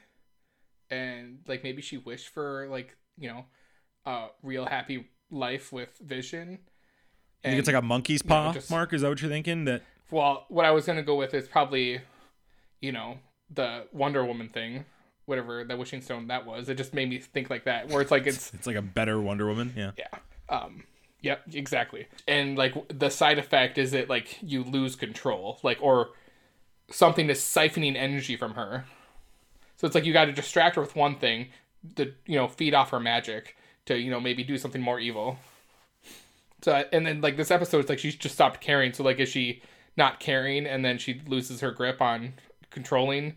and like maybe she wished for like you know a real happy life with vision. I think it's like a monkey's paw just- mark? Is that what you're thinking? That well what i was gonna go with is probably you know the wonder woman thing whatever the wishing stone that was. It just made me think like that where it's like it's it's like a better wonder woman yeah. Yeah um yep exactly. And like the side effect is that like you lose control like or something is siphoning energy from her. So it's like you got to distract her with one thing to you know feed off her magic to you know maybe do something more evil. So and then like this episode it's like she's just stopped caring. So like is she not caring and then she loses her grip on controlling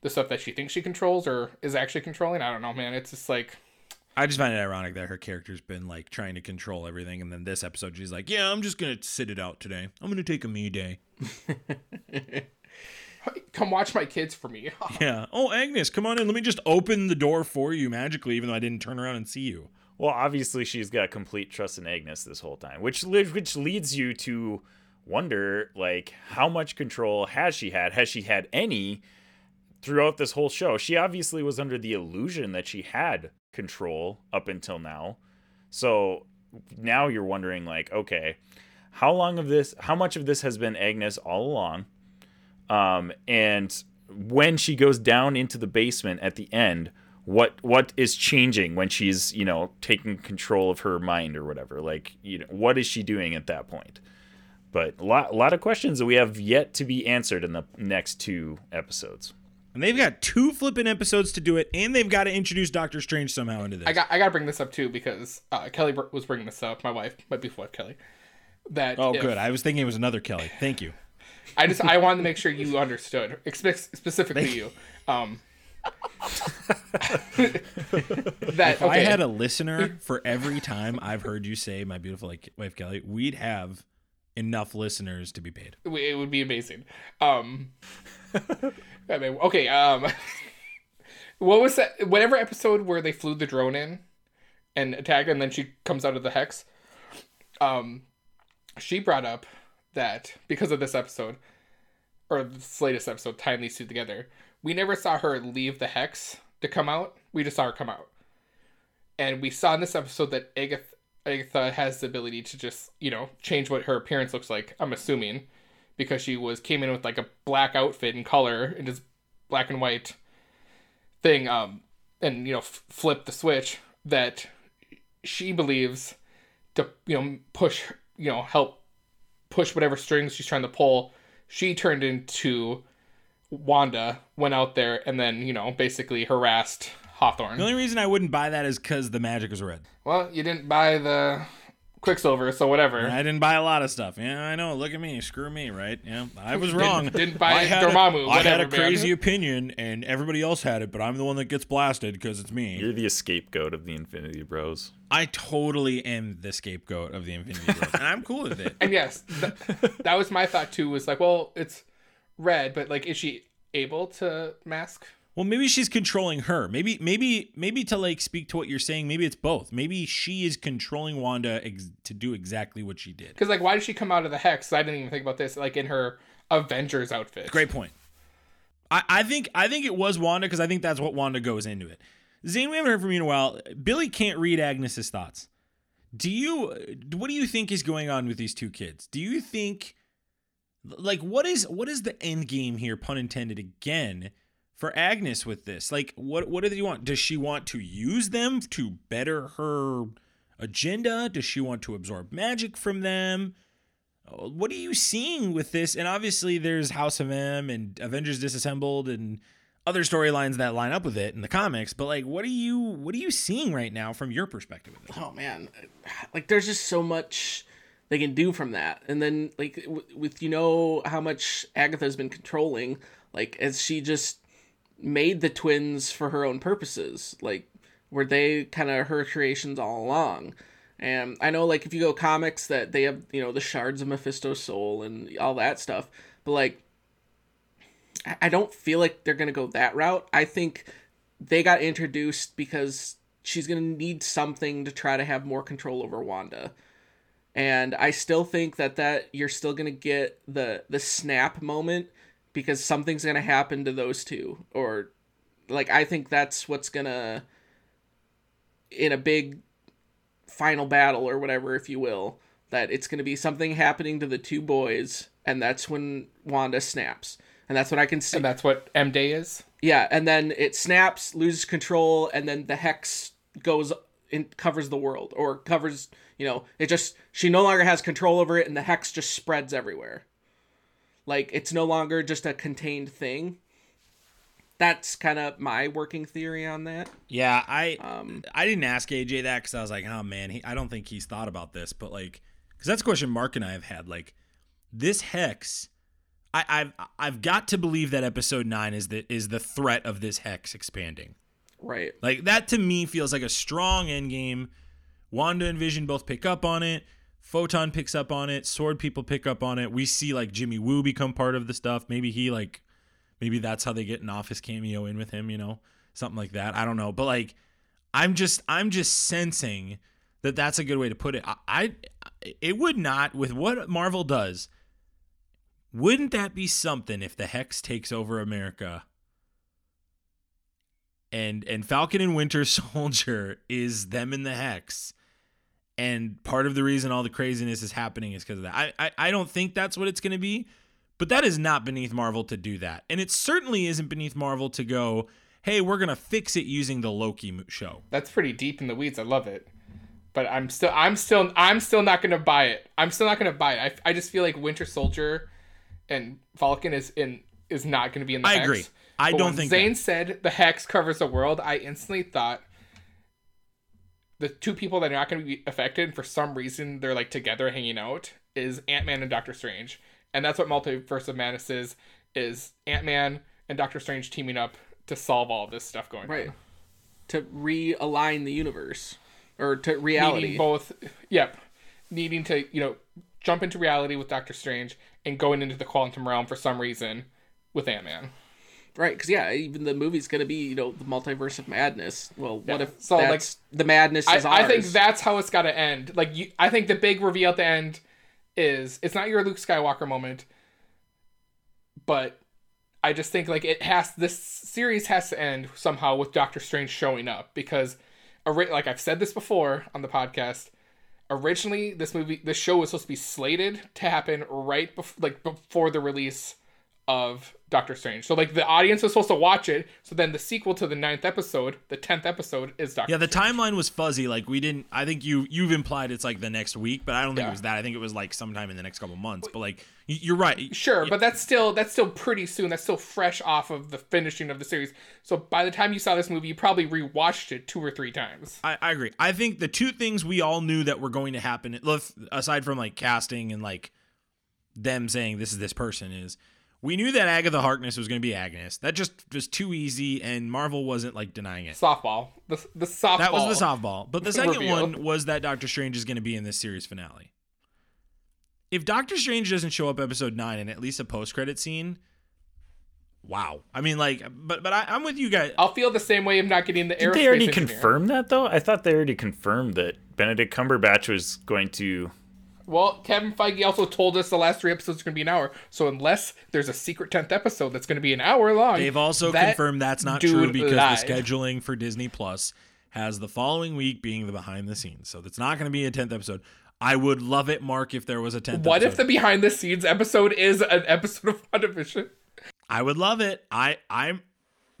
the stuff that she thinks she controls or is actually controlling? I don't know man. It's just like i just find it ironic that her character's been like trying to control everything and then this episode she's like yeah i'm just gonna sit it out today. I'm gonna take a me day. Come watch my kids for me. Yeah. Oh agnes come on in. Let me just open the door for you magically even though i didn't turn around and see you Well, obviously she's got complete trust in Agnes this whole time, which which leads you to wonder like how much control has she had? Has she had any throughout this whole show? She obviously was under the illusion that she had control up until now. So now you're wondering like, okay, how long of this how much of this has been Agnes all along? Um and when she goes down into the basement at the end, what what is changing when she's you know taking control of her mind or whatever like you know what is she doing at that point but a lot, a lot of questions that we have yet to be answered in the next two episodes and they've got two flipping episodes to do it and they've got to introduce doctor strange somehow into this I got I got to bring this up too because uh, Kelly was bringing this up. My wife, my beef wife Kelly. That oh if- good i was thinking it was another kelly thank you I just I wanted to make sure you understood, Expe- specifically you. Um, that If okay. I had a listener for every time I've heard you say my beautiful like, wife Kelly, we'd have enough listeners to be paid. it would be amazing. Um, I mean, okay. Um, what was that? Whatever episode where they flew the drone in and attacked, and then she comes out of the hex. Um, she brought up that because of this episode, or this latest episode, tying these two together, we never saw her leave the hex to come out. We just saw her come out, and we saw in this episode that Agatha, Agatha has the ability to just you know change what her appearance looks like. I'm assuming because she was came in with like a black outfit and color and just black and white thing um and you know f- flip the switch that she believes to you know push you know help push whatever strings she's trying to pull she turned into wanda went out there and then you know basically harassed hawthorne The only reason I wouldn't buy that is because the magic was red. well you didn't buy the quicksilver so whatever I didn't buy a lot of stuff. Yeah, I know. Look at me. Screw me, right? Yeah, I was wrong. didn't buy I had, a, Dormammu, I had a whatever, man. crazy opinion, and everybody else had it, but I'm the one that gets blasted because it's me. you're the scapegoat of the infinity bros I totally am the scapegoat of the Infinity Bros, and I'm cool with it. and yes th- that was my thought too was like well it's red but like is she able to mask Well, maybe she's controlling her. Maybe, maybe, maybe to like speak to what you're saying. Maybe it's both. Maybe she is controlling Wanda ex- to do exactly what she did. because like why did she come out of the hex i didn't even think about this like in her avengers outfit Great point. I, I think I think it was Wanda because I think that's what Wanda goes into it. Zayne, we haven't heard from you in a while. Billy can't read Agnes's thoughts. Do you what do you think is going on with these two kids? Do you think like what is what is the end game here pun intended again for Agnes with this? Like what what do you want? Does she want to use them to better her agenda? Does she want to absorb magic from them? What are you seeing with this? And obviously there's House of M and Avengers Disassembled and other storylines that line up with it in the comics, but like what are you what are you seeing right now from your perspective oh man like there's just so much they can do from that. And then like w- with you know how much agatha's been controlling like as she just made the twins for her own purposes? Like were they kind of her creations all along? And i know like if you go comics that they have you know the shards of mephisto's soul and all that stuff but like I- i don't feel like they're gonna go that route. I think they got introduced because she's going to need something to try to have more control over Wanda. And I still think that that you're still going to get the the snap moment because something's going to happen to those two or like I think that's what's going to in a big final battle or whatever if you will that it's going to be something happening to the two boys and that's when Wanda snaps. And that's when I can see And that's what M Day is. yeah, and then it snaps, loses control, and then the hex goes and covers the world, or covers, you know, it just she no longer has control over it, and the hex just spreads everywhere. Like it's no longer just a contained thing. That's kind of my working theory on that. Yeah, I Um, I didn't ask AJ that because I was like, oh man, he, I don't think he's thought about this, but like, because that's a question Mark and I have had. Like, this hex, I, I've I've got to believe that episode nine is the is the threat of this hex expanding. Right. Like that to me feels like a strong end game. Wanda and Vision both pick up on it. Photon picks up on it. Sword people pick up on it. We see like Jimmy Woo become part of the stuff. Maybe he like maybe that's how they get an office cameo in with him, you know? Something like that. I don't know. But like I'm just I'm just sensing that that's a good way to put it. I, I it would not with what Marvel does. Wouldn't that be something if the Hex takes over America and and Falcon and Winter Soldier is them in the hex. And part of the reason all the craziness is happening is because of that. I, I I don't think that's what it's going to be, but that is not beneath Marvel to do that, and it certainly isn't beneath Marvel to go, hey, we're gonna fix it using the Loki show. That's pretty deep in the weeds. I love it. But I'm still, I'm still, I'm still not gonna buy it. I'm still not gonna buy it. I, I just feel like Winter Soldier and Falcon is in is not gonna be in the I hex. agree. I But don't when think Zayne that. said the hex covers the world. I instantly thought the two people that are not going to be affected, and for some reason they're like together hanging out, is Ant Man and Doctor Strange, and that's what Multiverse of Madness is: is Ant Man and Doctor Strange teaming up to solve all this stuff going Right. on. To realign the universe or to reality. Needing both, yep, needing to you know jump into reality with Doctor Strange and going into the quantum realm for some reason with Ant Man. Right, because yeah, even the movie's gonna be you know the multiverse of madness. Well, what if So, like, that's the madness I, ours? I think that's how it's got to end. Like you, I think the big reveal at the end is it's not your Luke Skywalker moment, but I just think like it has this series has to end somehow with Doctor Strange showing up because, like I've said this before on the podcast, originally this movie this show was supposed to be slated to happen right bef- like before the release of Doctor Strange. So like the audience was supposed to watch it. So then the sequel to the ninth episode, the tenth episode, is Doctor. Yeah, the timeline was fuzzy. Like we didn't. I think you you've implied it's like the next week, but I don't think Yeah. it was that. I think it was like sometime in the next couple months. But like you're right. Sure, Yeah. but that's still that's still pretty soon. That's still fresh off of the finishing of the series. So by the time you saw this movie, you probably rewatched it two or three times. I, I agree. I think the two things we all knew that were going to happen, aside from like casting and like them saying this is this person, is we knew that Agatha Harkness was going to be Agnes. That just was too easy, and Marvel wasn't like denying it. Softball, the the softball. That was the softball. But the second reveal. one was that Doctor Strange is going to be in this series finale. If Doctor Strange doesn't show up episode nine and at least a post credit scene, wow. I mean, like, but but I, I'm with you guys. I'll feel the same way of not getting the Did they already engineer. confirm that though? I thought they already confirmed that Benedict Cumberbatch was going to. Well, Kevin Feige also told us the last three episodes are going to be an hour. So unless there's a secret tenth episode that's going to be an hour long, They've also that confirmed that's not true because lied. the scheduling for Disney Plus has the following week being the behind the scenes. So it's not going to be a 10th episode. I would love it, Mark, if there was a 10th What episode. if the behind the scenes episode is an episode of WandaVision? I would love it. I I'm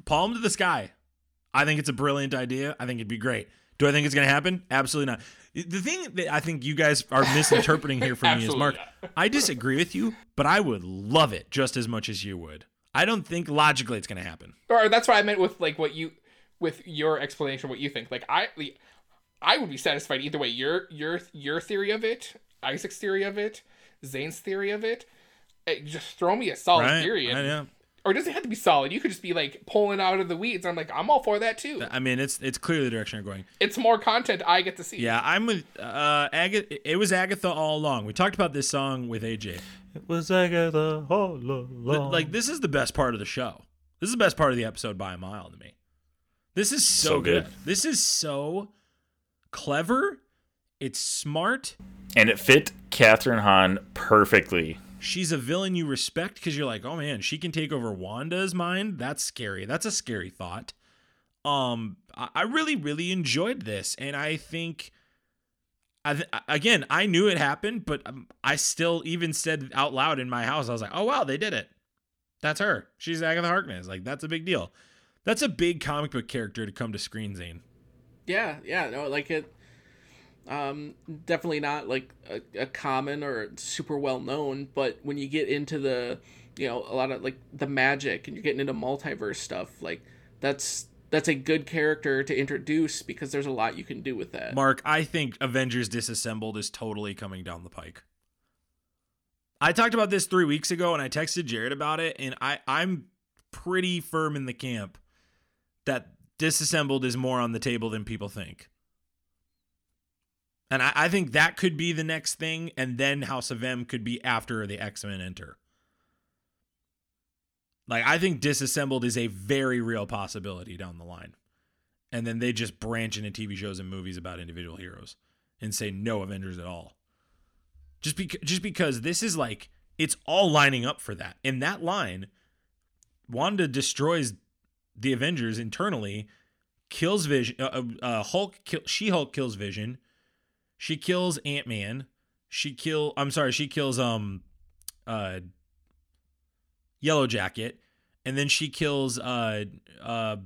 palm to the sky. I think it's a brilliant idea. I think it'd be great. Do I think it's going to happen? Absolutely not. The thing that I think you guys are misinterpreting here for me is Mark. not. I disagree with you, but I would love it just as much as you would. I don't think logically it's going to happen. Or that's what I meant with like what you with your explanation of what you think. Like I I would be satisfied either way. Your your your theory of it, Isaac's theory of it, Zayne's theory of it. eh, just throw me a solid Right? theory. And-. Or does it have to be solid? You could just be like pulling out of the weeds. I'm like, I'm all for that too. I mean, it's it's clearly the direction you're going. It's more content I get to see. Yeah, I'm with uh Agatha. It was Agatha all along. We talked about this song with AJ. It was Agatha all along. Th- like this is the best part of the show. This is the best part of the episode by a mile to me. This is so, So good. good. This is so clever. It's smart. and it fit Kathryn Hahn perfectly. She's a villain you respect because you're like, oh man, she can take over Wanda's mind. That's scary. That's a scary thought. Um, I, I really, really enjoyed this, and I think, I th- again, I knew it happened, but um, I still even said out loud in my house, I was like, oh wow, they did it. That's her. She's Agatha Harkness. Like that's a big deal. That's a big comic book character to come to screen, Zayne. Yeah, yeah, no, like it. Um, definitely not like a, a common or super well known, but when you get into the, you know, a lot of like the magic and you're getting into multiverse stuff, like that's that's a good character to introduce because there's a lot you can do with that. Mark, I think Avengers Disassembled is totally coming down the pike. I talked about this three weeks ago and I texted Jared about it, and I, I'm pretty firm in the camp that Disassembled is more on the table than people think. And I, I think that could be the next thing, and then House of M could be after the X Men enter. Like, I think Disassembled is a very real possibility down the line and then they just branch into TV shows and movies about individual heroes and say no Avengers at all. Just because just because this is like it's all lining up for that. In that line, Wanda destroys the Avengers internally, kills Vision, uh, uh, uh, Hulk, kill, She Hulk kills Vision, she kills Ant Man, she kill. I'm sorry, she kills um, uh, Yellow Jacket, and then she kills uh uh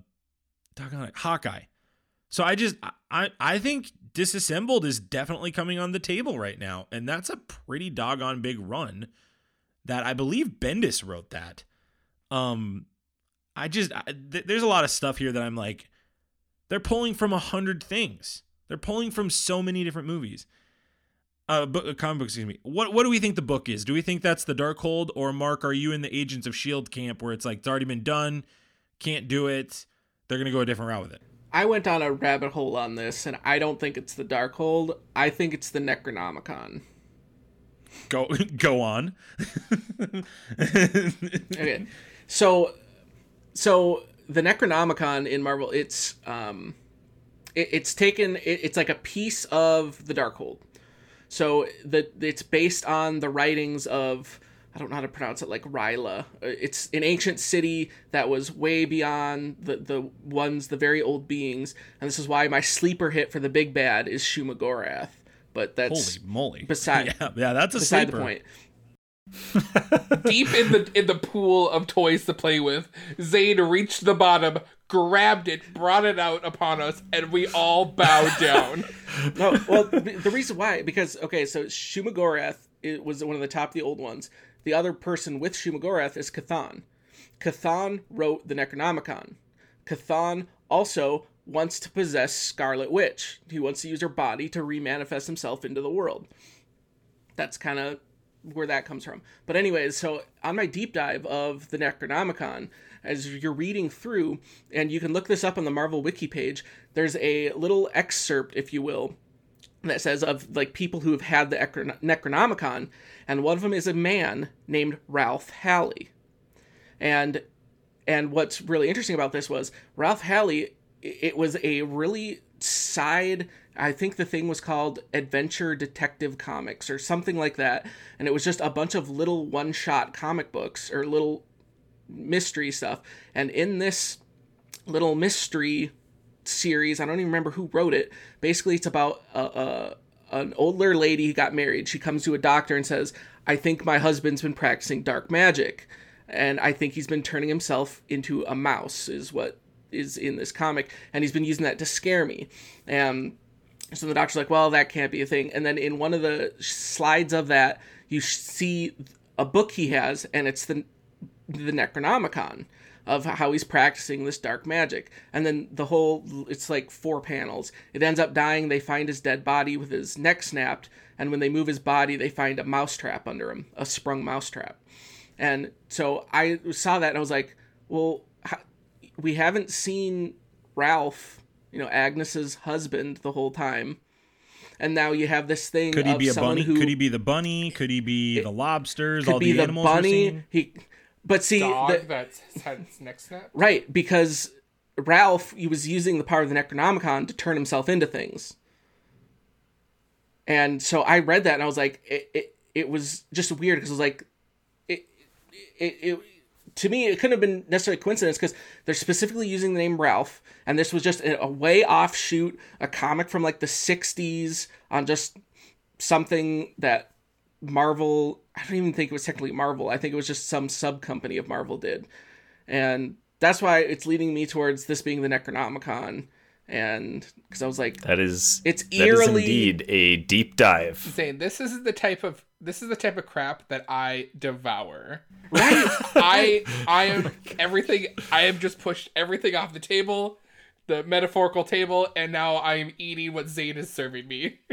talking like Hawkeye. So I just I I think disassembled is definitely coming on the table right now, and that's a pretty doggone big run. That I believe Bendis wrote that. Um, I just I, th- there's a lot of stuff here that I'm like, they're pulling from a hundred things. They're pulling from so many different movies. Uh, book, uh, comic book, excuse me. What what do we think the book is? Do we think that's the Darkhold, or Mark? Are you in the Agents of Shield camp where it's like it's already been done, can't do it? They're gonna go a different route with it. I went down a rabbit hole on this, and I don't think it's the Darkhold. I think it's the Necronomicon. Go go on. okay so so the necronomicon in marvel it's um it, it's taken it, it's like a piece of the darkhold so the it's based on the writings of i don't know how to pronounce it like ryla Uh, it's an ancient city that was way beyond the the ones the very old beings and this is why my sleeper hit for the big bad is Shuma-Gorath but that's Holy moly! beside- yeah, yeah, that's a beside sleeper. the point Deep in the in the pool of toys to play with, Zayne reached the bottom, grabbed it, brought it out upon us, and we all bowed down. no, well, the reason why because okay, so Shuma-Gorath it was one of the top of the old ones. The other person with Shuma-Gorath is Chthon. Chthon wrote the Necronomicon. Chthon also wants to possess Scarlet Witch. He wants to use her body to remanifest himself into the world. That's kind of where that comes from. But anyways, so on my deep dive of the Necronomicon, as you're reading through, and you can look this up on the Marvel Wiki page, there's a little excerpt, if you will, that says of like people who have had the Necronomicon, and one of them is a man named Ralph Halley. And and what's really interesting about this was Ralph Halley. It was a really side. I think the thing was called Adventure Detective Comics or something like that, and it was just a bunch of little one-shot comic books or little mystery stuff. And in this little mystery series. I don't even remember who wrote it. Basically, it's about a, a an older lady who got married. She comes to a doctor and says, "I think my husband's been practicing dark magic, and I think he's been turning himself into a mouse." Is what is in this comic, and he's been using that to scare me. And so the doctor's like, "Well, that can't be a thing." And then in one of the slides of that, you see a book he has, and it's the the Necronomicon of how he's practicing this dark magic. And then the whole it's like four panels. It ends up dying. They find his dead body with his neck snapped, and when they move his body, they find a mousetrap under him, a sprung mousetrap. And so I saw that and I was like, well, we haven't seen Ralph, you know, Agnes's husband the whole time. And now you have this thing. Could he of be a someone bunny? Who Could he be the bunny? Could he be the lobsters? could all be the the animals we're bunny? He, but see, Dog the, that's had its neck snap. Right, because Ralph he was using the power of the Necronomicon to turn himself into things. And so I read that and I was like, it it, it was just weird because it was like, it, it it to me it couldn't have been necessarily a coincidence because they're specifically using the name Ralph and this was just a, a way offshoot, a comic from like the '60s on just something that Marvel. I don't even think it was technically Marvel. I think it was just some sub company of Marvel did, and that's why it's leading me towards this being the Necronomicon. And because I was like, That is It's that is eerily- indeed a deep dive. Saying this is the type of this is the type of crap that I devour. right, I I am everything. I have just pushed everything off the table, the metaphorical table, and now I am eating what Zayne is serving me.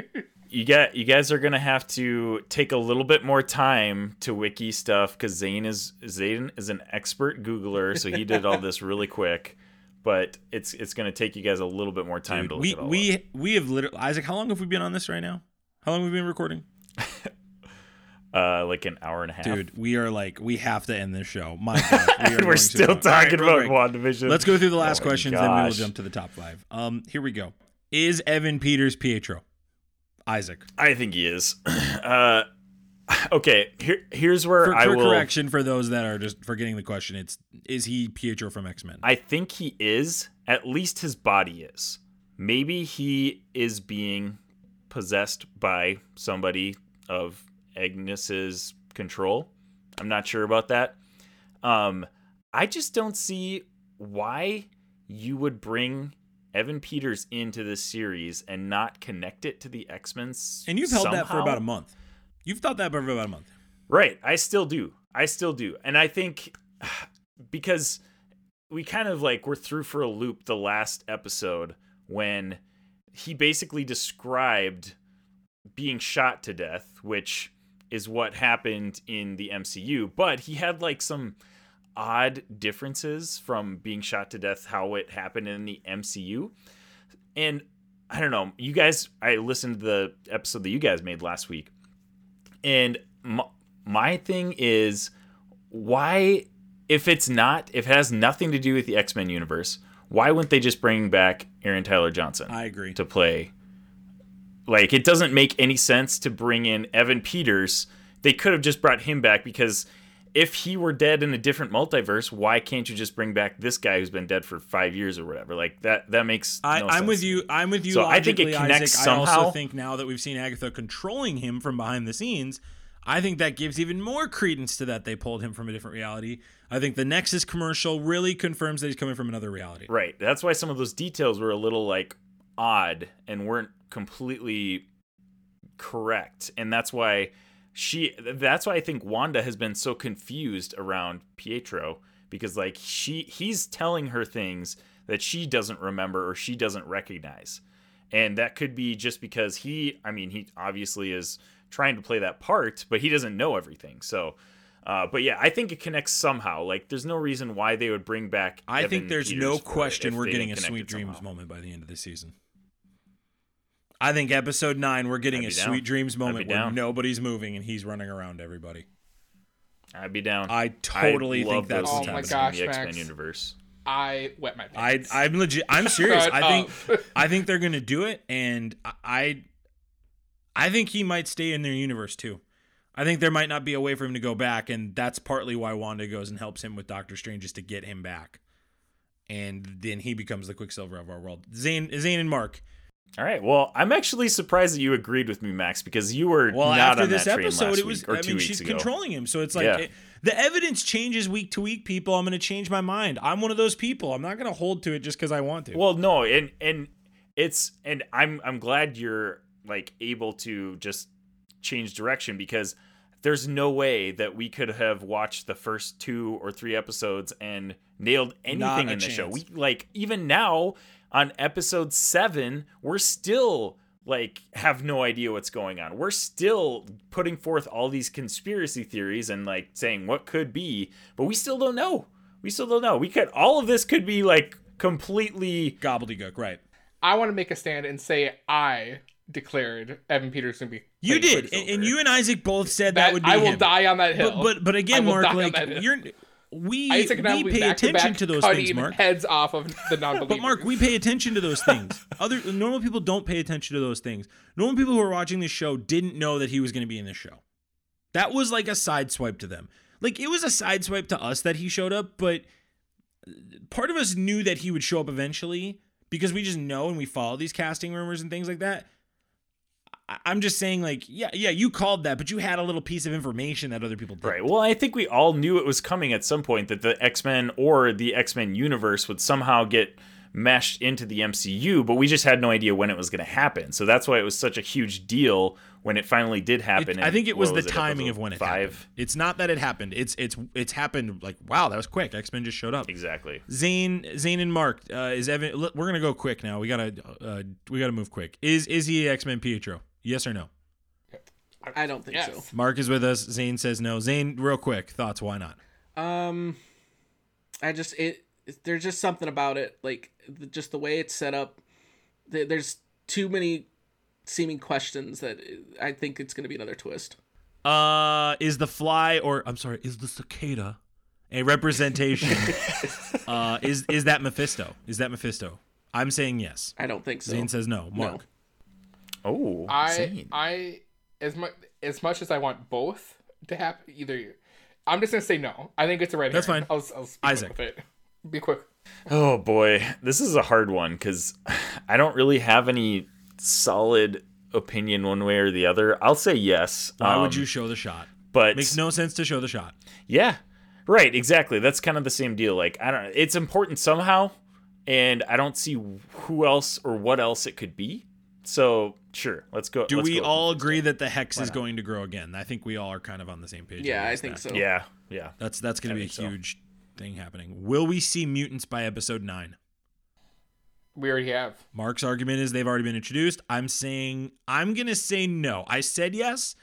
You got you guys are gonna have to take a little bit more time to wiki stuff because Zayne is Zayne is an expert Googler, so he did all this really quick. But it's it's gonna take you guys a little bit more time Dude, to look we it all up. we we have literally Isaac. How long have we been on this right now? How long have we been recording? uh like an hour and a half. Dude, we are like we have to end this show. My God, we are we're still. Talking real about. WandaVision. Let's go through the last Oh questions, then we will jump to the top five. Um, here we go. Is Evan Peters Pietro? Isaac. I think he is. Uh, okay, here here's where For, I for will. correction for those that are just forgetting the question, it's is he Pietro from X Men? I think he is. At least his body is. Maybe he is being possessed by somebody of Agnes's control. I'm not sure about that. Um, I just don't see why you would bring Evan Peters into this series and not connect it to the X Men. And you've held that for about a month. You've thought that for about a month. Right. I still do. I still do. And I think because we kind of like were through for a loop the last episode when he basically described being shot to death, which is what happened in the MCU, but he had like some odd differences from being shot to death how it happened in the MCU. And I don't know, you guys I listened to the episode that you guys made last week and my, my thing is, why, if it's not, if it has nothing to do with the X Men universe, why wouldn't they just bring back Aaron Taylor-Johnson I agree. to play? Like, it doesn't make any sense to bring in Evan Peters. They could have just brought him back because if he were dead in a different multiverse, why can't you just bring back this guy who's been dead for five years or whatever? Like that. That makes. I, no I'm sense with you. I'm with you. So I think it connects Isaac. I also think now that we've seen Agatha controlling him from behind the scenes, I think that gives even more credence to that they pulled him from a different reality. I think the Nexus commercial really confirms that he's coming from another reality. Right. That's why some of those details were a little like odd and weren't completely correct. And that's why she that's why I think Wanda has been so confused around Pietro because like she he's telling her things that she doesn't remember or she doesn't recognize. And that could be just because he I mean he obviously is trying to play that part, but he doesn't know everything. So uh, but yeah, I think it connects somehow. Like, there's no reason why they would bring back. I Evan think there's Peters no question we're getting a Sweet Dreams somehow. moment by the end of the season. I think episode nine, we're getting a down. Sweet Dreams moment where down. nobody's moving and he's running around everybody. I'd be down. I totally love think that's those what's Oh my things gosh, in the X Men universe. I wet my pants. I, I'm legit. I'm serious. I think. I think they're gonna do it, and I I think he might stay in their universe too. I think there might not be a way for him to go back, and that's partly why Wanda goes and helps him with Doctor Strange is to get him back. and then he becomes the Quicksilver of our world. Zayne, Zayne, and Mark. All right. Well, I'm actually surprised that you agreed with me, Max, because you were Well, not after on this that train episode, last it was. week or I two mean, she's ago. controlling him, so it's like Yeah. it- the evidence changes week to week. People, I'm going to change my mind. I'm one of those people. I'm not going to hold to it just because I want to. Well, no, and and it's and I'm I'm glad you're like able to just change direction because there's no way that we could have watched the first two or three episodes and nailed anything in the show. We like even now on episode 7, we're still like have no idea what's going on. We're still putting forth all these conspiracy theories and like saying what could be, but we still don't know. We still don't know. We could all of this could be like completely gobbledygook, right? I want to make a stand and say I declared Evan Peters to be. You did, and, and you and Isaac both said that, That- would be I will him. die on that hill. But but but again, Mark, like you're we we pay back to attention back to those things, Mark. heads off of the non-believers. But Mark, we pay attention to those things. Other normal people don't pay attention to those things. Normal people who are watching this show didn't know that he was going to be in this show. That was like a side swipe to them. Like it was a side swipe to us that he showed up, but part of us knew that he would show up eventually because we just know and we follow these casting rumors and things like that. I'm just saying, like, yeah, yeah, you called that, but you had a little piece of information that other people didn't. Right. Well, I think we all knew it was coming at some point that the X Men or the X Men universe would somehow get meshed into the MCU, but we just had no idea when it was going to happen. So that's why it was such a huge deal when it finally did happen. It- I think it was the it, timing episode of when it five. happened. It's not that it happened. It's it's it's happened like wow, that was quick. X Men just showed up. Exactly. Zayne, Zayne and Mark, uh, is Evan? We're gonna go quick now. We gotta uh, we gotta move quick. Is is he X Men Pietro? Yes or no? I don't think Yes. Mark is with us. Zayne says no. Zayne, real quick thoughts. Why not? Um, I just it. There's just something about it, like the, just the way it's set up. There- There's too many seeming questions that I think it's going to be another twist. Uh, is the fly or I'm sorry, is the cicada a representation? uh, is is that Mephisto? Is that Mephisto? I'm saying yes. I don't think so. Zayne says no. Mark. Oh, I Zayne. I as much as much as I want both to happen, either I'm just gonna say no. I think it's a red. That's herring. fine. I'll, I'll speak Isaac. with it. Be quick. Oh boy, this is a hard one because I don't really have any solid opinion one way or the other. I'll say yes. Why would um, you show the shot? But Makes no sense to show the shot. Yeah. Right, exactly. That's kind of the same deal. Like, I don't it's important somehow, and I don't see who else or what else it could be. So, sure, let's go. Do let's we go all Mephisto. agree that the hex is going to grow again? I think we all are kind of on the same page. yeah, I think that. so. Yeah, yeah. That's that's going to be a think so. huge thing happening. Will we see mutants by episode 9? We already have. Mark's argument is they've already been introduced. I'm saying I'm going to say no. I said yes,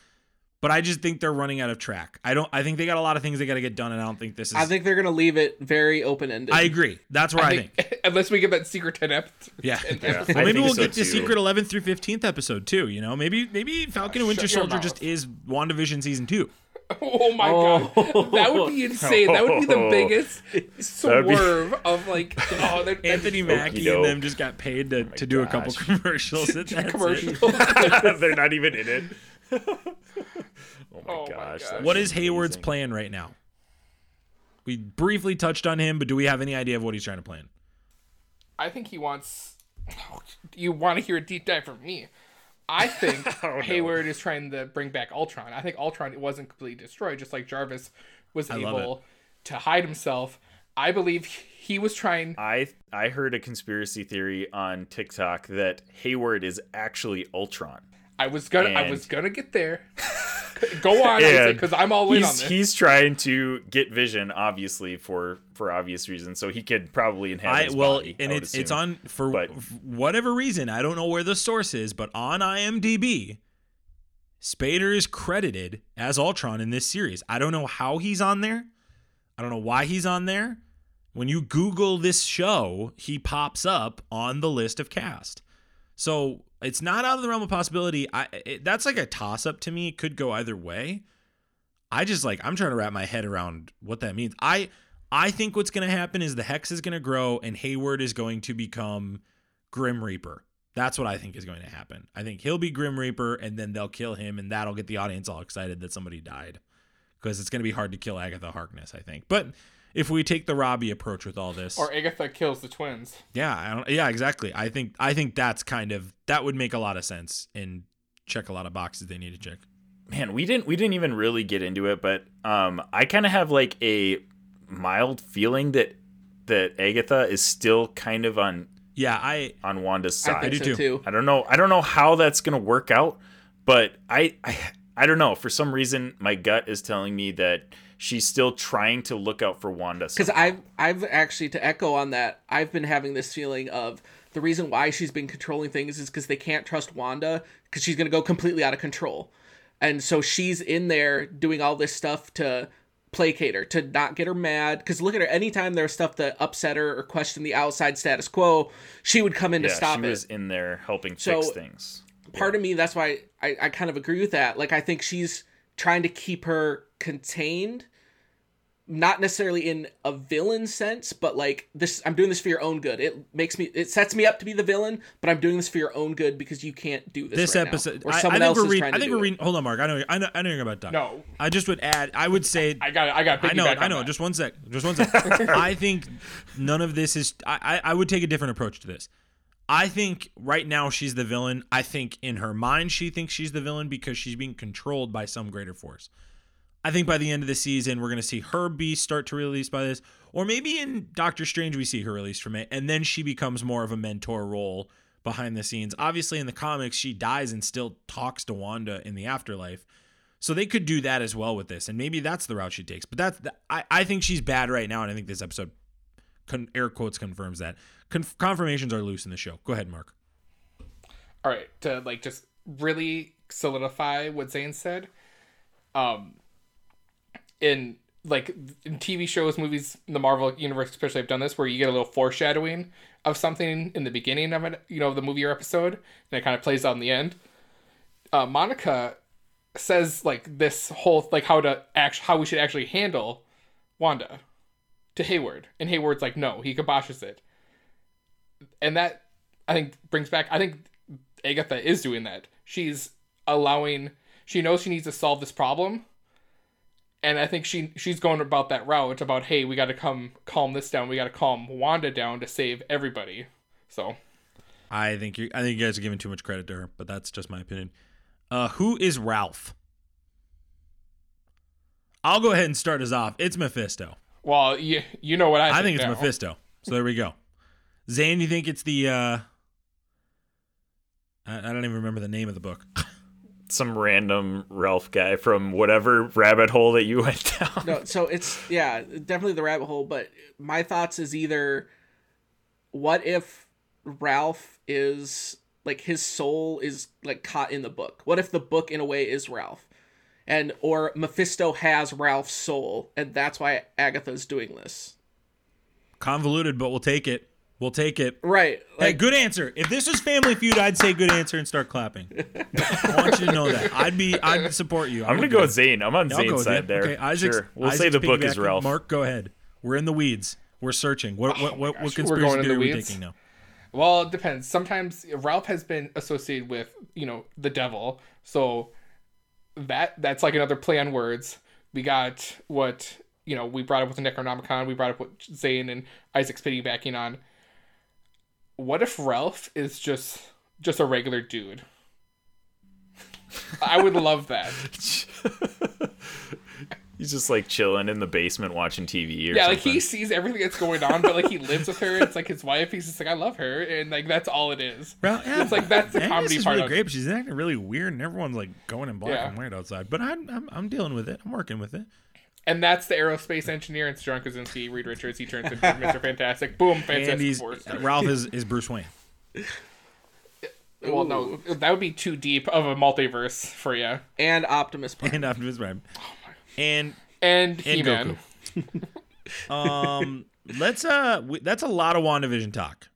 but I just think they're running out of track. I don't I think they got a lot of things they got to get done and I don't think this is I think they're going to leave it very open ended. I agree. That's where I, think. unless we get that secret ten ep. Yeah. Yeah, Well, maybe we'll so, get the secret 11th through 15th episode too, you know, maybe maybe Falcon and Winter Soldier mouth. just is WandaVision season 2. Oh my Oh. god, that would be insane. That would be the Oh. biggest That'd be- swerve of like oh that, Anthony Mackie doke. and them just got paid to, oh to do a couple gosh. commercials. and that's it. commercial. They're not even in it. oh my Oh my gosh. gosh. that'd What be is Hayward's amazing. plan right now? We briefly touched on him, but do we have any idea of what he's trying to plan? I think he wants. You want to hear a deep dive from me? I think Oh, Hayward is trying to bring back Ultron. I think Ultron wasn't completely destroyed, just like Jarvis was I able to hide himself. I believe he was trying. I I heard a conspiracy theory on TikTok that Hayward is actually Ultron. I was gonna. I was gonna get there. Go on, because I'm all in on he's, this. he's trying to get Vision, obviously for for obvious reasons, so he could probably inhabit I his well, body, and I would it's it's on for But- whatever reason. I don't know where the source is, but on IMDb, Spader is credited as Ultron in this series. I don't know how he's on there. I don't know why he's on there. When you Google this show, he pops up on the list of cast. So it's not out of the realm of possibility. I it, that's like a toss up to me. It could go either way. I just like I'm trying to wrap my head around what that means. I I think what's going to happen is the hex is going to grow and Hayward is going to become Grim Reaper. That's what I think is going to happen. I think he'll be Grim Reaper and then they'll kill him and that'll get the audience all excited that somebody died because it's going to be hard to kill Agatha Harkness, I think. But if we take the Robbie approach with all this. Or Agatha kills the twins. yeah, I don't, yeah, exactly. I think I think that's kind of that would make a lot of sense and check a lot of boxes they need to check. man we didn't we didn't even really get into it but um i kind of have like a mild feeling that that agatha is still kind of on Yeah, I on wanda's I side think do so too. too. I don't know. I don't know how that's gonna work out, but I, I, I don't know. For some reason, my gut is telling me that she's still trying to look out for Wanda. Because I've I've actually to echo on that, I've been having this feeling of the reason why she's been controlling things is because they can't trust Wanda because she's gonna go completely out of control, and so she's in there doing all this stuff to placate her to not get her mad. Because look at her, anytime there's stuff that upset her or question the outside status quo, she would come in yeah, to stop she it. was in there helping So- fix things. part of me that's why I, I kind of agree with that like i think she's trying to keep her contained not necessarily in a villain sense but like this i'm doing this for your own good it makes me it sets me up to be the villain but i'm doing this for your own good because you can't do this this right now. episode. or I, I think else we're is reading. trying I think do we're it. reading. Hold on, Mark. I know. I know. I know you're about to talk. No. I just would add. I would say. I got I got I know. I know. that. Just one sec. Just one sec. I think none of this is. I, I I would take a different approach to this. I think right now she's the villain. I think in her mind she thinks she's the villain because she's being controlled by some greater force. I think by the end of the season we're going to see her be start to release by this, or maybe in Doctor Strange we see her released from it, and then she becomes more of a mentor role behind the scenes. Obviously in the comics she dies and still talks to Wanda in the afterlife. So they could do that as well with this, and maybe that's the route she takes. But that's I, I think she's bad right now, and I think this episode, con, air quotes, confirms that. Conf- confirmations are loose in the show. Go ahead, Mark. all right to like just really solidify what zayne said um in like in tv shows movies the marvel universe especially have done this where you get a little foreshadowing of something in the beginning of it you know the movie or episode and it kind of plays out in the end uh, monica says like this whole like how to act how we should actually handle wanda to hayward and hayward's like no he kiboshes it and that I think brings back. I think Agatha is doing that. She's allowing. She knows she needs to solve this problem, and I think she she's going about that route about hey, we got to come calm this down. We got to calm Wanda down to save everybody. So I think you I think you guys are giving too much credit to her, but that's just my opinion. Uh, who is Ralph? I'll go ahead and start us off. It's Mephisto. well, you you know what I think. I, think, think it's now. Mephisto. So there we go. Zayne, you think it's the? uh I, I don't even remember the name of the book. Some random Ralph guy from whatever rabbit hole that you went down. no so it's yeah definitely the rabbit hole but my thoughts is either what if ralph is like his soul is like caught in the book what if the book in a way is ralph and or mephisto has ralph's soul and that's why agatha's doing this Convoluted, but we'll take it. We'll take it. right Hey, good answer. If this was Family Feud, I'd say good answer and start clapping. I want you to know that. I'd be. I'd support you. I'm gonna go with Zayne. I'm on I'll Zayne's side you. there. Okay, Isaac's, sure. We'll Isaac's say the book is. Ralph. Mark, go ahead. We're in the weeds. We're searching. What what what, what Oh gosh, we're conspiracy going the theory are we taking now? Well, it depends. Sometimes Ralph has been associated with, you know, the devil. So that that's like another play on words. We got what, you know, we brought up with the Necronomicon, we brought up what Zayne and Isaac's piggybacking on. What if Ralph is just just a regular dude? I would love that. He's just like chilling in the basement watching TV or Yeah, like he sees everything that's going on, but like he lives with her. It's like his wife. He's just like, I love her, and like that's all it is. Well, yeah, It's like that's the Agnes comedy is part really great, but she's acting really weird, and everyone's like going in black Yeah. and white outside. But I'm, I'm I'm dealing with it. I'm working with it. And that's the aerospace engineer. It's John Krasinski, Reed Richards. He turns into Mr. Fantastic. Boom, Fantastic Four. Ralph is, is Bruce Wayne. Well, no, that would be too deep of a multiverse for you. and optimus Prime. and Optimus Prime. And And and He-Man. Goku. um, let's uh, we, that's a lot of Wandavision talk.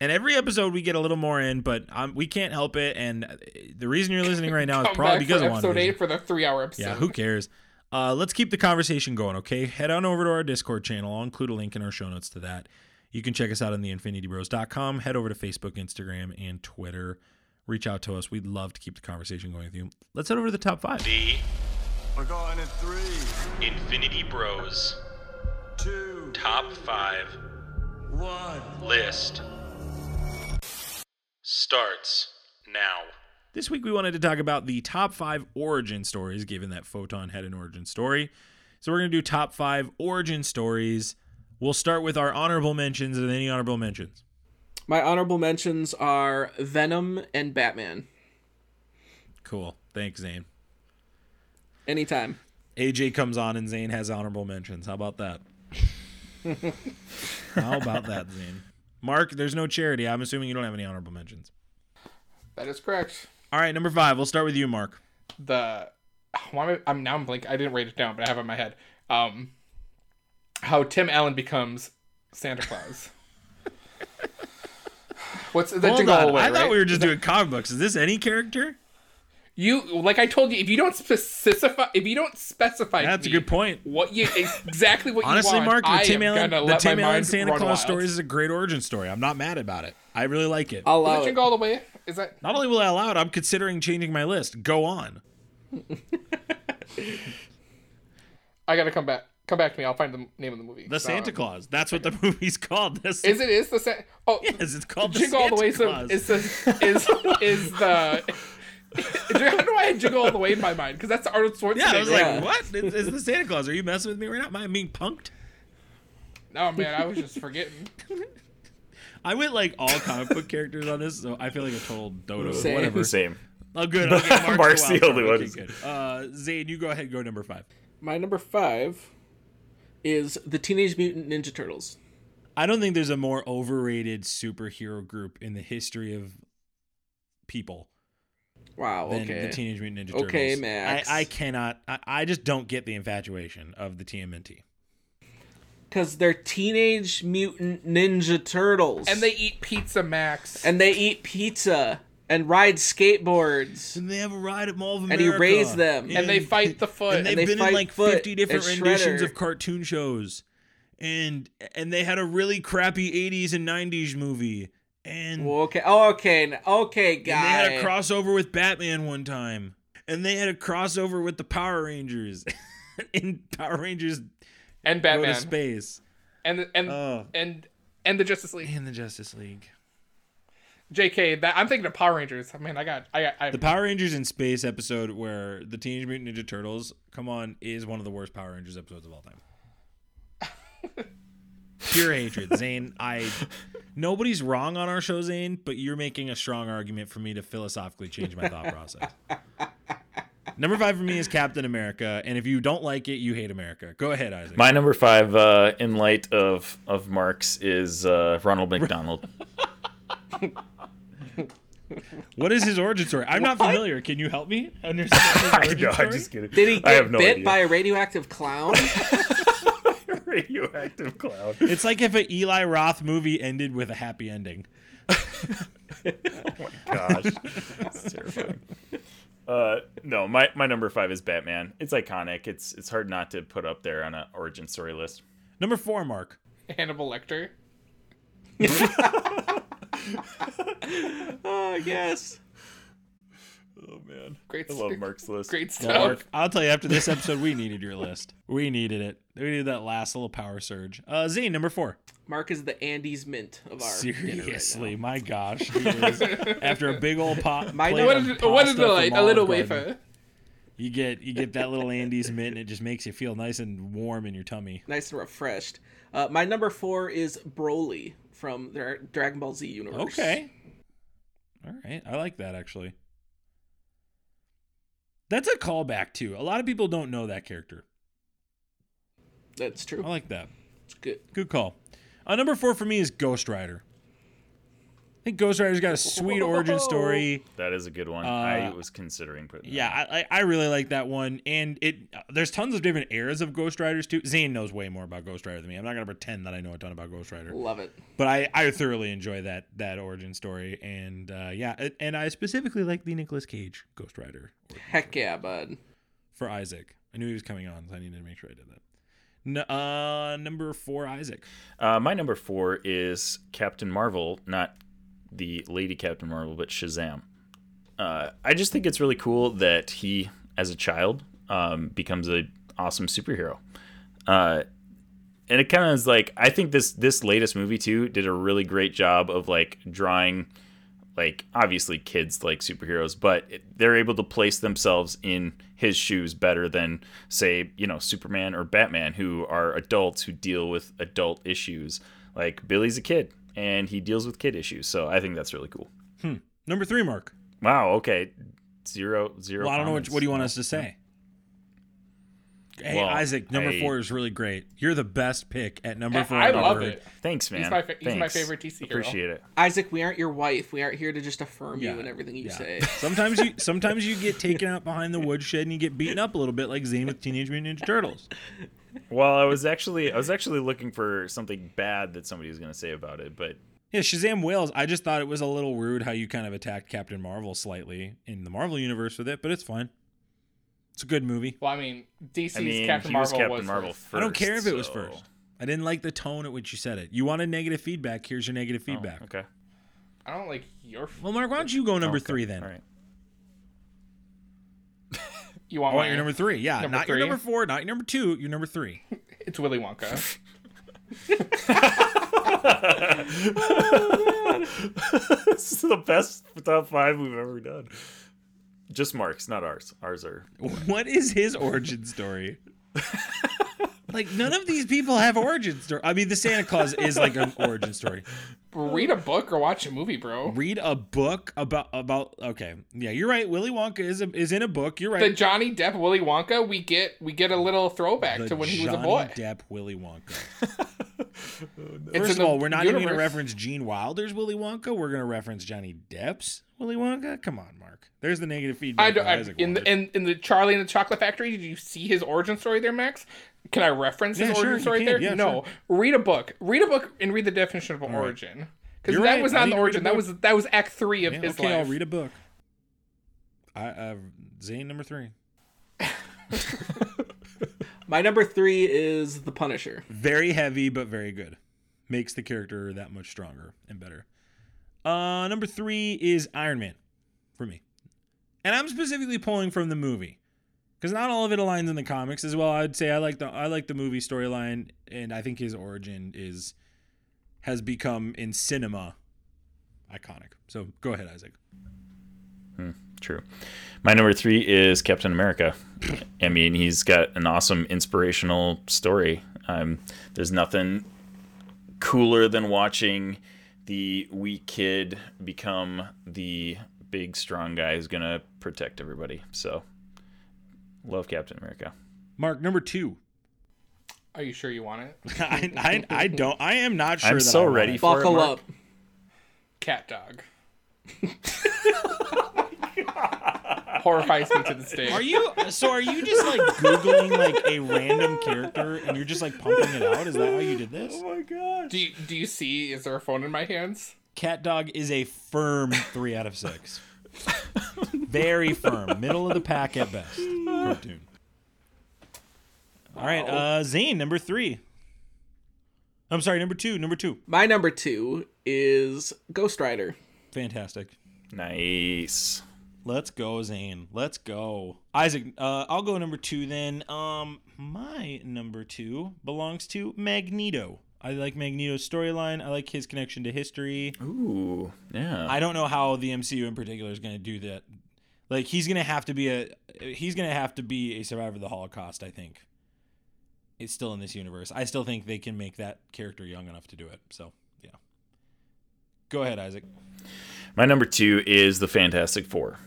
And every episode we get a little more in, but um, we can't help it. And uh, the reason you're listening right now is probably because for of episode WandaVision. eight for the three-hour episode. Yeah, who cares? Uh, let's keep the conversation going, okay? Head on over to our Discord channel. I'll include a link in our show notes to that. You can check us out on the infinitybros.com. Head over to Facebook, Instagram, and Twitter. Reach out to us. We'd love to keep the conversation going with you. Let's head over to the top five. The We're going in three, Infinity Bros. two, top five One. list starts now. This week we wanted to talk about the top five origin stories, given that Photon had an origin story. So we're going to do top five origin stories. We'll start with our honorable mentions and any honorable mentions. My honorable mentions are Venom and Batman. Cool. Thanks, Zayne. Anytime. AJ comes on and Zayne has honorable mentions. How about that? How about that, Zayne? Mark, there's no charity. I'm assuming you don't have any honorable mentions. That is correct. All right, number five. We'll start with you, Mark. The why am I, I'm now I'm blank. I didn't write it down, but I have it in my head. Um, how Tim Allen becomes Santa Claus. What's the Hold jingle all on. the way? I thought we were just doing comic books. Is this any character? You like I told you, if you don't specify, if you don't specify, That's a good point. What you exactly what Honestly, you want, Mark, the I Tim Allen, the Tim Allen Santa Claus wild. stories is a great origin story. I'm not mad about it. I really like it. I'll Is allow it. all the way? Is that Not only will I allow it, I'm considering changing my list. Go on. I gotta come back? Come back to me. I'll find the name of the movie. The um, Santa Claus. That's what the movie's called. The Sa- Is it? Is the Sa- oh Yes, it's called the jingle all the Santa way? So Claus. is the is is the how do I have jingle all the way in my mind? Because that's Arnold Schwarzenegger. yeah, I was like, what? It's, it's the Santa Claus. Are you messing with me right now? Am I being punked? no man, I was just forgetting. I went like all comic book characters on this, so I feel like a total dodo. Same. Whatever. Same. Oh, good. Okay, Mark's Mark's the the only one Okay, good. Uh, Zayne, you go ahead. Go number five. My number five is the Teenage Mutant Ninja Turtles. I don't think there's a more overrated superhero group in the history of people Wow. than Okay. the Teenage Mutant Ninja Turtles. Okay, Max. I, I cannot. I, I just don't get the infatuation of the TMNT. Because they're Teenage Mutant Ninja Turtles. And they eat pizza, Max. and they eat pizza and ride skateboards. And they have a ride at Mall of America. And he raised them. and they fight the foot. and they've they been in like 50 different renditions of cartoon shows and and they had a really crappy 80s and 90s movie and, Well, okay. Oh, okay. n- Okay, and they had a crossover with batman one time and they had a crossover with the power rangers in power rangers and go to space And the, and Oh. and and the Justice League. and the justice league JK, that I'm thinking of Power Rangers. Man, I got I got I, the power rangers in space episode where the teenage mutant ninja turtles come on is one of the worst power rangers episodes of all time pure hatred zayne i nobody's wrong on our show zayne but you're making a strong argument for me to philosophically change my thought process number five for me is captain america and if you don't like it you hate america go ahead isaac My number five, uh, in light of of Mark's, is uh, Ronald McDonald. what is his origin story i'm not familiar can you help me understand his origin no, story? I'm just kidding. Did he I have get no bit idea. by a radioactive clown? radioactive cloud? it's like if an eli roth movie ended with a happy ending oh my Gosh, it's terrifying. Uh, no, my, my number five is Batman. It's iconic. It's it's hard not to put up there on an origin story list. number four mark Hannibal Lecter. oh, yes. Oh man, Great I love Mark's list. Great stuff. Mark, I'll tell you after this episode, we needed your list. We needed it. We needed that last little power surge. Uh, Zayne, number four. Mark is the Andes Mint of our dinner right Seriously, now. my gosh. he is- after a big old pot, My plate What of a, what a pasta delight! from A little Olive Garden, wafer. You get you get that little Andes mint, and it just makes you feel nice and warm in your tummy. Nice and refreshed. Uh, my number four is Broly from the Dragon Ball Z universe. Okay. All right, I like that actually. That's a callback too. A lot of people don't know that character. That's true. I like that. It's good. Good call. Uh, number four for me is Ghost Rider. I think Ghost Rider's got a sweet origin story. That is a good one. Uh, I was considering putting. Yeah, I, I I really like that one, and it there's tons of different eras of Ghost Riders too. Zayne knows way more about Ghost Rider than me. I'm not gonna pretend that I know a ton about Ghost Rider, Love it. but I, I thoroughly enjoy that that origin story, and uh, yeah, it- and I specifically like the Nicolas Cage Ghost Rider Heck yeah, bud. for Isaac. I knew he was coming on, so I needed to make sure I did that. N- uh, number four, Isaac. Uh, my number four is Captain Marvel, not the Lady Captain Marvel, but Shazam. Uh, I just think it's really cool that he, as a child, um, becomes a awesome superhero. Uh, and it kind of is like I think this this latest movie too did a really great job of like drawing like obviously kids like superheroes, but they're able to place themselves in his shoes better than say you know Superman or Batman, who are adults who deal with adult issues. Like Billy's a kid and he deals with kid issues, so I think that's really cool. Hmm. Number three, Mark. Wow. Okay. Zero zero. Well, I don't know what, what do you want us to say. Hey, Well, Isaac, number I- four is really great. You're the best pick at number four. I I've love heard. it. Thanks, man. He's my fa- he's my Thanks. favorite DC hero. Appreciate it. Isaac, we aren't your wife. We aren't here to just affirm Yeah, you and everything you yeah. say. Sometimes you sometimes you get taken out behind the woodshed and you get beaten up a little bit like Zayne with Teenage Mutant Ninja Turtles. Well, I was actually I was actually looking for something bad that somebody was going to say about it, but Yeah, Shazam Wales. I just thought it was a little rude how you kind of attacked Captain Marvel slightly in the Marvel universe with it, but it's fine. It's a good movie. Well, I mean, DC's I mean, Captain Marvel was Marvel Captain Marvel first. first. I don't care if it was first. I didn't like the tone at which you said it. You wanted negative feedback. Here's your negative Oh, feedback. okay. I don't like your. Well, Mark, why don't you go oh, number Okay, three then? All right. You I want want your number three. Yeah, Number not your number four, not your number two, your number three. It's Willy Wonka. Oh, this is the best top five we've ever done. Just Mark's, not ours. Ours are. What is his origin story? Like none of these people have origin story. I mean, the Santa Claus is like an origin story. Read a book or watch a movie, bro. Read a book about about. Okay, yeah, you're right. Willy Wonka is a, is in a book. You're right. The. Johnny Depp Willy Wonka, we get we get a little throwback The to when he was a boy. Johnny. Depp Willy Wonka. First of all, we're not even going to reference Gene Wilder's Willy Wonka. We're going to reference Johnny Depp's Willy Wonka. Come on, Mark. There's the negative feedback. I, don't, I in the in, in the Charlie and the Chocolate Factory. Did you see his origin story there, Max? Can I reference his Yeah, sure, origin you story there? Yeah, no. Read a book. Read a book and read the definition of an origin. Because You're that right. was not the to read a origin. That was that was Act Three of Yeah, his okay, life. I'll read a book. I uh, Zayne number three. My number three is The Punisher. Very heavy, but very good. Makes the character that much stronger and better. Uh, number three is Iron Man for me. And I'm specifically pulling from the movie. Because not all of it aligns in the comics as well. I'd say I like the I like the movie storyline, and I think his origin is has become in cinema iconic. So go ahead, Isaac. True. My number three is Captain America. I mean, he's got an awesome inspirational story. Um, there's nothing cooler than watching the weak kid become the big strong guy who's gonna protect everybody. So, love Captain America. Mark number two. Are you sure you want it? I, I I don't. I am not sure. I'm that so I want ready it. for Buckle it, Mark. up. Cat dog. Horrifies me to this day. Are you so? Are you just like googling like a random character and you're just like pumping it out? Is that how you did this? Oh my god. Do you, do you see? Is there a phone in my hands? Cat Dog is a firm three out of six. Very firm, middle of the pack at best. Cartoon. All right, uh, Zayne number three. I'm sorry, number two. Number two. My number two is Ghost Rider. Fantastic. Nice. Let's go, Zayne. Let's go. Isaac, uh, I'll go number two then. Um, my number two belongs to Magneto. I like Magneto's storyline. I like his connection to history. Ooh, yeah. I don't know how the MCU in particular is going to do that. Like he's going to have to be a he's going to have to be a survivor of the Holocaust, I think. It's still in this universe. I still think they can make that character young enough to do it. So, yeah. Go ahead, Isaac. My number two is the Fantastic Four.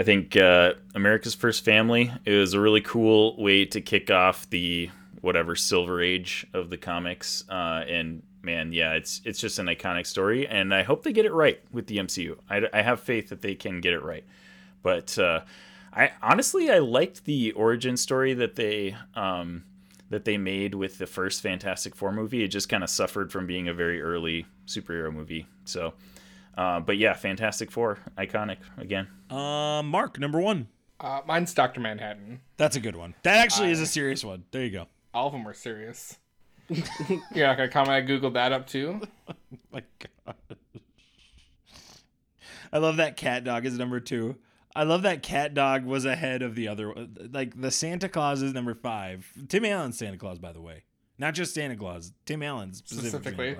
I think uh, America's First Family is a really cool way to kick off the whatever Silver Age of the comics. Uh, and man, yeah, it's it's just an iconic story, and I hope they get it right with the MCU. I, I have faith that they can get it right. But uh, I honestly I liked the origin story that they um, that they made with the first Fantastic Four movie. It just kind of suffered from being a very early superhero movie. So. Uh, but yeah, Fantastic Four, iconic again. Um, Mark, number one. Uh, mine's Doctor Manhattan. That's a good one. That actually is a serious one. There you go. All of them were serious. You're not gonna comment? I googled that up too. My God. I love that cat dog is number two. I love that cat dog was ahead of the other. Like the Santa Claus is number five. Tim Allen's Santa Claus, by the way. not just Santa Claus. Tim Allen specifically. Specifically.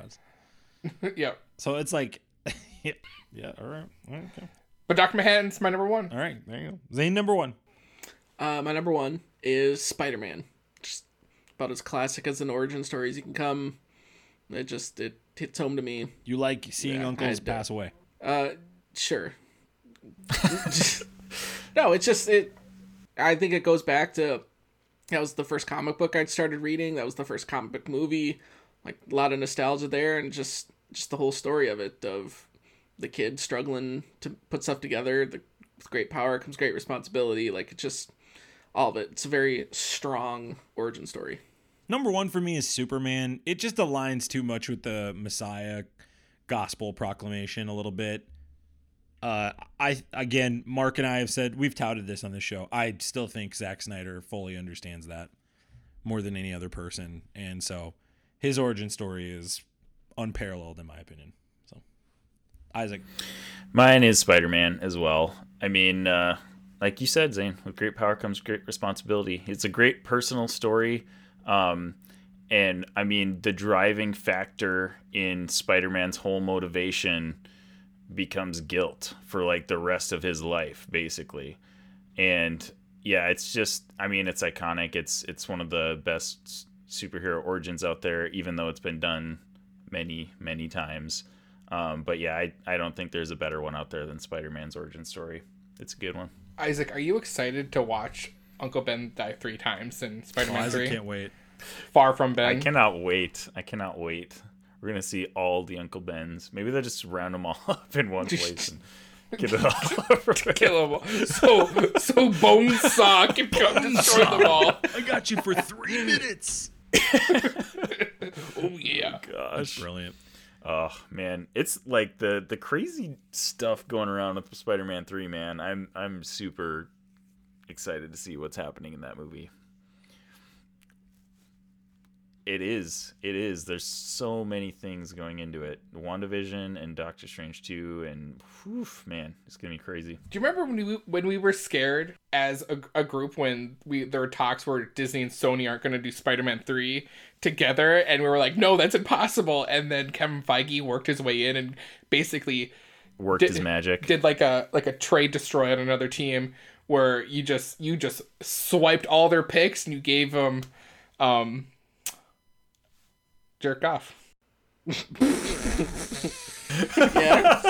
Santa Claus. yep. So it's like, yeah, yeah, all right, okay, But Dr. Manhattan's my number one. all right. There you go. Zayne number one. Uh, my number one is Spider Man. Just about as classic as an origin story as you can come. It just it hits home to me. You like seeing Yeah, uncles I do. pass away. Uh, sure. no, it's just it. I think it goes back to that was the first comic book I'd started reading. That was the first comic book movie. Like a lot of nostalgia there, and just just the whole story of it of the kid struggling to put stuff together. The, with great power comes great responsibility. Like it just all of it. It's a very strong origin story. Number one for me is Superman. It just aligns too much with the Messiah gospel proclamation a little bit. Uh, I again, Mark and I have said we've touted this on the show. I still think Zack Snyder fully understands that more than any other person, and so his origin story is unparalleled in my opinion. So, Isaac, Mine is Spider Man as well. I mean, uh, like you said, Zayne, with great power comes great responsibility. It's a great personal story. Um, and I mean, the driving factor in Spider Man's whole motivation becomes guilt for like the rest of his life, basically. And yeah, it's just, I mean, it's iconic. It's it's one of the best superhero origins out there, even though it's been done many, many times. Um, but yeah, I, I don't think there's a better one out there than Spider Man's origin story. It's a good one. Isaac, are you excited to watch Uncle Ben die three times in Spider-Man Isaac 3? can't wait. Far from Ben. I cannot wait. I cannot wait. We're gonna see all the Uncle Bens. Maybe they'll just round them all up in one place and get it all over. Kill them all. So, so Bonesaw can come destroy them all. I got you for three minutes. Oh, yeah. Oh, gosh. That's Brilliant. Oh man, it's like the the crazy stuff going around with Spider-Man 3, man. I'm I'm super excited to see what's happening in that movie. It is. It is. There's so many things going into it. WandaVision and Doctor Strange 2 and whew, man, it's going to be crazy. Do you remember when we when we were scared as a, a group when we there were talks where Disney and Sony aren't going to do Spider-Man 3 together and we were like no that's impossible and then Kevin Feige worked his way in and basically Worked Did- his magic. did like a like a trade destroy on another team where you just you just swiped all their picks and you gave them um jerked off. Yeah.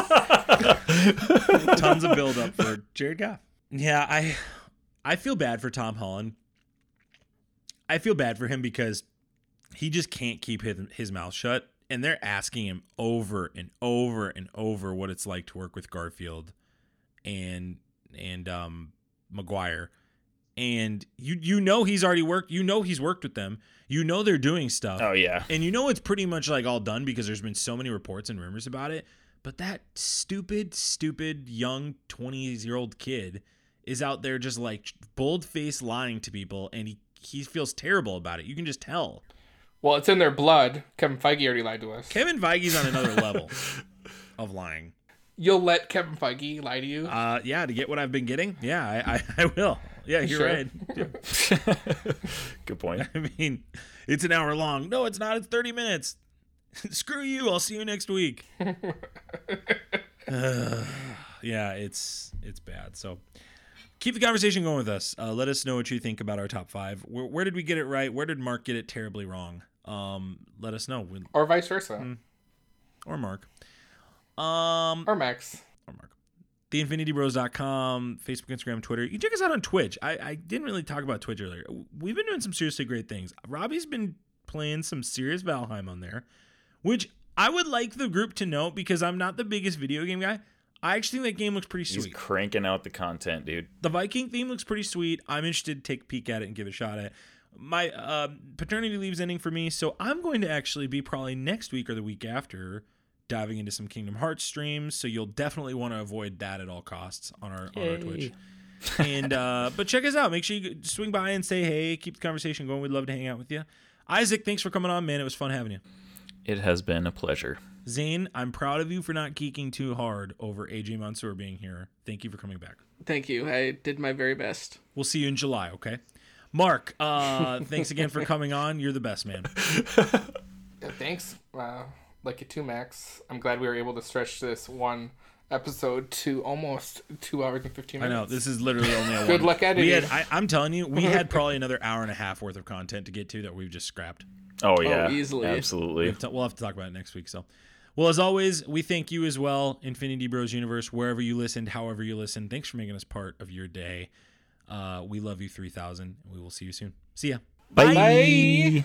Tons of build up for Jared Goff. Yeah, I I feel bad for Tom Holland. I feel bad for him because he just can't keep his, his mouth shut and they're asking him over and over and over what it's like to work with Garfield and and um Maguire. And you you know he's already worked, you know he's worked with them. You know they're doing stuff. Oh yeah. And you know it's pretty much like all done because there's been so many reports and rumors about it. But that stupid, stupid young 20 year old kid is out there just like bold faced lying to people and he, he feels terrible about it. You can just tell. Well, it's in their blood. Kevin Feige already lied to us. Kevin Feige's on another level of lying. You'll let Kevin Feige lie to you? Uh, yeah, to get what I've been getting. Yeah, I, I, I will. Yeah, you're Sure. right. Good point. I mean, it's an hour long. No, it's not. It's 30 minutes. Screw you. I'll see you next week. Uh, yeah, it's it's bad. So keep the conversation going with us. Uh, let us know what you think about our top five. Where, where did we get it right? Where did Mark get it terribly wrong? Um, let us know. We- or vice versa. Or Mark. Um, Or Max. or Mark. TheInfinityBros.com, Facebook, Instagram, Twitter. You can check us out on Twitch. I, I didn't really talk about Twitch earlier. We've been doing some seriously great things. Robbie's been playing some serious Valheim on there, which I would like the group to know because I'm not the biggest video game guy. I actually think that game looks pretty He's sweet. cranking out the content, dude. The Viking theme looks pretty sweet. I'm interested to take a peek at it and give it a shot at it. My uh, paternity leave's ending for me, so I'm going to actually be probably next week or the week after diving into some Kingdom Hearts streams. So you'll definitely want to avoid that at all costs on our on our Twitch. and uh, but check us out. Make sure you swing by and say hey. Keep the conversation going. We'd love to hang out with you. Isaac, thanks for coming on, man. It was fun having you. It has been a pleasure. Zayne, I'm proud of you for not geeking too hard over AJ Mansour being here. Thank you for coming back. Thank you. I did my very best. We'll see you in July, okay? Mark, uh, thanks again for coming on. You're the best man. Yeah, thanks, uh, a Two Max. I'm glad we were able to stretch this one episode to almost two hours and fifteen minutes. I know this is literally only a Good one. luck We editing. had, I, I'm telling you, we had probably another hour and a half worth of content to get to that we've just scrapped. Oh yeah, easily. We absolutely. have to- we'll have to talk about it next week. So, well, as always, we thank you as well, Infinity Bros Universe, wherever you listened, however you listened. Thanks for making us part of your day. Uh, we love you, 3000. We will see you soon. See ya. Bye.